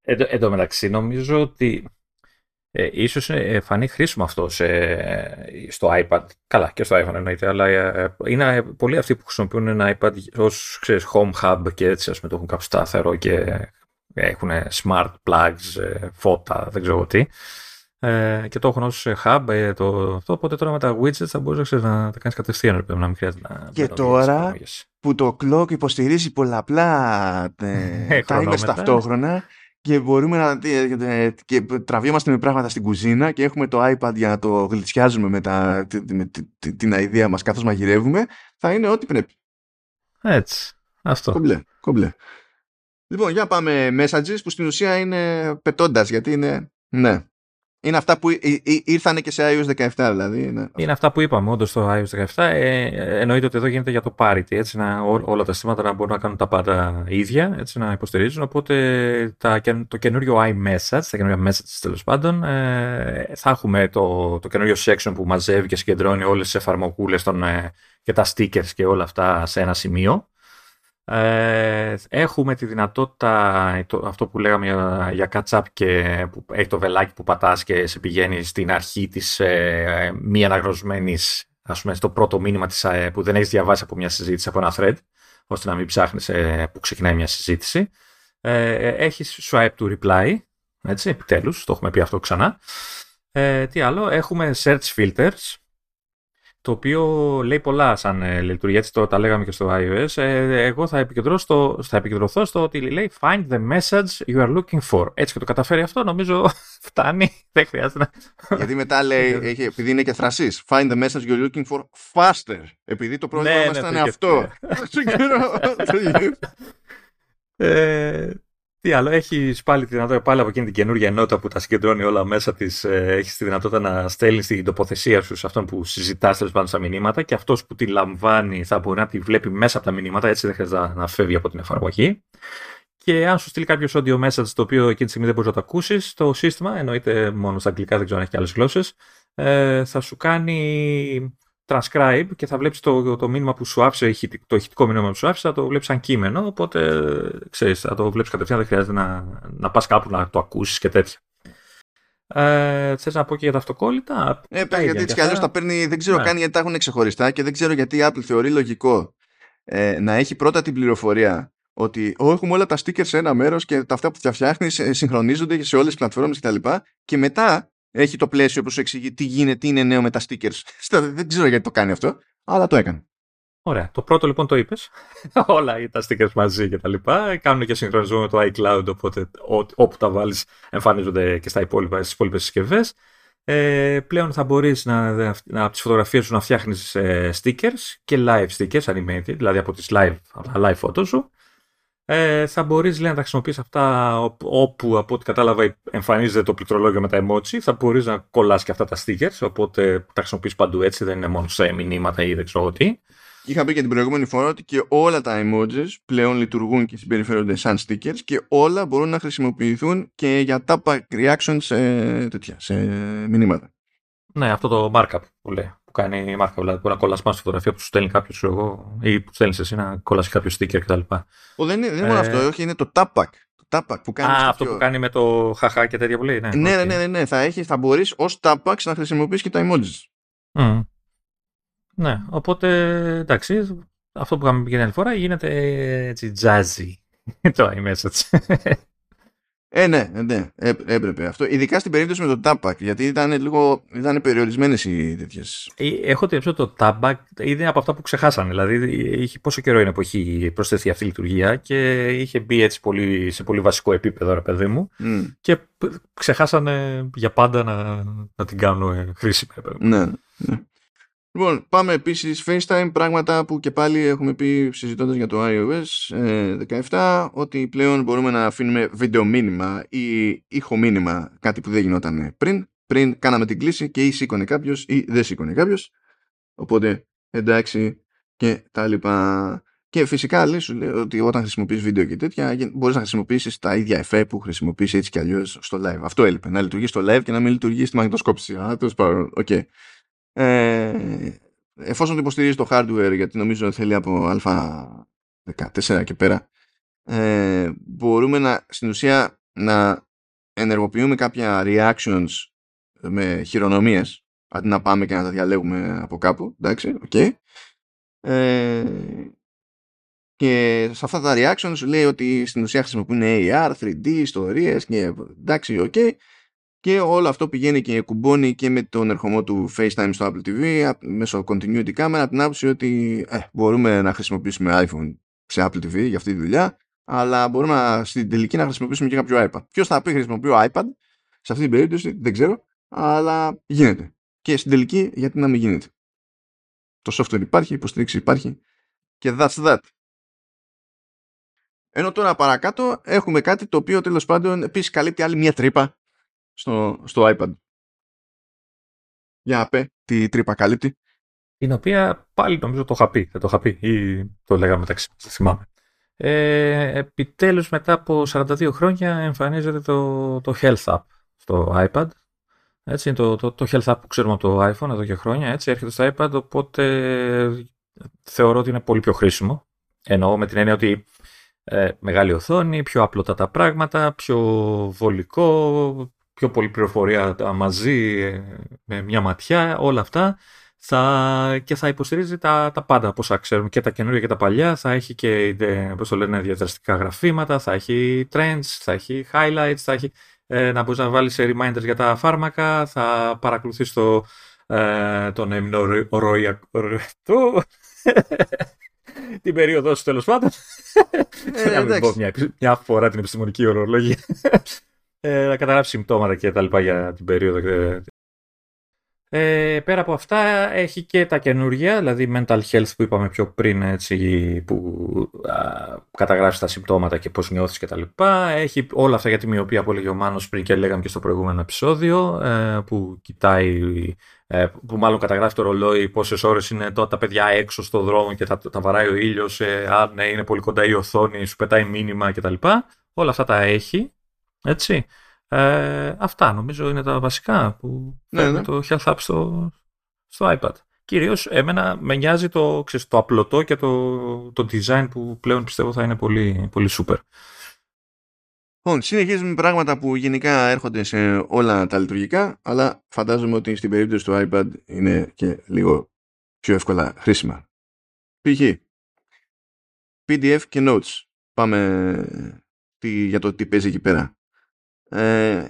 Εν τω μεταξύ νομίζω ότι ε, ίσως ε, φανεί χρήσιμο αυτό σε, στο iPad. Καλά, και στο iPhone εννοείται, αλλά ε, είναι πολλοί αυτοί που χρησιμοποιούν ένα iPad ως ξέρεις, home hub και έτσι ας πούμε το έχουν κάπου σταθερό και έχουν smart plugs, ε, φώτα, δεν ξέρω τι. Ε, και το έχουν ως hub ε, το, αυτό, οπότε τώρα με τα widgets θα μπορείς να, να τα κάνεις κατευθείαν, να μην χρειάζεται να Και τώρα που το clock υποστηρίζει πολλαπλά ε, <laughs> timers ταυτόχρονα, και μπορούμε να και τραβήμαστε με πράγματα στην κουζίνα και έχουμε το iPad για να το γλυτσιάζουμε με, τα, με την ιδέα μας καθώς μαγειρεύουμε, θα είναι ό,τι πρέπει. Έτσι. Αυτό. Κομπλέ, κομπλέ. Λοιπόν, για πάμε messages που στην ουσία είναι πετώντας γιατί είναι, ναι, είναι αυτά που ήρθαν και σε iOS 17 δηλαδή. Είναι, είναι αυτά που είπαμε όντως στο iOS 17. Ε, εννοείται ότι εδώ γίνεται για το parity, έτσι, να, ό, όλα τα συστήματα να μπορούν να κάνουν τα πάντα ίδια, έτσι, να υποστηρίζουν. Οπότε τα, το καινούριο iMessage, τα καινούργια messages τέλος πάντων, ε, θα έχουμε το, το καινούριο section που μαζεύει και συγκεντρώνει όλες τις εφαρμογούλε ε, και τα stickers και όλα αυτά σε ένα σημείο. Ε, έχουμε τη δυνατότητα, το, αυτό που λέγαμε για, για catch-up και που έχει το βελάκι που πατάς και σε πηγαίνει στην αρχή της ε, μη αναγνωσμένης, ας πούμε, στο πρώτο μήνυμα της, ε, που δεν έχεις διαβάσει από μια συζήτηση, από ένα thread, ώστε να μην ψάχνεις ε, που ξεκινάει μια συζήτηση. Ε, έχεις swipe to reply, έτσι, επιτέλους, το έχουμε πει αυτό ξανά. Ε, τι άλλο, έχουμε search filters, το οποίο λέει πολλά σαν ε, λειτουργία, έτσι το τα λέγαμε και στο iOS. Ε, εγώ θα, επικεντρωθώ στο, θα επικεντρωθώ στο ότι λέει find the message you are looking for. Έτσι και το καταφέρει αυτό, νομίζω <laughs> φτάνει, δεν χρειάζεται να... Γιατί μετά λέει, <laughs> έχει, επειδή είναι και θρασής, find the message you are looking for faster. Επειδή το πρόβλημα ναι, μας ναι, ήταν αυτό. <laughs> ε, τι άλλο, έχει πάλι τη δυνατότητα πάλι από εκείνη την καινούργια ενότητα που τα συγκεντρώνει όλα μέσα της. Ε, έχεις τη δυνατότητα να στέλνεις την τοποθεσία σου σε αυτόν που συζητάς τέλος πάντων στα μηνύματα και αυτός που τη λαμβάνει θα μπορεί να τη βλέπει μέσα από τα μηνύματα, έτσι δεν χρειάζεται να φεύγει από την εφαρμογή. Και αν σου στείλει κάποιος audio message το οποίο εκείνη τη στιγμή δεν μπορείς να το ακούσεις, το σύστημα, εννοείται μόνο στα αγγλικά, δεν ξέρω αν έχει και άλλες γλώσσες, ε, θα σου κάνει transcribe και θα βλέπεις το, το μήνυμα που σου άφησε, το ηχητικό μήνυμα που σου άφησε, θα το βλέπεις σαν κείμενο, οπότε ξέρεις, θα το βλέπεις κατευθείαν, δεν χρειάζεται να, να πας κάπου να το ακούσεις και τέτοια. Ε, Θες να πω και για τα αυτοκόλλητα; Ε, πέρα, γιατί έτσι κι αλλιώς τα παίρνει, δεν ξέρω ναι. καν γιατί τα έχουν ξεχωριστά και δεν ξέρω γιατί η Apple θεωρεί λογικό ε, να έχει πρώτα την πληροφορία ότι έχουμε όλα τα stickers σε ένα μέρος και τα αυτά που φτιάχνεις συγχρονίζονται σε όλες τις πλατφόρμες κτλ. Και, και μετά έχει το πλαίσιο που σου εξηγεί τι γίνεται, τι είναι νέο με τα stickers. <laughs> δεν ξέρω γιατί το κάνει αυτό, αλλά το έκανε. Ωραία. Το πρώτο λοιπόν το είπες. <laughs> Όλα τα stickers μαζί και τα λοιπά. Κάνουν και συγχρονισμό με το iCloud, οπότε όπου τα βάλεις εμφανίζονται και στα υπόλοιπα, στις υπόλοιπες συσκευές. Ε, πλέον θα μπορείς να, να, από τις φωτογραφίες σου να φτιάχνεις ε, stickers και live stickers animated, δηλαδή από τις live, από τα live photos σου. Ε, θα μπορείς λέει, να τα χρησιμοποιείς αυτά όπου από ό,τι κατάλαβα εμφανίζεται το πληκτρολόγιο με τα emoji. Θα μπορείς να κολλάς και αυτά τα stickers, οπότε τα χρησιμοποιείς παντού έτσι, δεν είναι μόνο σε μηνύματα ή δεν ξέρω τι. Είχα πει και την προηγούμενη φορά ότι και όλα τα emojis πλέον λειτουργούν και συμπεριφέρονται σαν stickers και όλα μπορούν να χρησιμοποιηθούν και για tap reaction σε, τέτοια, σε μηνύματα. Ναι, αυτό το markup που λέει. Που κάνει markup, δηλαδή που να κολλάς πάνω στη φωτογραφία που σου στέλνει κάποιος εγώ ή που στέλνεις εσύ να κολλάσει κάποιο sticker κτλ. δεν είναι, δεν είναι μόνο ε, αυτό, όχι, είναι το tapak. Το που κάνεις Α, αυτό που κάνει με το χαχά και τέτοια που λέει. Ναι, ναι, okay. ναι, ναι, ναι, θα, έχεις, θα μπορείς ως tapak να χρησιμοποιήσει και τα emojis. Mm. Ναι, οπότε εντάξει, αυτό που είχαμε πει την άλλη φορά γίνεται έτσι jazzy <laughs> το iMessage. Ε, ναι, ναι, έπρεπε αυτό. Ειδικά στην περίπτωση με το Tapac, γιατί ήταν λίγο ήταν περιορισμένες οι τέτοιες. Ε, έχω την ότι το Tapac είναι από αυτά που ξεχάσανε. Δηλαδή, είχε, πόσο καιρό είναι που έχει προσθεθεί αυτή η λειτουργία και είχε μπει έτσι πολύ, σε πολύ βασικό επίπεδο, ρε παιδί μου. Και ξεχάσανε για πάντα να, να την κάνουν χρήσιμη. Ναι, ναι. Λοιπόν, πάμε επίσης FaceTime, πράγματα που και πάλι έχουμε πει συζητώντας για το iOS 17, ε, ότι πλέον μπορούμε να αφήνουμε βίντεο μήνυμα ή ήχο μήνυμα, κάτι που δεν γινόταν πριν. Πριν κάναμε την κλήση και ή σήκωνε κάποιος ή δεν σήκωνε κάποιος. Οπότε εντάξει και τα λοιπά. Και φυσικά λέει, σου λέει ότι όταν χρησιμοποιείς βίντεο και τέτοια μπορείς να χρησιμοποιήσεις τα ίδια εφέ που χρησιμοποιείς έτσι κι αλλιώς στο live. Αυτό έλειπε, να λειτουργείς στο live και να μην λειτουργείς στη μαγνητοσκόπηση. Α, τέλος πάντων, OK. Okay. Ε, εφόσον το υποστηρίζει το hardware, γιατί νομίζω θέλει από α14 και πέρα, ε, μπορούμε να, στην ουσία να ενεργοποιούμε κάποια reactions με χειρονομίες, αντί να πάμε και να τα διαλέγουμε από κάπου, εντάξει, okay. Ε, και σε αυτά τα reactions λέει ότι στην ουσία χρησιμοποιούν AR, 3D, ιστορίες και εντάξει, ok και όλο αυτό πηγαίνει και κουμπώνει και με τον ερχομό του FaceTime στο Apple TV μέσω continuity camera από την άποψη ότι ε, μπορούμε να χρησιμοποιήσουμε iPhone σε Apple TV για αυτή τη δουλειά αλλά μπορούμε να, στην τελική να χρησιμοποιήσουμε και κάποιο iPad. Ποιος θα πει χρησιμοποιώ iPad σε αυτή την περίπτωση δεν ξέρω αλλά γίνεται. Και στην τελική γιατί να μην γίνεται. Το software υπάρχει, η υποστήριξη υπάρχει και that's that. Ενώ τώρα παρακάτω έχουμε κάτι το οποίο τέλος πάντων επίσης καλύπτει άλλη μια τρύπα στο, στο iPad. Για πέ, τι τρύπα καλύπτει. Την οποία πάλι νομίζω το είχα πει, δεν το είχα πει ή το λέγαμε μεταξύ μας, δεν θυμάμαι. Ε, επιτέλους μετά από 42 χρόνια εμφανίζεται το, το Health App στο iPad. Έτσι είναι το, το, το Health App που ξέρουμε από το iPhone εδώ και χρόνια. Έτσι έρχεται στο iPad, οπότε θεωρώ ότι είναι πολύ πιο χρήσιμο. Εννοώ με την έννοια ότι ε, μεγάλη οθόνη, πιο απλωτά τα πράγματα, πιο βολικό, πιο πολύ πληροφορία μαζί ε, με μια ματιά, όλα αυτά θα, και θα υποστηρίζει τα, τα πάντα από όσα ξέρουμε και τα καινούργια και τα παλιά. Θα έχει και πώς το λένε, διαδραστικά γραφήματα, θα έχει trends, θα έχει highlights, θα έχει ε, να μπορείς να βάλεις reminders για τα φάρμακα, θα παρακολουθείς το, ε, τον την περίοδο σου τέλος πάντων. Ε, να πω μια, μια φορά την επιστημονική ορολογία ε, να καταγράψει συμπτώματα και τα λοιπά για την περίοδο. Ε, πέρα από αυτά έχει και τα καινούργια, δηλαδή mental health που είπαμε πιο πριν, έτσι, που α, καταγράφεις τα συμπτώματα και πώς νιώθεις και τα λοιπά. Έχει όλα αυτά για τη μοιοπία που έλεγε ο Μάνος πριν και λέγαμε και στο προηγούμενο επεισόδιο, ε, που κοιτάει, ε, που μάλλον καταγράφει το ρολόι πόσες ώρες είναι τότε τα παιδιά έξω στο δρόμο και τα, τα βαράει ο ήλιος, ε, αν ναι, είναι πολύ κοντά η οθόνη, σου πετάει μήνυμα κτλ. Όλα αυτά τα έχει έτσι. Ε, αυτά νομίζω είναι τα βασικά που ναι, ναι. το Health App στο, στο iPad. Κυρίως εμένα με νοιάζει το, ξέρεις, το απλωτό και το, το design που πλέον πιστεύω θα είναι πολύ, πολύ super. Λοιπόν, συνεχίζουμε με πράγματα που γενικά έρχονται σε όλα τα λειτουργικά, αλλά φαντάζομαι ότι στην περίπτωση του iPad είναι και λίγο πιο εύκολα χρήσιμα. Π.χ. PDF και Notes. Πάμε για το τι παίζει εκεί πέρα. Ε,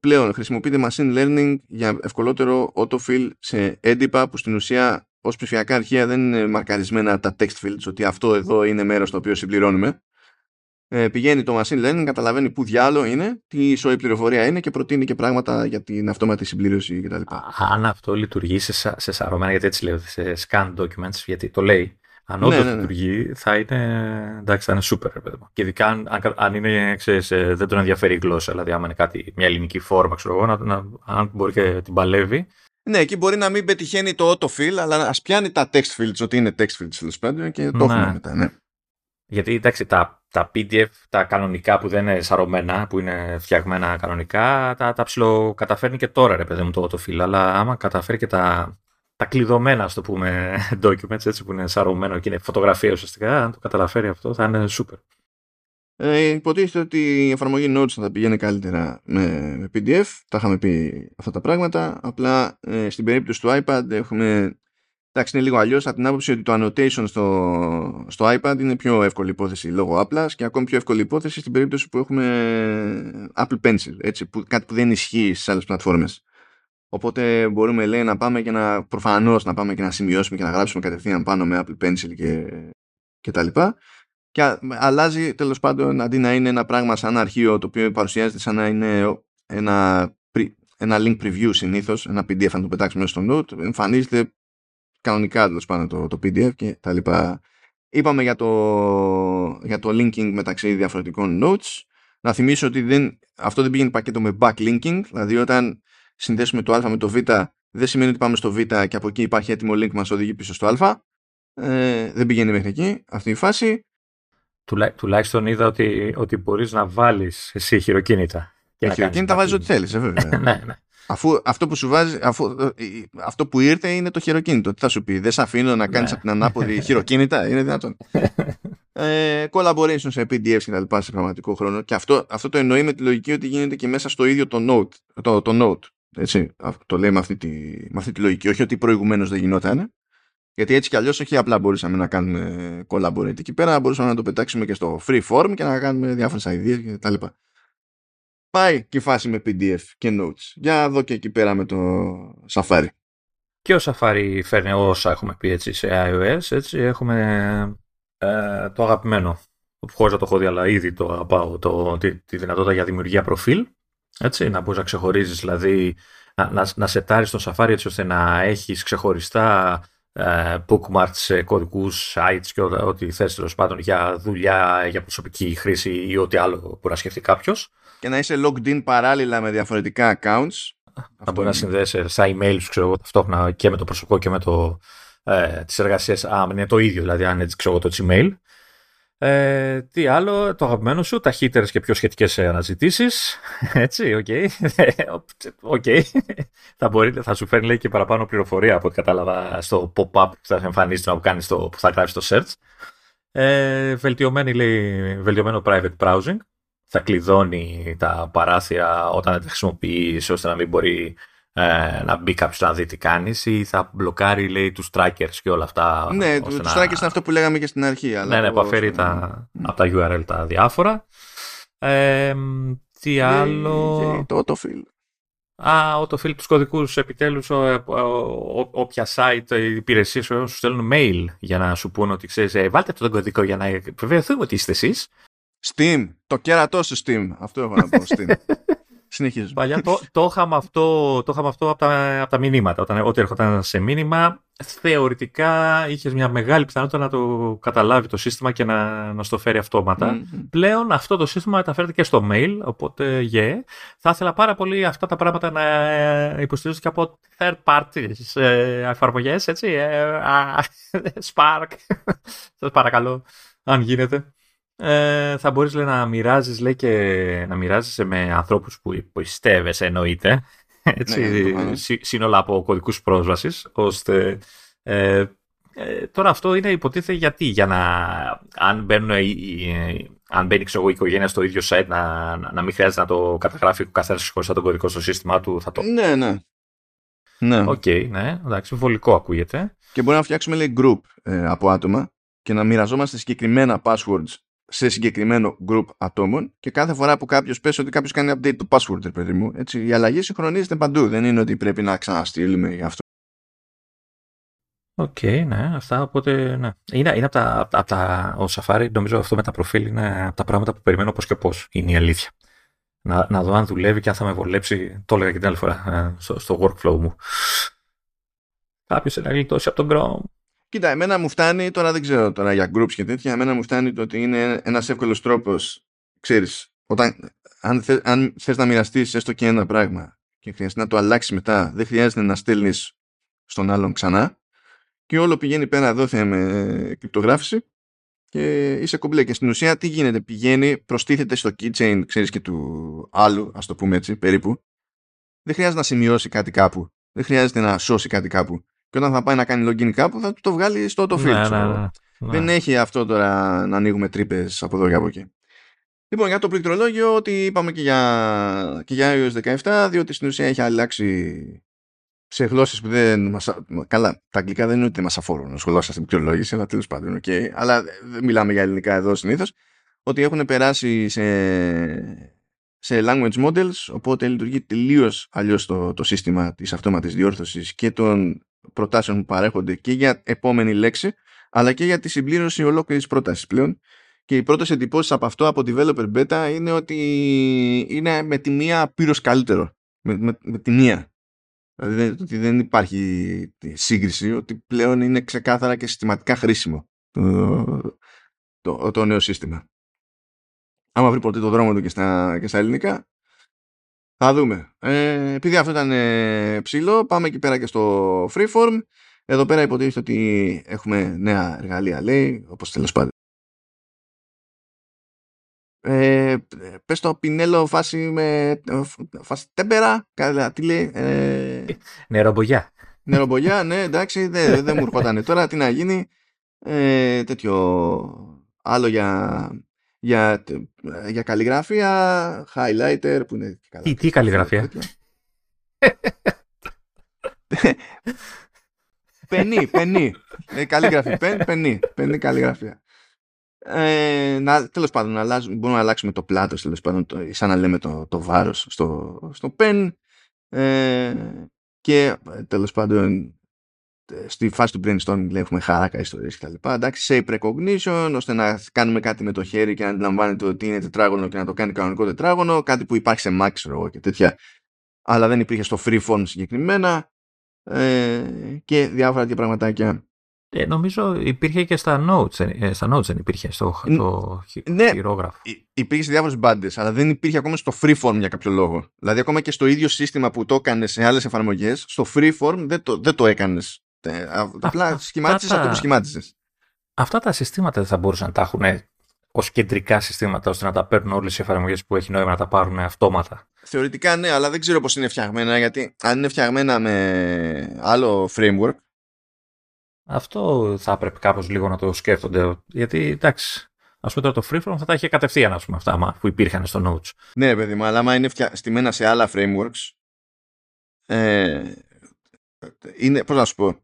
πλέον χρησιμοποιείται machine learning για ευκολότερο autofill σε έντυπα που στην ουσία ως ψηφιακά αρχεία δεν είναι μαρκαρισμένα τα text fields ότι αυτό εδώ είναι μέρος το οποίο συμπληρώνουμε ε, πηγαίνει το machine learning, καταλαβαίνει που διάλογο είναι, τι ισόη πληροφορία είναι και προτείνει και πράγματα για την αυτόματη συμπλήρωση κτλ. Αν αυτό λειτουργεί σε, σε σαρωμένα, γιατί έτσι λέω, σε scan documents, γιατί το λέει, αν ναι, όντως ναι, ναι, λειτουργεί, θα είναι, εντάξει, θα είναι super. Παιδί. Και ειδικά αν, αν είναι, ξέρεις, ε, δεν τον ενδιαφέρει η γλώσσα, δηλαδή άμα είναι κάτι, μια ελληνική φόρμα, ξέρω εγώ, να, να, αν μπορεί και την παλεύει. Ναι, εκεί μπορεί να μην πετυχαίνει το autofill, αλλά ας πιάνει τα text fields, ότι είναι text fields τέλος πάντων και το ναι. έχουμε μετά. Ναι. Γιατί εντάξει, τα, τα PDF, τα κανονικά που δεν είναι σαρωμένα, που είναι φτιαγμένα κανονικά, τα, τα ψιλοκαταφέρνει και τώρα ρε παιδί μου το autofill. Αλλά άμα καταφέρει και τα, τα κλειδωμένα, ας το πούμε, <laughs> documents, έτσι που είναι σαρωμένο και είναι φωτογραφία ουσιαστικά, αν το καταφέρει αυτό θα είναι super. Ε, υποτίθεται ότι η εφαρμογή Notes θα πηγαίνει καλύτερα με, PDF. Τα είχαμε πει αυτά τα πράγματα. Απλά ε, στην περίπτωση του iPad έχουμε Εντάξει, είναι λίγο αλλιώς από την άποψη ότι το annotation στο, στο iPad είναι πιο εύκολη υπόθεση λόγω Apple και ακόμη πιο εύκολη υπόθεση στην περίπτωση που έχουμε Apple Pencil, έτσι, που, κάτι που δεν ισχύει στις άλλες πλατφόρμες. Οπότε μπορούμε λέει να πάμε και να προφανώς να πάμε και να σημειώσουμε και να γράψουμε κατευθείαν πάνω με Apple Pencil και, και τα λοιπά. Και αλλάζει τέλος πάντων αντί να είναι ένα πράγμα σαν αρχείο το οποίο παρουσιάζεται σαν να είναι ένα, ένα link preview συνήθως, ένα PDF αν το πετάξουμε στο note, εμφανίζεται κανονικά τέλος πάνω το, το PDF και τα λοιπά. Είπαμε για το, για το linking μεταξύ διαφορετικών notes. Να θυμίσω ότι δεν, αυτό δεν πήγαινε πακέτο με backlinking, δηλαδή όταν συνδέσουμε το α με το β δεν σημαίνει ότι πάμε στο β και από εκεί υπάρχει έτοιμο link μας οδηγεί πίσω στο α. Ε, δεν πηγαίνει μέχρι εκεί αυτή η φάση. Τουλά, τουλάχιστον είδα ότι, ότι μπορείς να βάλεις εσύ χειροκίνητα. Και χειροκίνητα βάζεις ό,τι θέλεις, ε, βέβαια. <laughs> ναι, ναι. Αφού αυτό που σου βάζει, αφού, ε, αυτό που ήρθε είναι το χειροκίνητο. Τι θα σου πει, δεν σε αφήνω να κάνεις ναι. από την ανάποδη <laughs> χειροκίνητα, είναι δυνατόν. <laughs> ε, collaboration σε PDF και τα λοιπά σε πραγματικό χρόνο. Και αυτό, αυτό το εννοεί με τη λογική ότι γίνεται και μέσα στο ίδιο το note. Το, το note έτσι, το λέει με αυτή, τη, με αυτή τη λογική. Όχι ότι προηγουμένως δεν γινόταν. Γιατί έτσι κι αλλιώς όχι απλά μπορούσαμε να κάνουμε collaborate εκεί πέρα, μπορούσαμε να το πετάξουμε και στο free form και να κάνουμε διάφορες ideas κτλ. Πάει και η φάση με PDF και notes. Για δω και εκεί πέρα με το Safari. Και ο Safari φέρνει όσα έχουμε πει έτσι σε iOS. Έτσι, έχουμε ε, το αγαπημένο. Χωρίς να το έχω δει, αλλά ήδη το αγαπάω. Το, τη, τη δυνατότητα για δημιουργία προφίλ. Έτσι, να μπορείς να ξεχωρίζεις, δηλαδή να, να, να σετάρεις τον Safari έτσι ώστε να έχεις ξεχωριστά ε, bookmarks σε κωδικούς sites και ό,τι θες τέλος πάντων για δουλειά, για προσωπική χρήση ή ό,τι άλλο μπορεί να σκεφτεί κάποιος και να είσαι logged in παράλληλα με διαφορετικά accounts. Να μπορεί να συνδέσει στα email σου, ξέρω εγώ, ταυτόχρονα και με το προσωπικό και με το, ε, τις εργασίες. Α, είναι το ίδιο, δηλαδή αν έτσι ξέρω το Gmail. Ε, τι άλλο, το αγαπημένο σου, ταχύτερες και πιο σχετικές αναζητήσεις. <laughs> Έτσι, OK. <laughs> Okay. okay. θα, θα σου φέρνει λέει, και παραπάνω πληροφορία από ό,τι κατάλαβα στο pop-up που θα εμφανίσει που, κάνεις το, που θα γράφεις το search. Ε, βελτιωμένο private browsing θα κλειδώνει τα παράθυρα όταν δεν τα χρησιμοποιείς ώστε να μην μπορεί ε, να μπει κάποιος να δει τι κάνεις ή θα μπλοκάρει λέει τους trackers και όλα αυτά. Ναι, τους να... trackers είναι αυτό που λέγαμε και στην αρχή. Αλλά ναι, ναι, που αφαιρεί τα, mm. από τα URL τα διάφορα. Ε, τι άλλο; Και το autofill. Α, autofill τους κωδικούς επιτέλους. Όποια site υπηρεσίες σου στέλνουν mail για να σου πούνε ότι ξέρεις, ε, βάλτε αυτό τον κωδικό για να βεβαιωθούμε ότι είστε εσείς. Steam. Το κέρατό σου Steam. Αυτό έχω να πω. Steam. <laughs> Συνεχίζουμε. Παλιά το, το, είχαμε αυτό, το είχαμε αυτό από τα, από τα μηνύματα. Όταν, ό,τι έρχονταν σε μήνυμα, θεωρητικά είχες μια μεγάλη πιθανότητα να το καταλάβει το σύστημα και να, να στο φέρει αυτόματα. Mm-hmm. Πλέον αυτό το σύστημα μεταφέρεται και στο mail, οπότε yeah. Θα ήθελα πάρα πολύ αυτά τα πράγματα να υποστηρίζονται και από third parties ε, εφαρμογές, έτσι. Ε, Spark. <laughs> Σας παρακαλώ, αν γίνεται ε, θα μπορείς λέει, να μοιράζεις λέει, και να μοιράζεσαι με ανθρώπους που πιστεύεσαι εννοείται έτσι, ναι, ναι, σύνολα από κωδικούς πρόσβασης ώστε ε, Ε, τώρα αυτό είναι υποτίθεται γιατί, για να αν, μπαίνουν, αν μπαίνει ξέρω, η οικογένεια στο ίδιο site να, να μην χρειάζεται να το καταγράφει ο καθένας χωριστά τον κωδικό στο σύστημά του. Θα το... Ναι, ναι. Ναι. OK, okay, ναι, εντάξει, βολικό ακούγεται. Και μπορεί να φτιάξουμε λέει group ε, από άτομα και να μοιραζόμαστε συγκεκριμένα passwords σε συγκεκριμένο group ατόμων και κάθε φορά που κάποιος πέσει ότι κάποιος κάνει update το password, παιδί μου, έτσι, η αλλαγή συγχρονίζεται παντού. Δεν είναι ότι πρέπει να ξαναστείλουμε γι' αυτό. OK, okay, ναι, αυτά οπότε. Ναι. Είναι, είναι από τα, από τα. Ο Safari, νομίζω αυτό με τα προφίλ είναι από τα πράγματα που περιμένω πώς και πώς. Είναι η αλήθεια. Να, να δω αν δουλεύει και αν θα με βολέψει. Το έλεγα και την άλλη φορά ε, στο, στο workflow μου. Κάποιος να γλιτώσει από τον Chrome. Κοίτα, εμένα μου φτάνει, τώρα δεν ξέρω τώρα για groups και τέτοια, εμένα μου φτάνει το ότι είναι ένας εύκολος τρόπος, ξέρεις, όταν, αν, θε, αν θες να μοιραστείς έστω και ένα πράγμα και χρειάζεται να το αλλάξεις μετά, δεν χρειάζεται να στέλνεις στον άλλον ξανά και όλο πηγαίνει πέρα δόθε με κρυπτογράφηση και είσαι κομπλέ. Και στην ουσία τι γίνεται, πηγαίνει, προστίθεται στο keychain, ξέρεις και του άλλου, ας το πούμε έτσι, περίπου. Δεν χρειάζεται να σημειώσει κάτι κάπου. Δεν χρειάζεται να σώσει κάτι κάπου και όταν θα πάει να κάνει login κάπου θα το βγάλει στο auto ναι, ναι, ναι, Δεν έχει αυτό τώρα να ανοίγουμε τρύπες από εδώ και από εκεί. Λοιπόν, για το πληκτρολόγιο, ότι είπαμε και για, και για iOS 17, διότι στην ουσία έχει αλλάξει σε γλώσσες που δεν μας. Καλά, τα αγγλικά δεν είναι ότι δεν μας αφορούν ως γλώσσα στην πληκτρολόγηση, αλλά τέλος πάντων, okay. Αλλά δεν μιλάμε για ελληνικά εδώ συνήθως. Ότι έχουν περάσει σε, σε language models, οπότε λειτουργεί τελείως αλλιώς το, το σύστημα της αυτόματης διόρθωσης και των προτάσεων που παρέχονται και για επόμενη λέξη, αλλά και για τη συμπλήρωση ολόκληρης πρότασης πλέον. Και οι πρώτες εντυπώσεις από αυτό, από developer beta, είναι ότι είναι με τη μία πύρος καλύτερο. Με, με, με τη μία. Δηλαδή ότι δεν υπάρχει σύγκριση, ότι πλέον είναι ξεκάθαρα και συστηματικά χρήσιμο το, το, το νέο σύστημα. Άμα βρει ποτέ το δρόμο του και στα, και στα ελληνικά, θα δούμε. Ε, επειδή αυτό ήταν ε, ψηλό, πάμε εκεί πέρα και στο freeform. Εδώ πέρα υποτίθεται ότι έχουμε νέα εργαλεία, λέει, όπως τέλος πάντων. Ε, πες το πινέλο φάση με φάση τέμπερα, τι λέει. Ε, νερομπογιά. Νερομπογιά, ναι, εντάξει, <laughs> δεν δε μου έρχονταν τώρα, τι να γίνει. Ε, τέτοιο άλλο για για, για καλλιγραφία, highlighter που είναι... Τι, τι καλλιγραφία; πενή, <laughs> πενή. Ε, καλλιγραφή, πεν, πενή, πενή καλλιγραφία. Ε, να, τέλος πάντων, να αλλάζουμε, μπορούμε να αλλάξουμε το πλάτος, τέλος πάντων, το, σαν να λέμε το, το βάρος στο, στο πεν. Ε, και τέλος πάντων στη φάση του brainstorming έχουμε χαράκα ιστορίες και τα λοιπά. Εντάξει, shape recognition, ώστε να κάνουμε κάτι με το χέρι και να αντιλαμβάνεται ότι είναι τετράγωνο και να το κάνει κανονικό τετράγωνο, κάτι που υπάρχει σε Max και τέτοια, αλλά δεν υπήρχε στο freeform συγκεκριμένα ε, και διάφορα τέτοια πραγματάκια. Ε, νομίζω υπήρχε και στα notes, ε, στα notes δεν υπήρχε στο το ναι, χειρόγραφο. Υπήρχε σε διάφορες μπάντες, αλλά δεν υπήρχε ακόμα στο freeform για κάποιο λόγο. Δηλαδή, ακόμα και στο ίδιο σύστημα που το έκανε σε άλλες εφαρμογές, στο freeform δεν το, δεν το έκανες Απλά σχημάτισες αυτό που σχημάτισες. Αυτά τα συστήματα δεν θα μπορούσαν να τα έχουν ως κεντρικά συστήματα ώστε να τα παίρνουν όλες οι εφαρμογές που έχει νόημα να τα πάρουν αυτόματα. Θεωρητικά ναι, αλλά δεν ξέρω πώς είναι φτιαγμένα γιατί αν είναι φτιαγμένα με άλλο framework. Αυτό θα έπρεπε κάπως λίγο να το σκέφτονται. Γιατί εντάξει, Α πούμε τώρα το freeform θα τα είχε κατευθείαν ας πούμε, αυτά που υπήρχαν στο Notes. Ναι, παιδί μου, αλλά άμα είναι φτια... στημένα σε άλλα frameworks. Ε, είναι, πώς να σου πω,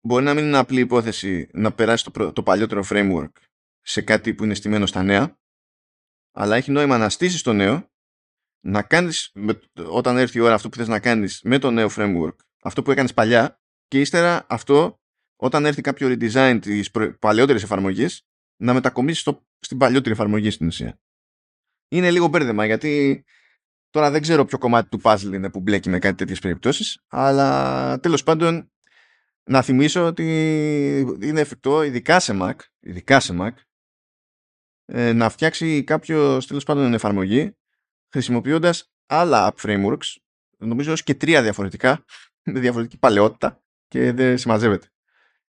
μπορεί να μην είναι απλή υπόθεση να περάσει το, το παλιότερο framework σε κάτι που είναι στημένο στα νέα, αλλά έχει νόημα να στήσεις το νέο, να κάνεις, όταν έρθει η ώρα αυτό που θες να κάνεις με το νέο framework, αυτό που έκανες παλιά, και ύστερα αυτό, όταν έρθει κάποιο redesign της παλαιότερης εφαρμογής, να μετακομίσεις στο, στην παλιότερη εφαρμογή στην ουσία. Είναι λίγο μπέρδεμα, γιατί τώρα δεν ξέρω ποιο κομμάτι του puzzle είναι που μπλέκει με κάτι τέτοιες περιπτώσεις, αλλά τέλος πάντων να θυμίσω ότι είναι εφικτό, ειδικά σε Mac, ειδικά σε Mac ε, να φτιάξει κάποιο τέλος πάντων εφαρμογή χρησιμοποιώντας άλλα app frameworks, νομίζω και τρία διαφορετικά, με διαφορετική παλαιότητα και δεν συμμαζεύεται.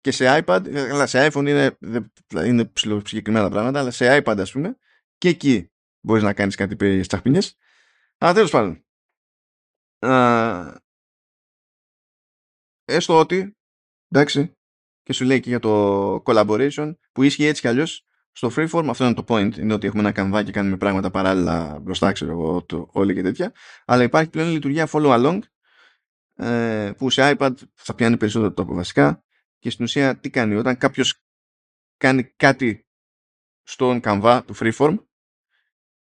Και σε iPad, αλλά σε iPhone είναι, είναι συγκεκριμένα πράγματα, αλλά σε iPad ας πούμε, και εκεί μπορείς να κάνεις κάτι περί τσαχπινιές. Αλλά τέλος πάντων. έστω ότι Εντάξει. και σου λέει και για το collaboration που ίσχυε έτσι κι αλλιώς στο freeform. Αυτό είναι το point. Είναι ότι έχουμε ένα καμβά και κάνουμε πράγματα παράλληλα μπροστά, ξέρω εγώ, το, όλοι και τέτοια. Αλλά υπάρχει πλέον λειτουργία follow along ε, που σε iPad θα πιάνει περισσότερο τόπο βασικά. Και στην ουσία τι κάνει, όταν κάποιος κάνει κάτι στον καμβά του freeform,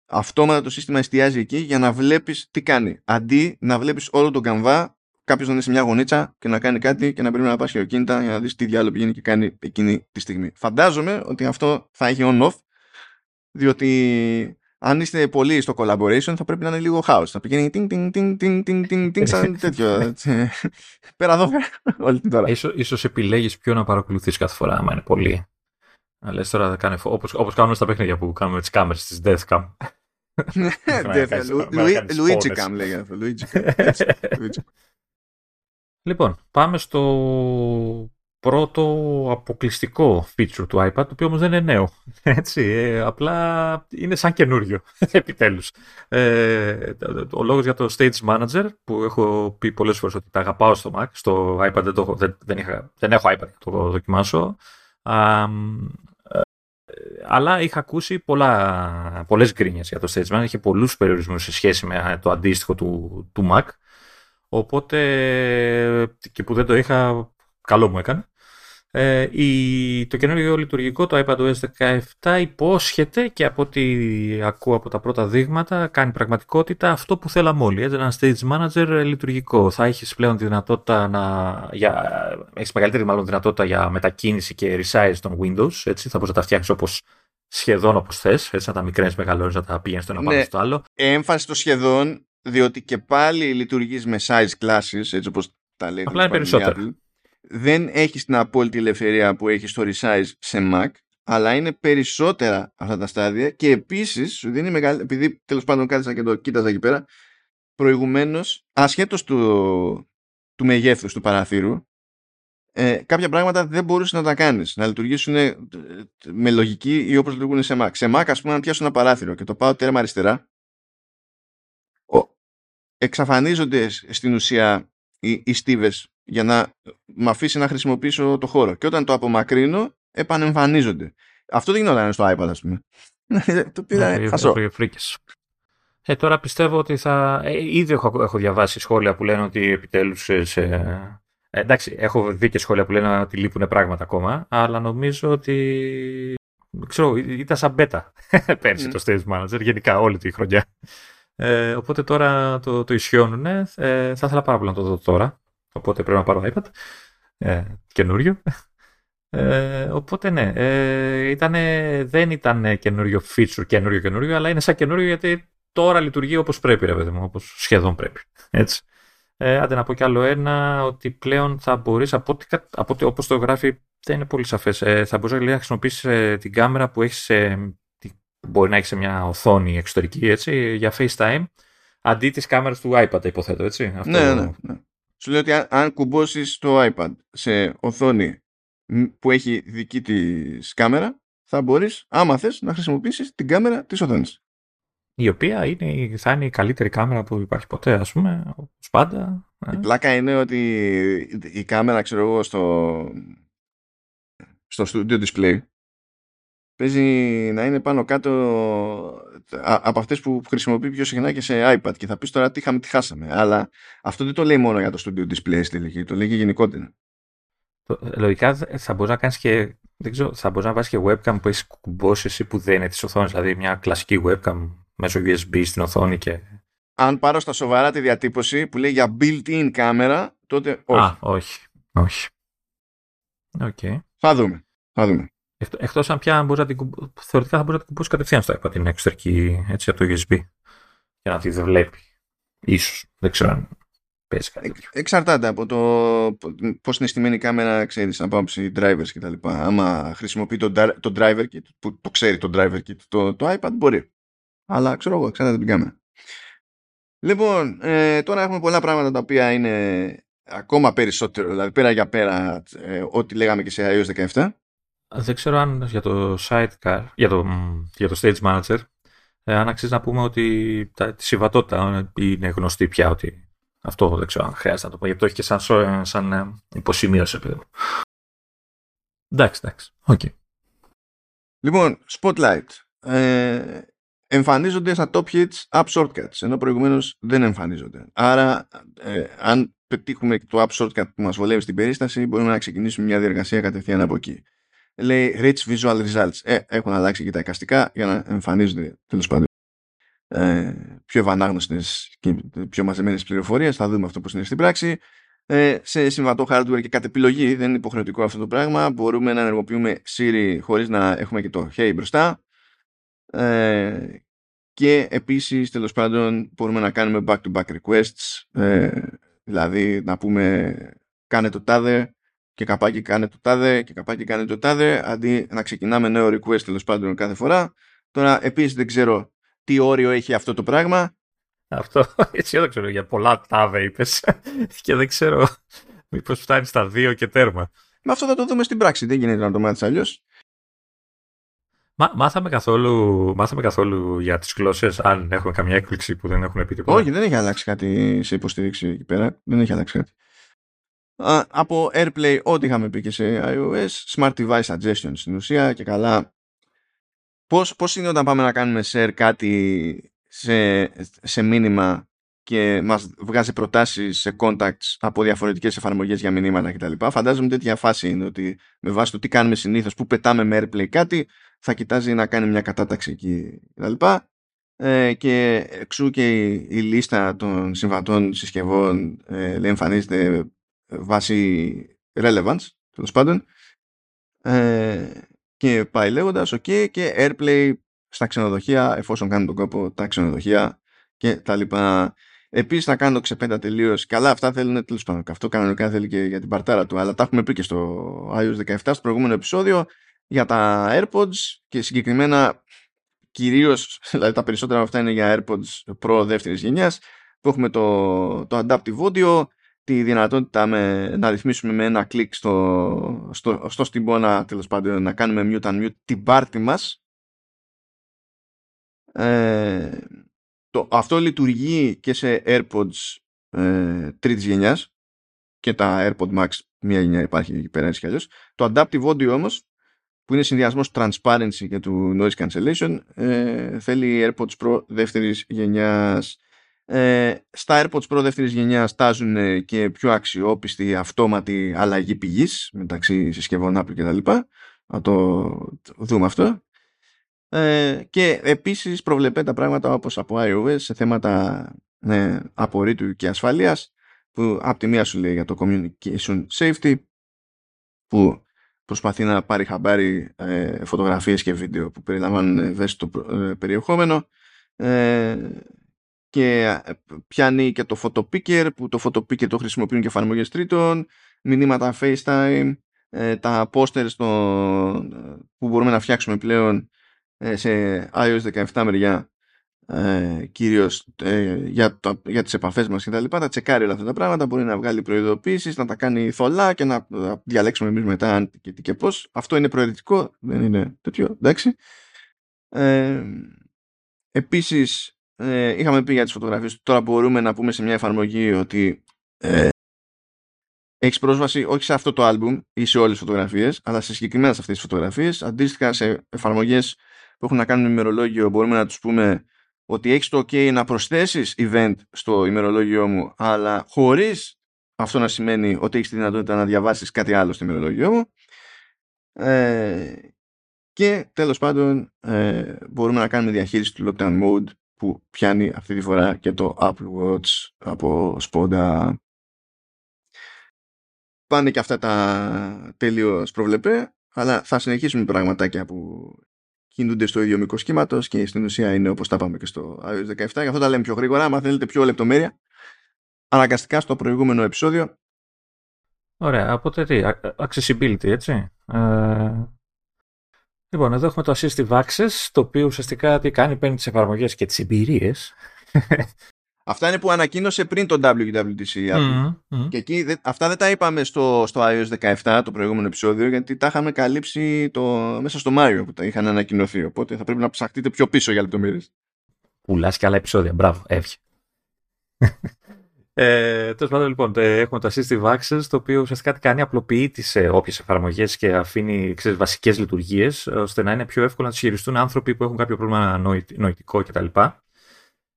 αυτόματα το σύστημα εστιάζει εκεί για να βλέπεις τι κάνει. Αντί να βλέπεις όλο τον καμβά κάποιος να είναι σε μια γωνίτσα και να κάνει κάτι και να πρέπει να πα χειροκίνητα για να δεις τι διάλογο πηγαίνει και κάνει εκείνη τη στιγμή. Φαντάζομαι ότι αυτό θα έχει on-off, διότι αν είστε πολύ στο collaboration θα πρέπει να είναι λίγο χάος. Θα πηγαίνει τινγκ, τινγκ, τινγκ, τινγκ, τινγκ, τινγκ, τινγκ, σαν <laughs> τέτοιο. Πέρα εδώ, όλη την ώρα. Ίσως, ίσως επιλέγεις ποιο να παρακολουθείς κάθε φορά, άμα είναι πολύ. Να λες τώρα, κάνε, όπως, όπως κάνουμε στα παιχνίδια που κάνουμε τις κάμερες της Deathcam. <laughs> <laughs> Luigi Cam λέγεται αυτό. Luigi Λοιπόν, πάμε στο πρώτο αποκλειστικό feature του iPad, το οποίο όμως δεν είναι νέο. <laughs> Έτσι, ε, απλά είναι σαν καινούριο, <laughs> επιτέλους. Ε, ο λόγος για το Stage Manager, που έχω πει πολλές φορές ότι τα αγαπάω στο Mac, στο iPad δεν, το, δεν, δεν, είχα, δεν έχω iPad να το δοκιμάσω, α, ε, αλλά είχα ακούσει πολλά, πολλές γκρίνιες για το Stage Manager, είχε πολλούς περιορισμούς σε σχέση με το αντίστοιχο του, του Mac, Οπότε και που δεν το είχα, καλό μου έκανε. Ε, η, το καινούργιο λειτουργικό, το iPadOS 17, υπόσχεται και από ό,τι ακούω από τα πρώτα δείγματα, κάνει πραγματικότητα αυτό που θέλαμε όλοι. Έτσι, ένα stage manager λειτουργικό. Θα έχεις πλέον τη δυνατότητα να. Για, έχεις μεγαλύτερη μάλλον δυνατότητα για μετακίνηση και resize των Windows. Έτσι, θα μπορείς να τα φτιάξεις όπως σχεδόν όπως θες. Έτσι, να τα μικραίνεις, μεγαλώνεις, να τα πηγαίνεις στο ένα πάνω ναι, στο άλλο. Έμφαση στο σχεδόν διότι και πάλι λειτουργείς με size classes, έτσι όπως τα λέει Απλά είναι περισσότερο. Δεν έχεις την απόλυτη ελευθερία που έχεις στο resize σε Mac, αλλά είναι περισσότερα αυτά τα στάδια και επίσης σου δίνει μεγάλη, επειδή τέλος πάντων κάθισα και το κοίταζα εκεί πέρα, προηγουμένως, ασχέτως του, του μεγέθους του παραθύρου, ε, κάποια πράγματα δεν μπορούσες να τα κάνεις, να λειτουργήσουν ε, με λογική ή όπως λειτουργούν σε Mac. Σε Mac, ας πούμε, αν πιάσω ένα παράθυρο και το πάω τέρμα αριστερά, εξαφανίζονται στην ουσία οι, οι στίβες για να με αφήσει να χρησιμοποιήσω το χώρο. Και όταν το απομακρύνω, επανεμφανίζονται. Αυτό δεν γινόταν στο iPad, ας πούμε. <laughs> το πήρα ναι, χασό. Ε, τώρα πιστεύω ότι θα... Ε, ήδη έχω, έχω διαβάσει σχόλια που λένε ότι επιτέλους σε... Ε, εντάξει, έχω δει και σχόλια που λένε ότι λείπουν πράγματα ακόμα, αλλά νομίζω ότι ξέρω, ήταν σαν μπέτα <laughs> πέρσι mm. το Stage Manager, γενικά όλη τη χρονιά. Ε, οπότε τώρα το, το ισιώνουν. Ε, θα ήθελα πάρα πολύ να το δω τώρα. Οπότε πρέπει να πάρω iPad. Ε, καινούριο. Ε, οπότε ναι, ε, ήτανε, δεν ήταν καινούριο feature, καινούριο καινούριο, αλλά είναι σαν καινούριο γιατί τώρα λειτουργεί όπως πρέπει, ρε παιδί μου, όπως σχεδόν πρέπει. Έτσι. Ε, άντε να πω κι άλλο ένα, ότι πλέον θα μπορείς, από ό,τι, από όπως το γράφει, δεν είναι πολύ σαφές, ε, θα μπορείς να χρησιμοποιήσεις ε, την κάμερα που έχεις μπορεί να έχει σε μια οθόνη εξωτερική έτσι, για FaceTime αντί της κάμερας του iPad, υποθέτω. Έτσι, αυτό... ναι, ναι, ναι. Σου λέω ότι αν κουμπώσεις το iPad σε οθόνη που έχει δική της κάμερα, θα μπορείς, άμα θες, να χρησιμοποιήσεις την κάμερα της οθόνης. Η οποία είναι, θα είναι η καλύτερη κάμερα που υπάρχει ποτέ, ας πούμε, όπως πάντα. Η πλάκα είναι ότι η κάμερα, ξέρω εγώ, στο, στο studio display παίζει να είναι πάνω κάτω από αυτές που χρησιμοποιεί πιο συχνά και σε iPad και θα πεις τώρα τι είχαμε, τι χάσαμε. Αλλά αυτό δεν το λέει μόνο για το Studio Display στη τελική, το λέει και γενικότερα. Λογικά θα μπορείς να κάνεις και, δεν ξέρω, θα μπορείς να βάζεις και webcam που έχεις κουμπώσει εσύ που δεν είναι της οθόνης, δηλαδή μια κλασική webcam μέσω USB στην οθόνη και... Αν πάρω στα σοβαρά τη διατύπωση που λέει για built-in κάμερα, τότε όχι. Α, όχι. Όχι. Okay. Θα δούμε. Θα δούμε. Εκτός αν πια μπορείς να την, θεωρητικά θα μπορείς να την κουμπώσεις κατευθείαν στο iPad την εξωτερική έτσι, από το USB. Για να τη βλέπει. Σω. Δεν ξέρω αν παίζει κάτι. εξαρτάται από το πώς είναι στημένη η κάμερα, ξέρεις, από άποψη drivers κτλ. Άμα χρησιμοποιεί το, το driver kit, που το ξέρει το driver kit, το, το iPad μπορεί. Αλλά ξέρω εγώ, εξαρτάται από την κάμερα. Λοιπόν, ε, τώρα έχουμε πολλά πράγματα τα οποία είναι ακόμα περισσότερο, δηλαδή πέρα για πέρα, ε, ό,τι λέγαμε και σε iOS 17. Δεν ξέρω αν για το sidecar, για το, για το stage manager, ε, αν αξίζει να πούμε ότι τα, τη συμβατότητα είναι γνωστή πια ότι αυτό δεν ξέρω αν χρειάζεται να το πω, γιατί το έχει και σαν, σαν ε, υποσημείωση. Εντάξει, εντάξει. Okay. Λοιπόν, Spotlight. Ε, εμφανίζονται στα top hits app shortcuts, ενώ προηγουμένως δεν εμφανίζονται. Άρα, ε, αν πετύχουμε το app shortcut που μας βολεύει στην περίσταση, μπορούμε να ξεκινήσουμε μια διεργασία κατευθείαν από εκεί. Λέει Rich Visual Results. Ε, έχουν αλλάξει και τα εικαστικά για να εμφανίζονται τέλος πάντων ε, πιο ευανάγνωστες και πιο μαζεμένες πληροφορίες. Θα δούμε αυτό που είναι στην πράξη. Ε, σε συμβατό hardware και κατ' επιλογή, δεν είναι υποχρεωτικό αυτό το πράγμα, μπορούμε να ενεργοποιούμε Siri χωρίς να έχουμε και το Hey μπροστά. Ε, και επίσης, τέλος πάντων, μπορούμε να κάνουμε back-to-back requests, ε, δηλαδή να πούμε κάνε το τάδε και καπάκι κάνε το τάδε και καπάκι κάνε το τάδε, αντί να ξεκινάμε νέο request τέλος πάντων κάθε φορά. Τώρα, επίσης δεν ξέρω τι όριο έχει αυτό το πράγμα. Αυτό, <laughs> έτσι δεν ξέρω, για πολλά τάβε είπες <laughs> και δεν ξέρω μήπως φτάνει στα δύο και τέρμα. Με αυτό θα το δούμε στην πράξη, δεν γίνεται να το μάθεις αλλιώς. Μα, μάθαμε, καθόλου, μάθαμε καθόλου για τις γλώσσες αν έχουμε καμιά έκπληξη που δεν έχουν πει τίποτα; Όχι, δεν έχει αλλάξει κάτι σε υποστήριξη εκεί πέρα. Δεν έχει αλλάξει κάτι. Α, από AirPlay, ό,τι είχαμε πει και σε iOS, Smart Device Suggestions στην ουσία και καλά Πώς, πώς είναι όταν πάμε να κάνουμε share κάτι σε, σε μήνυμα και μας βγάζει προτάσεις σε contacts από διαφορετικές εφαρμογές για μηνύματα κτλ. Φαντάζομαι τέτοια φάση είναι ότι με βάση το τι κάνουμε συνήθως που πετάμε με AirPlay κάτι θα κοιτάζει να κάνει μια κατάταξη εκεί κτλ. Ε, και εξού και η, η, λίστα των συμβατών συσκευών ε, λέει εμφανίζεται βάσει relevance τέλος πάντων ε, και πάει λέγοντας OK και Airplay στα ξενοδοχεία εφόσον κάνουν τον κόπο τα ξενοδοχεία και τα λοιπά. Επίσης θα κάνω ξεπέντα τελείως. Καλά, αυτά θέλουν τέλος πάντων. Αυτό κανονικά θέλει και για την παρτάρα του. Αλλά τα έχουμε πει και στο iOS 17 στο προηγούμενο επεισόδιο για τα AirPods και συγκεκριμένα κυρίως, <laughs> δηλαδή τα περισσότερα από αυτά είναι για AirPods Pro δεύτερης γενιάς που έχουμε το, το Adaptive Audio τη δυνατότητα με, να ρυθμίσουμε με ένα κλικ στο, στο, στο στυμπόνα τέλος πάντων να κάνουμε mute and mute την πάρτη μας ε, το, αυτό λειτουργεί και σε AirPods ε, τρίτης γενιάς και τα AirPod Max μία γενιά υπάρχει εκεί πέρα έτσι αλλιώς. Το Adaptive Audio όμως που είναι συνδυασμός transparency και του noise cancellation ε, θέλει AirPods Pro δεύτερης γενιάς ε, στα AirPods Pro δεύτερης γενιάς στάζουν και πιο αξιόπιστη αυτόματη αλλαγή πηγής μεταξύ συσκευών Apple κτλ. Να το δούμε αυτό. Ε, και επίσης προβλεπέ τα πράγματα όπως από iOS σε θέματα ναι, απορρίτου και ασφαλείας που από τη μία σου λέει για το communication safety που προσπαθεί να πάρει χαμπάρι ε, φωτογραφίες και βίντεο που περιλαμβάνουν ευαίσθητο ε, περιεχόμενο ε, και ε, πιάνει και το photopicker που το photopicker το χρησιμοποιούν και εφαρμογές τρίτων μηνύματα FaceTime ε, τα posters στο, που μπορούμε να φτιάξουμε πλέον ε, σε iOS 17 μεριά ε, κυρίως για, το, για τις επαφές μας και τα λοιπά, τα τσεκάρει όλα αυτά τα πράγματα, μπορεί να βγάλει προειδοποίησεις, να τα κάνει θολά και να, διαλέξουμε εμείς μετά αν και τι και πώς. Αυτό είναι προαιρετικό, δεν είναι τέτοιο, εντάξει. Ε, επίσης ε, είχαμε πει για τις φωτογραφίες. Τώρα μπορούμε να πούμε σε μια εφαρμογή ότι ε, έχεις πρόσβαση όχι σε αυτό το άλμπουμ ή σε όλες τις φωτογραφίες αλλά σε συγκεκριμένες αυτές τις φωτογραφίες. Αντίστοιχα σε εφαρμογές που έχουν να κάνουν με ημερολόγιο μπορούμε να τους πούμε ότι έχεις το ok να προσθέσεις event στο ημερολόγιο μου αλλά χωρίς αυτό να σημαίνει ότι έχεις τη δυνατότητα να διαβάσεις κάτι άλλο στο ημερολόγιο μου. Ε, και τέλος πάντων ε, μπορούμε να κάνουμε διαχείριση του lockdown mode που πιάνει αυτή τη φορά και το Apple Watch από σπόντα. Πάνε και αυτά τα τελείως προβλεπέ, αλλά θα συνεχίσουμε πραγματάκια που κινούνται στο ίδιο μήκος κύματο και στην ουσία είναι όπως τα πάμε και στο iOS 17. Γι' αυτό τα λέμε πιο γρήγορα. Αν θέλετε πιο λεπτομέρεια, αναγκαστικά στο προηγούμενο επεισόδιο. Ωραία. Οπότε τι, accessibility, έτσι. Ε, Λοιπόν, εδώ έχουμε το Assistive Access, το οποίο ουσιαστικά τι κάνει, παίρνει τις εφαρμογές και τις εμπειρίες. Αυτά είναι που ανακοίνωσε πριν το WWDC. Mm, Και εκεί, αυτά δεν τα είπαμε στο, στο iOS 17, το προηγούμενο επεισόδιο, γιατί τα είχαμε καλύψει το, μέσα στο Μάιο που τα είχαν ανακοινωθεί. Οπότε θα πρέπει να ψαχτείτε πιο πίσω για λεπτομέρειες. Πουλάς και άλλα επεισόδια. Μπράβο, εύχε. Ε, Τέλος πάντων, λοιπόν, έχουμε το Assistive Access, το οποίο ουσιαστικά κάνει απλοποιεί τις ε, όποιες εφαρμογές και αφήνει βασικές λειτουργίες, ώστε να είναι πιο εύκολο να τις χειριστούν άνθρωποι που έχουν κάποιο πρόβλημα νοητικό κτλ.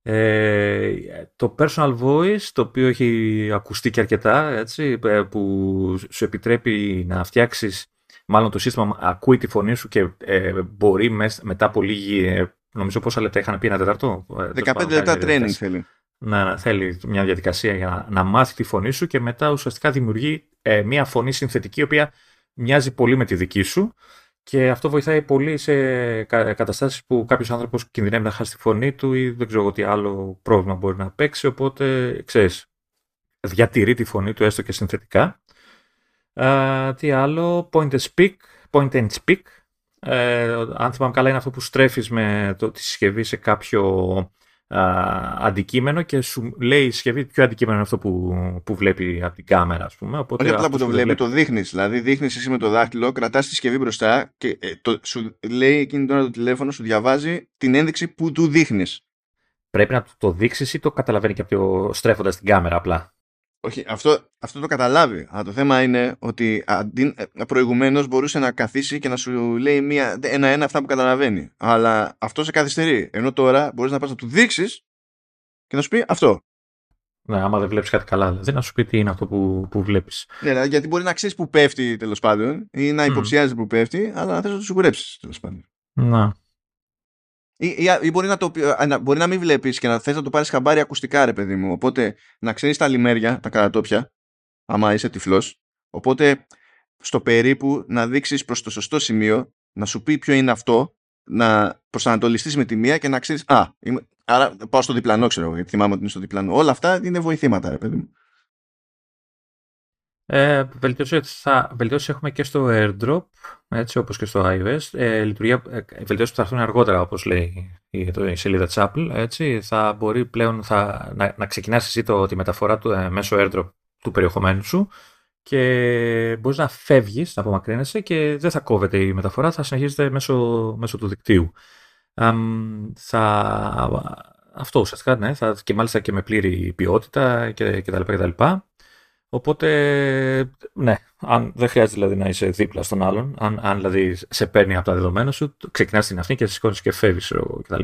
Ε, το personal voice, το οποίο έχει ακουστεί και αρκετά, έτσι, ε, που σου επιτρέπει να φτιάξεις, μάλλον το σύστημα ακούει τη φωνή σου και ε, μπορεί μετά από λίγη, ε, νομίζω πόσα λεπτά είχαν πει ένα τεταρτό. 15 λεπτά training θέλει. Να, θέλει μια διαδικασία για να, να μάθει τη φωνή σου και μετά ουσιαστικά δημιουργεί μια φωνή συνθετική, η οποία μοιάζει πολύ με τη δική σου και αυτό βοηθάει πολύ σε καταστάσεις που κάποιος άνθρωπος κινδυνεύει να χάσει τη φωνή του ή δεν ξέρω τι άλλο πρόβλημα μπορεί να παίξει, οπότε ξέρεις, διατηρεί τη φωνή του έστω και συνθετικά. τι άλλο, point and speak, point and speak. Ε, αν θυμάμαι καλά είναι αυτό που στρέφεις με το, τη συσκευή σε κάποιο αντικείμενο και σου λέει η συσκευή ποιο αντικείμενο είναι αυτό που, που βλέπει από την κάμερα, ας πούμε. Οπότε Όχι απλά που το βλέπει, το δείχνεις. Δηλαδή, δείχνεις εσύ με το δάχτυλο, κρατάς τη συσκευή μπροστά και ε, το, σου λέει εκείνη τώρα το τηλέφωνο, σου διαβάζει την ένδειξη που του δείχνεις. Πρέπει να το δείξεις ή το καταλαβαίνει και από στρέφοντας την κάμερα απλά; Όχι, αυτό, αυτό το καταλάβει. Αλλά το θέμα είναι ότι ε, προηγουμένως μπορούσε να καθίσει και να σου λέει ένα-ένα αυτά που καταλαβαίνει. Αλλά αυτό σε καθυστερεί. Ενώ τώρα μπορείς να πας να του δείξεις και να σου πει αυτό. Ναι, άμα δεν βλέπεις κάτι καλά, δηλαδή να σου πει τι είναι αυτό που, που βλέπεις. Ναι, δηλαδή, γιατί μπορεί να ξέρεις που πέφτει τέλος πάντων ή να υποψιάζει mm. που πέφτει, αλλά να θες να το σιγουρέψεις τέλος πάντων. Να. Ή, ή, ή, μπορεί, να το, μπορεί να μην βλέπεις και να θες να το πάρεις χαμπάρι ακουστικά, ρε παιδί μου. Οπότε να ξέρεις τα λιμέρια, τα καρατόπια, άμα είσαι τυφλός. Οπότε στο περίπου να δείξεις προς το σωστό σημείο, να σου πει ποιο είναι αυτό, να προσανατολιστείς με τη μία και να ξέρεις. Α, είμαι, άρα πάω στο διπλανό, ξέρω εγώ, γιατί θυμάμαι ότι είναι στο διπλανό. Όλα αυτά είναι βοηθήματα, ρε παιδί μου. Ε, βελτιώσεις, θα, βελτιώσεις έχουμε και στο AirDrop, έτσι όπως και στο iOS. Ε, λειτουργία, ε, βελτιώσεις που θα έρθουν αργότερα, όπως λέει η, η σελίδα της Apple. Έτσι. Θα μπορεί πλέον θα, να, να ξεκινάς εσύ το, τη μεταφορά του ε, μέσω AirDrop του περιεχομένου σου και μπορείς να φεύγεις, να απομακρύνεσαι και δεν θα κόβεται η μεταφορά, θα συνεχίζεται μέσω, μέσω του δικτύου. θα, αυτό ουσιαστικά, ναι, θα, και μάλιστα και με πλήρη ποιότητα και, και τα λοιπά και τα λοιπά. Οπότε, ναι, αν δεν χρειάζεται δηλαδή να είσαι δίπλα στον άλλον, αν, αν δηλαδή σε παίρνει από τα δεδομένα σου, ξεκινάς την αυτή και σε σηκώνεις και φεύγεις κτλ.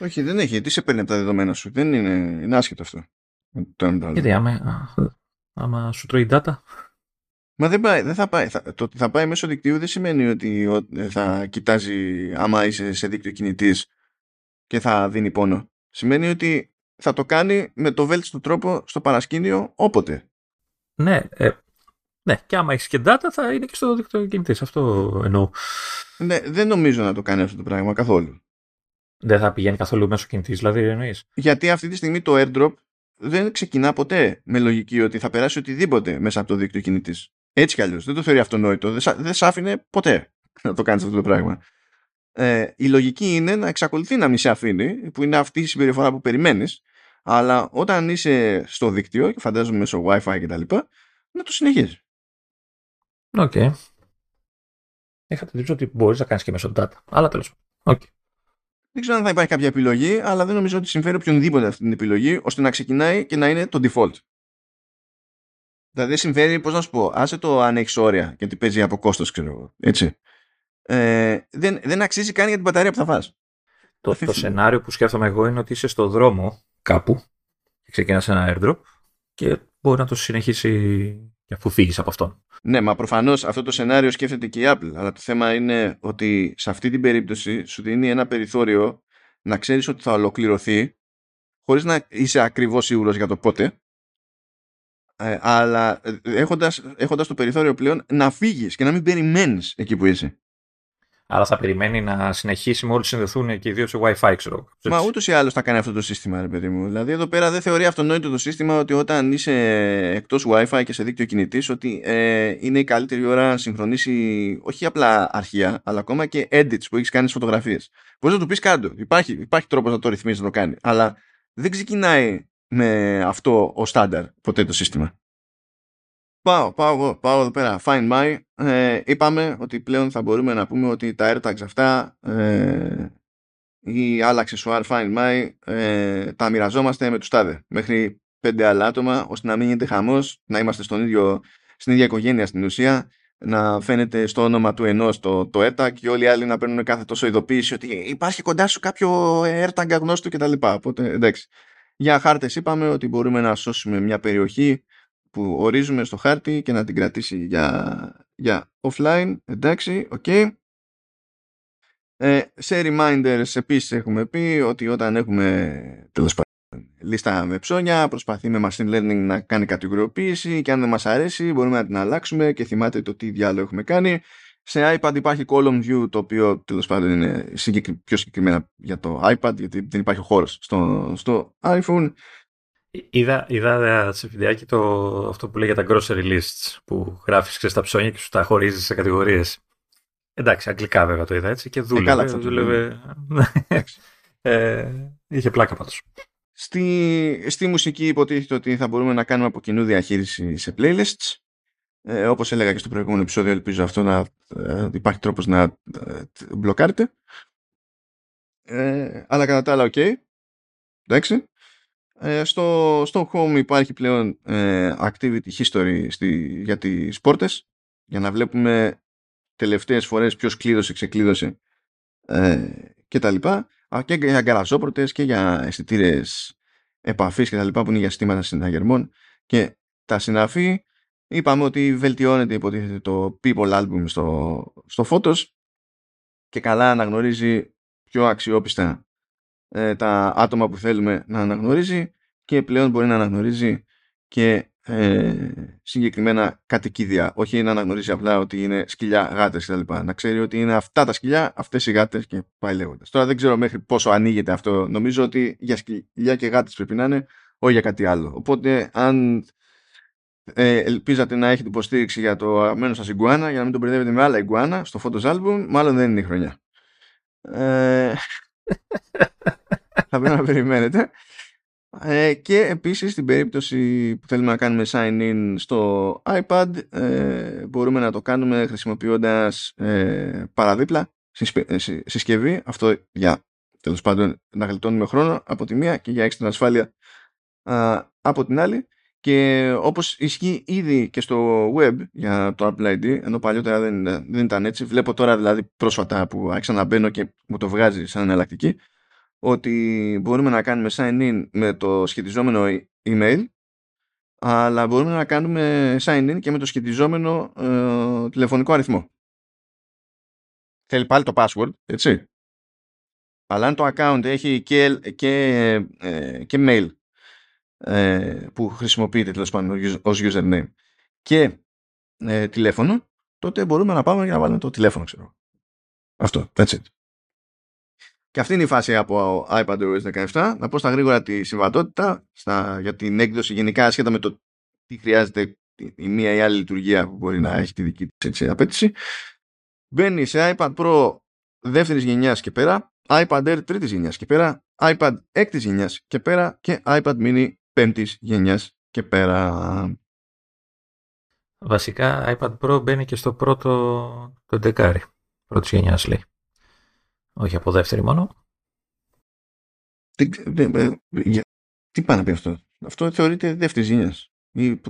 Όχι, δεν έχει. Τι σε παίρνει από τα δεδομένα σου; Δεν είναι, είναι άσχετο αυτό. Γιατί άμα, άμα σου τρώει data. Μα δεν, πάει, δεν θα πάει. Θα, το ότι θα πάει μέσω δικτύου δεν σημαίνει ότι θα κοιτάζει άμα είσαι σε δίκτυο κινητής και θα δίνει πόνο. Σημαίνει ότι θα το κάνει με το βέλτιστο τρόπο στο παρασκήνιο όποτε. Ναι, ε, ναι, και άμα έχεις και data θα είναι και στο δίκτυο κινητής. Αυτό εννοώ. Ναι, δεν νομίζω να το κάνει αυτό το πράγμα καθόλου. Δεν θα πηγαίνει καθόλου μέσω κινητής, δηλαδή εννοείς. Γιατί αυτή τη στιγμή το airdrop δεν ξεκινά ποτέ με λογική ότι θα περάσει οτιδήποτε μέσα από το δίκτυο κινητής. Έτσι κι αλλιώς. Δεν το θεωρεί αυτονόητο. Δεν σ' άφηνε ποτέ <laughs> να το κάνεις αυτό το πράγμα. Ε, η λογική είναι να εξακολουθεί να μην σε αφήνει, που είναι αυτή η συμπεριφορά που περιμένεις, αλλά όταν είσαι στο δίκτυο και φαντάζομαι μέσω Wi-Fi και τα λοιπά, να το συνεχίζεις. OK. Okay. Είχα την ότι μπορείς να κάνεις και μέσω data. Αλλά τέλος πάντων. Okay. Δεν ξέρω αν θα υπάρχει κάποια επιλογή, αλλά δεν νομίζω ότι συμφέρει οποιονδήποτε αυτή την επιλογή ώστε να ξεκινάει και να είναι το default. Δηλαδή δεν συμφέρει, πώς να σου πω, άσε το αν έχεις όρια γιατί παίζει από κόστος, ξέρω εγώ. Έτσι. Ε, δεν, δεν αξίζει καν για την μπαταρία που θα φας. Το, το σενάριο που σκέφτομαι εγώ είναι ότι είσαι στο δρόμο κάπου και ξεκινάς ένα airdrop και μπορεί να το συνεχίσει και αφού φύγεις από αυτόν. Ναι, μα προφανώς αυτό το σενάριο σκέφτεται και η Apple. Αλλά το θέμα είναι ότι σε αυτή την περίπτωση σου δίνει ένα περιθώριο να ξέρεις ότι θα ολοκληρωθεί χωρίς να είσαι ακριβώς σίγουρος για το πότε. Ε, αλλά έχοντας, έχοντας το περιθώριο πλέον να φύγεις και να μην περιμένεις εκεί που είσαι. Αλλά θα περιμένει να συνεχίσει μόλις συνδεθούν και οι δύο σε WiFi, ξέρω. Μα ούτως ή άλλως θα κάνει αυτό το σύστημα, ρε παιδί μου. Δηλαδή, εδώ πέρα δεν θεωρεί αυτονόητο το σύστημα ότι όταν είσαι εκτός WiFi και σε δίκτυο κινητής, ότι ε, είναι η καλύτερη ώρα να συγχρονίσει όχι απλά αρχεία, αλλά ακόμα και edits που έχεις κάνει στις φωτογραφίες. Μπορείς να του πεις κάτω. Υπάρχει, υπάρχει τρόπος να το ρυθμίσει να το κάνει. Αλλά δεν ξεκινάει με αυτό ο στάνταρ ποτέ το σύστημα. Πάω, πάω εγώ, πάω εδώ πέρα. Find My. Ε, είπαμε ότι πλέον θα μπορούμε να πούμε ότι τα AirTags αυτά ε, ή άλλα αξεσουάρ Find My ε, τα μοιραζόμαστε με τους τάδε. Μέχρι πέντε άλλα άτομα ώστε να μην γίνεται χαμός, να είμαστε στον ίδιο, στην ίδια οικογένεια στην ουσία να φαίνεται στο όνομα του ενός το, το AirTag και όλοι οι άλλοι να παίρνουν κάθε τόσο ειδοποίηση ότι υπάρχει κοντά σου κάποιο AirTag αγνώστου κτλ. Οπότε εντάξει. Για χάρτες είπαμε ότι μπορούμε να σώσουμε μια περιοχή που ορίζουμε στο χάρτη και να την κρατήσει για, για offline. Εντάξει, OK. Okay. Ε, σε reminders επίσης έχουμε πει ότι όταν έχουμε τέλος πάντων λίστα με ψώνια προσπαθεί με machine learning να κάνει κατηγοριοποίηση και αν δεν μας αρέσει μπορούμε να την αλλάξουμε και θυμάται το τι διάλογο έχουμε κάνει. Σε iPad υπάρχει column view το οποίο τέλος πάντων είναι πιο συγκεκριμένα για το iPad γιατί δεν υπάρχει χώρος στο, στο iPhone. Είδα, είδα σε βιντεάκι το, αυτό που λέει για τα grocery lists που γράφεις στα ψώνια και σου τα χωρίζεις σε κατηγορίες. Εντάξει, αγγλικά βέβαια το είδα έτσι και δούλευε. Ε, καλά αυτό δούλευε. <laughs> ε, είχε πλάκα πάντως. Στη, στη μουσική υποτίθεται ότι θα μπορούμε να κάνουμε από κοινού διαχείριση σε playlists. Ε, όπως έλεγα και στο προηγούμενο επεισόδιο, ελπίζω αυτό να ε, υπάρχει τρόπος να ε, μπλοκάρετε. Ε, αλλά κατά τα άλλα, ok. Εντάξει. Ε, στο, στο home υπάρχει πλέον ε, activity history στη, για τις πόρτες για να βλέπουμε τελευταίες φορές ποιος κλείδωσε, ξεκλείδωσε ε, και τα λοιπά. Και για γκαραζόπορτες και για αισθητήρες επαφής και τα λοιπά που είναι για συστήματα συναγερμών. Και τα συναφή είπαμε ότι βελτιώνεται υποτίθεται το People Album στο, στο Photos και καλά αναγνωρίζει πιο αξιόπιστα ε, τα άτομα που θέλουμε να αναγνωρίζει και πλέον μπορεί να αναγνωρίζει και ε, συγκεκριμένα κατοικίδια. Όχι να αναγνωρίσει απλά ότι είναι σκυλιά, γάτες κτλ. Να ξέρει ότι είναι αυτά τα σκυλιά, αυτές οι γάτες και πάει λέγοντας. Τώρα δεν ξέρω μέχρι πόσο ανοίγεται αυτό. Νομίζω ότι για σκυλιά και γάτες πρέπει να είναι, όχι για κάτι άλλο. Οπότε, αν ε, ελπίζατε να έχετε υποστήριξη για το αγαπημένο σας Ιγκουάνα, για να μην τον μπερδεύετε με άλλα Ιγκουάνα στο Photos Album, μάλλον δεν είναι η χρονιά. Ε, <laughs> θα πρέπει να περιμένετε. Ε, και επίσης στην περίπτωση που θέλουμε να κάνουμε sign-in στο iPad ε, μπορούμε να το κάνουμε χρησιμοποιώντας ε, παραδίπλα ε, συσκευή αυτό για τέλος πάντων να γλιτώνουμε χρόνο από τη μία και για έξτρα ασφάλεια από την άλλη και όπως ισχύει ήδη και στο web για το Apple ID ενώ παλιότερα δεν, δεν ήταν έτσι βλέπω τώρα δηλαδή πρόσφατα που άρχισα να μπαίνω και μου το βγάζει σαν εναλλακτική ότι μπορούμε να κάνουμε sign-in με το σχετιζόμενο email αλλά μπορούμε να κάνουμε sign-in και με το σχετιζόμενο ε, τηλεφωνικό αριθμό. Θέλει πάλι το password, έτσι. Αλλά αν το account έχει και, και, ε, και mail ε, που χρησιμοποιείται τέλος πάντων ως username και ε, τηλέφωνο, τότε μπορούμε να πάμε για να βάλουμε το τηλέφωνο, ξέρω. Αυτό, that's it. Και αυτή είναι η φάση από iPadOS 17. Να πω στα γρήγορα τη συμβατότητα στα, για την έκδοση γενικά ασχέτα με το τι χρειάζεται η μία ή άλλη λειτουργία που μπορεί να έχει τη δική της έτσι, απέτηση. Μπαίνει σε iPad Pro δεύτερης γενιάς και πέρα, iPad Air τρίτης γενιάς και πέρα, iPad έκτης γενιάς και πέρα και iPad Mini πέμπτης γενιάς και πέρα. Βασικά iPad Pro μπαίνει και στο πρώτο το δεκάρι. Πρώτης γενιάς λέει. Όχι από δεύτερη μόνο. Τι, τι πάει να πει αυτό; Αυτό θεωρείται δεύτερης γενιάς.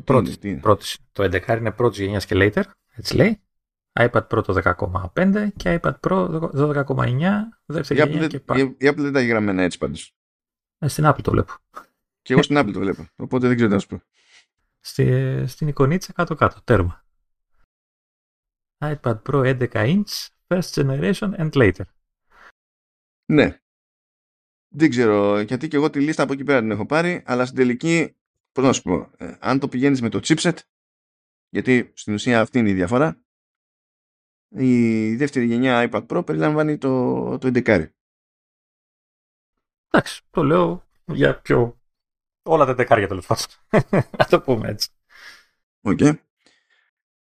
Πρώτη, πρώτη. Το 11 είναι πρώτης γενιάς και later. Έτσι λέει. iPad Pro το 10,5 και iPad Pro 12,9 δεύτερη η γενιά και πάει. Η Apple δεν τα έχει γραμμένα έτσι πάντως. Ε, στην Apple το βλέπω. Και εγώ στην Apple το βλέπω. Οπότε δεν ξέρω τι να σου πω. Στη, στην εικονίτσα κάτω-κάτω. Τέρμα. iPad Pro 11 inch, first generation and later. Ναι. Δεν ξέρω, γιατί και εγώ τη λίστα από εκεί πέρα την έχω πάρει, αλλά στην τελική, πώς να σου πω, ε, αν το πηγαίνεις με το chipset, γιατί στην ουσία αυτή είναι η διαφορά, η δεύτερη γενιά iPad Pro περιλαμβάνει το, το 11. Εντάξει, το λέω για πιο... Όλα τα δεκάρια τέλος πάντων. <laughs> Να το πούμε έτσι. OK. Okay.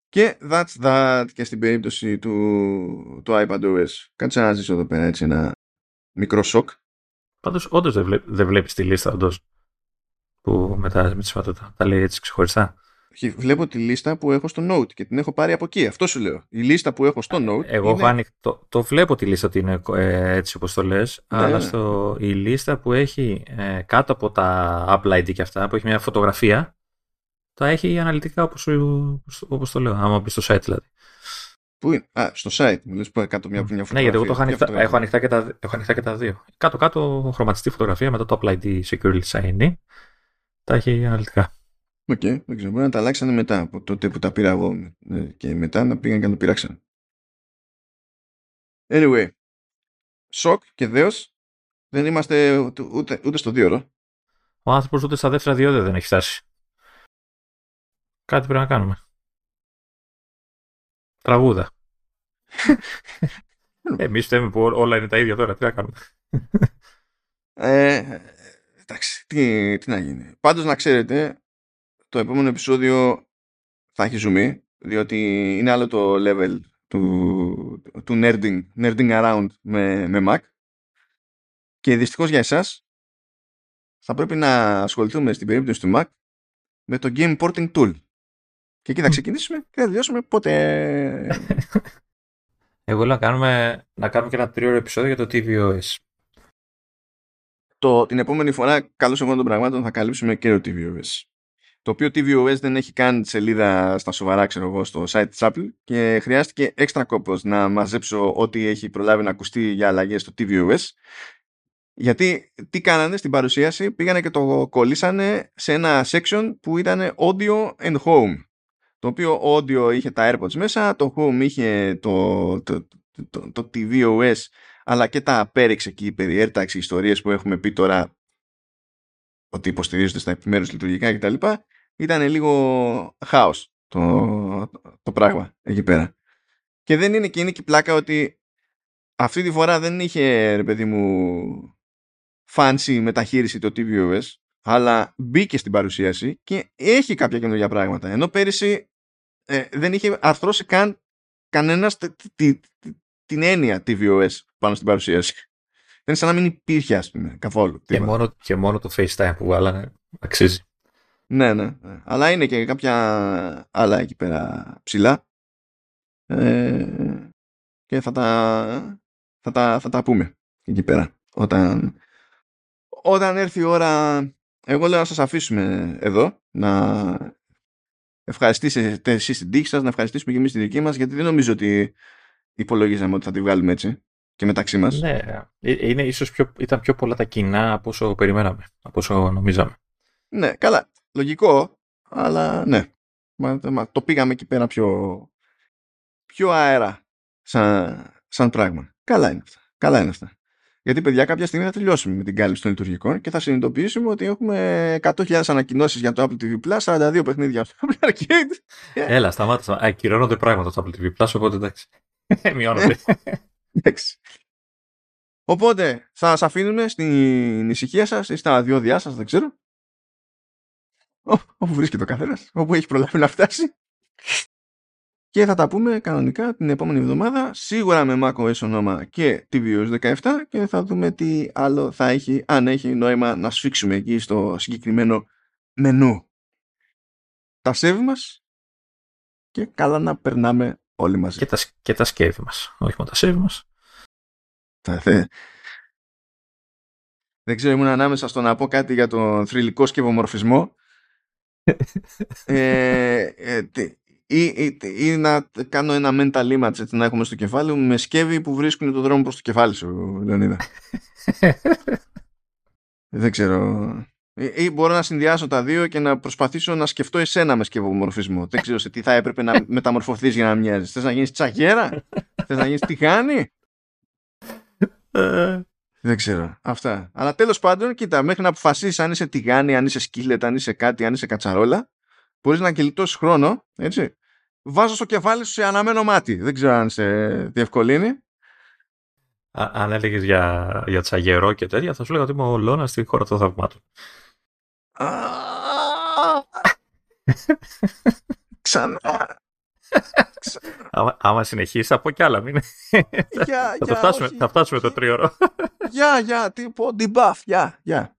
Και that's that και στην περίπτωση του, του iPadOS. Κάτσε να ζήσω εδώ πέρα έτσι ένα μικρό σοκ. Πάντως, όντως δεν, βλέ, δεν βλέπεις τη λίστα, όντως. Που μετά με τη συμβατότητα τα λέει έτσι ξεχωριστά. Βλέπω τη λίστα που έχω στο Note και την έχω πάρει από εκεί. Αυτό σου λέω. Η λίστα που έχω στο Note. Εγώ είναι... ανοιχτό, το βλέπω τη λίστα ότι είναι ε, έτσι όπως το λες, ναι, αλλά ναι. στο, η λίστα που έχει ε, κάτω από τα Apple ID και αυτά, που έχει μια φωτογραφία, τα έχει αναλυτικά όπως το λέω. Άμα μπεις στο site δηλαδή. Πού είναι, Α, στο site μου λες που κάτω μια, μια φωτογραφία. Ναι, γιατί εγώ το έχω ανοιχτά, έχω, ανοιχτά και τα, έχω ανοιχτά και τα δύο. Κάτω-κάτω χρωματιστή φωτογραφία μετά το Apple ID Security Sign Τα έχει αναλυτικά. OK, okay, δεν ξέρω. Μπορεί να τα αλλάξανε μετά από τότε που τα πήρα εγώ ε, και μετά να πήγαν και να το πειράξαν. Anyway, σοκ και δέος δεν είμαστε ούτε, ούτε, ούτε στο δύο ώρο. Ο άνθρωπος ούτε στα δεύτερα δύο δεν έχει φτάσει. Κάτι πρέπει να κάνουμε. Τραγούδα. <laughs> Εμείς φταίμε που όλα είναι τα ίδια τώρα. Τι να κάνουμε. Ε, εντάξει, τι, τι να γίνει. Πάντως να ξέρετε, το επόμενο επεισόδιο θα έχει ζουμί, διότι είναι άλλο το level του, του nerding, nerding around με, με Mac. Και δυστυχώς για εσάς θα πρέπει να ασχοληθούμε στην περίπτωση του Mac με το Game Porting Tool. Και εκεί θα ξεκινήσουμε και θα τελειώσουμε πότε. <laughs> Εγώ λέω να κάνουμε, να κάνουμε και ένα τρίωρο επεισόδιο για το tvOS. Το, την επόμενη φορά, καλώς εγώ των πραγμάτων, θα καλύψουμε και το tvOS. Το οποίο tvOS δεν έχει καν σελίδα στα σοβαρά, ξέρω εγώ, στο site της Apple και χρειάστηκε έξτρα κόπος να μαζέψω ό,τι έχει προλάβει να ακουστεί για αλλαγές στο tvOS γιατί τι κάνανε στην παρουσίαση, πήγανε και το κολλήσανε σε ένα section που ήταν audio and home το οποίο audio είχε τα AirPods μέσα, το Home είχε το, το, το, το, tvOS αλλά και τα απέριξε εκεί περί AirTags ιστορίες που έχουμε πει τώρα ότι υποστηρίζονται στα επιμέρους λειτουργικά κτλ. Ήταν λίγο χάος το, το πράγμα εκεί πέρα. Και δεν είναι και είναι και η πλάκα ότι αυτή τη φορά δεν είχε ρε παιδί μου fancy μεταχείριση το tvOS αλλά μπήκε στην παρουσίαση και έχει κάποια καινούργια πράγματα. Ενώ πέρυσι ε, δεν είχε αρθρώσει καν κανένας την έννοια tvOS πάνω στην παρουσίαση. Δεν είναι σαν να μην υπήρχε, ας πούμε, καθόλου. Και μόνο, και μόνο το FaceTime που βάλανε αξίζει. Ναι, ναι, ναι. Αλλά είναι και κάποια άλλα εκεί πέρα ψηλά. Ε, και θα τα, θα, τα, θα τα πούμε εκεί πέρα. Όταν, όταν έρθει η ώρα, εγώ λέω να σας αφήσουμε εδώ, να ευχαριστήσετε εσείς την τύχη σας, να ευχαριστήσουμε και εμείς τη δική μας, γιατί δεν νομίζω ότι υπολογίζαμε ότι θα τη βγάλουμε έτσι και μεταξύ μας. Ναι, ε, είναι, ίσως πιο, ήταν πιο πολλά τα κοινά από όσο περιμέναμε, από όσο νομίζαμε. Ναι, καλά. Λογικό, αλλά ναι. Μα, μα, το πήγαμε εκεί πέρα πιο, πιο αέρα σαν, σαν πράγμα. Καλά είναι αυτά. Καλά είναι αυτά. Γιατί, παιδιά, κάποια στιγμή θα τελειώσουμε με την κάλυψη των λειτουργικών και θα συνειδητοποιήσουμε ότι έχουμε 100.000 ανακοινώσεις για το Apple TV Plus, 42 παιχνίδια στο <laughs> Apple Arcade. Έλα, σταμάτησα. Ακυρώνονται πράγματα στο Apple TV Plus, οπότε εντάξει. <laughs> Μειώνονται. <laughs> εντάξει. Οπότε θα σας αφήνουμε στην ησυχία σας ή στα διόδια σας, δεν ξέρω. Όπου βρίσκεται ο καθένας, όπου έχει προλάβει να φτάσει. Και θα τα πούμε κανονικά την επόμενη εβδομάδα, σίγουρα με macOS ονόμα και tvOS 17 και θα δούμε τι άλλο θα έχει, αν έχει νόημα να σφίξουμε εκεί στο συγκεκριμένο μενού. Τα save μας και καλά να περνάμε όλοι μαζί. Και τα, και τα σκεύη μας, όχι μόνο τα save μας. Δεν ξέρω, ήμουν ανάμεσα στο να πω κάτι για τον θρηλυκό σκευομορφισμό <laughs> ε, ε, ή, ή, ή, να κάνω ένα mental image έτσι, να έχουμε στο κεφάλι μου με σκεύη που βρίσκουν τον δρόμο προς το κεφάλι σου, Λεωνίδα. <laughs> Δεν ξέρω. Ή, ή μπορώ να συνδυάσω τα δύο και να προσπαθήσω να σκεφτώ εσένα με σκευομορφισμό. Δεν ξέρω σε τι θα έπρεπε να <laughs> μεταμορφωθείς για να μοιάζεις. Θες να γίνεις τσαγέρα; Θες να γίνεις τηγάνι; Ε. <laughs> Δεν ξέρω. Αυτά. Αλλά τέλος πάντων, κοίτα, μέχρι να αποφασίσεις αν είσαι τηγάνι, αν είσαι σκύλετ, αν είσαι κάτι, αν είσαι κατσαρόλα, μπορείς να κυλτώσεις χρόνο, έτσι, βάζω στο κεφάλι σου σε αναμένο μάτι. Δεν ξέρω αν σε διευκολύνει. Α, αν έλεγες για, για τσαγερό και τέτοια, θα σου λέγα ότι είμαι ο Λόνα στη χώρα των θαυμάτων. Ξανά. άμα, άμα συνεχίσει, θα πω κι άλλα. Μην... Για, θα, το φτάσουμε, θα φτάσουμε το τρίωρο. Γεια, γεια, τι πω, debuff, γεια, γεια.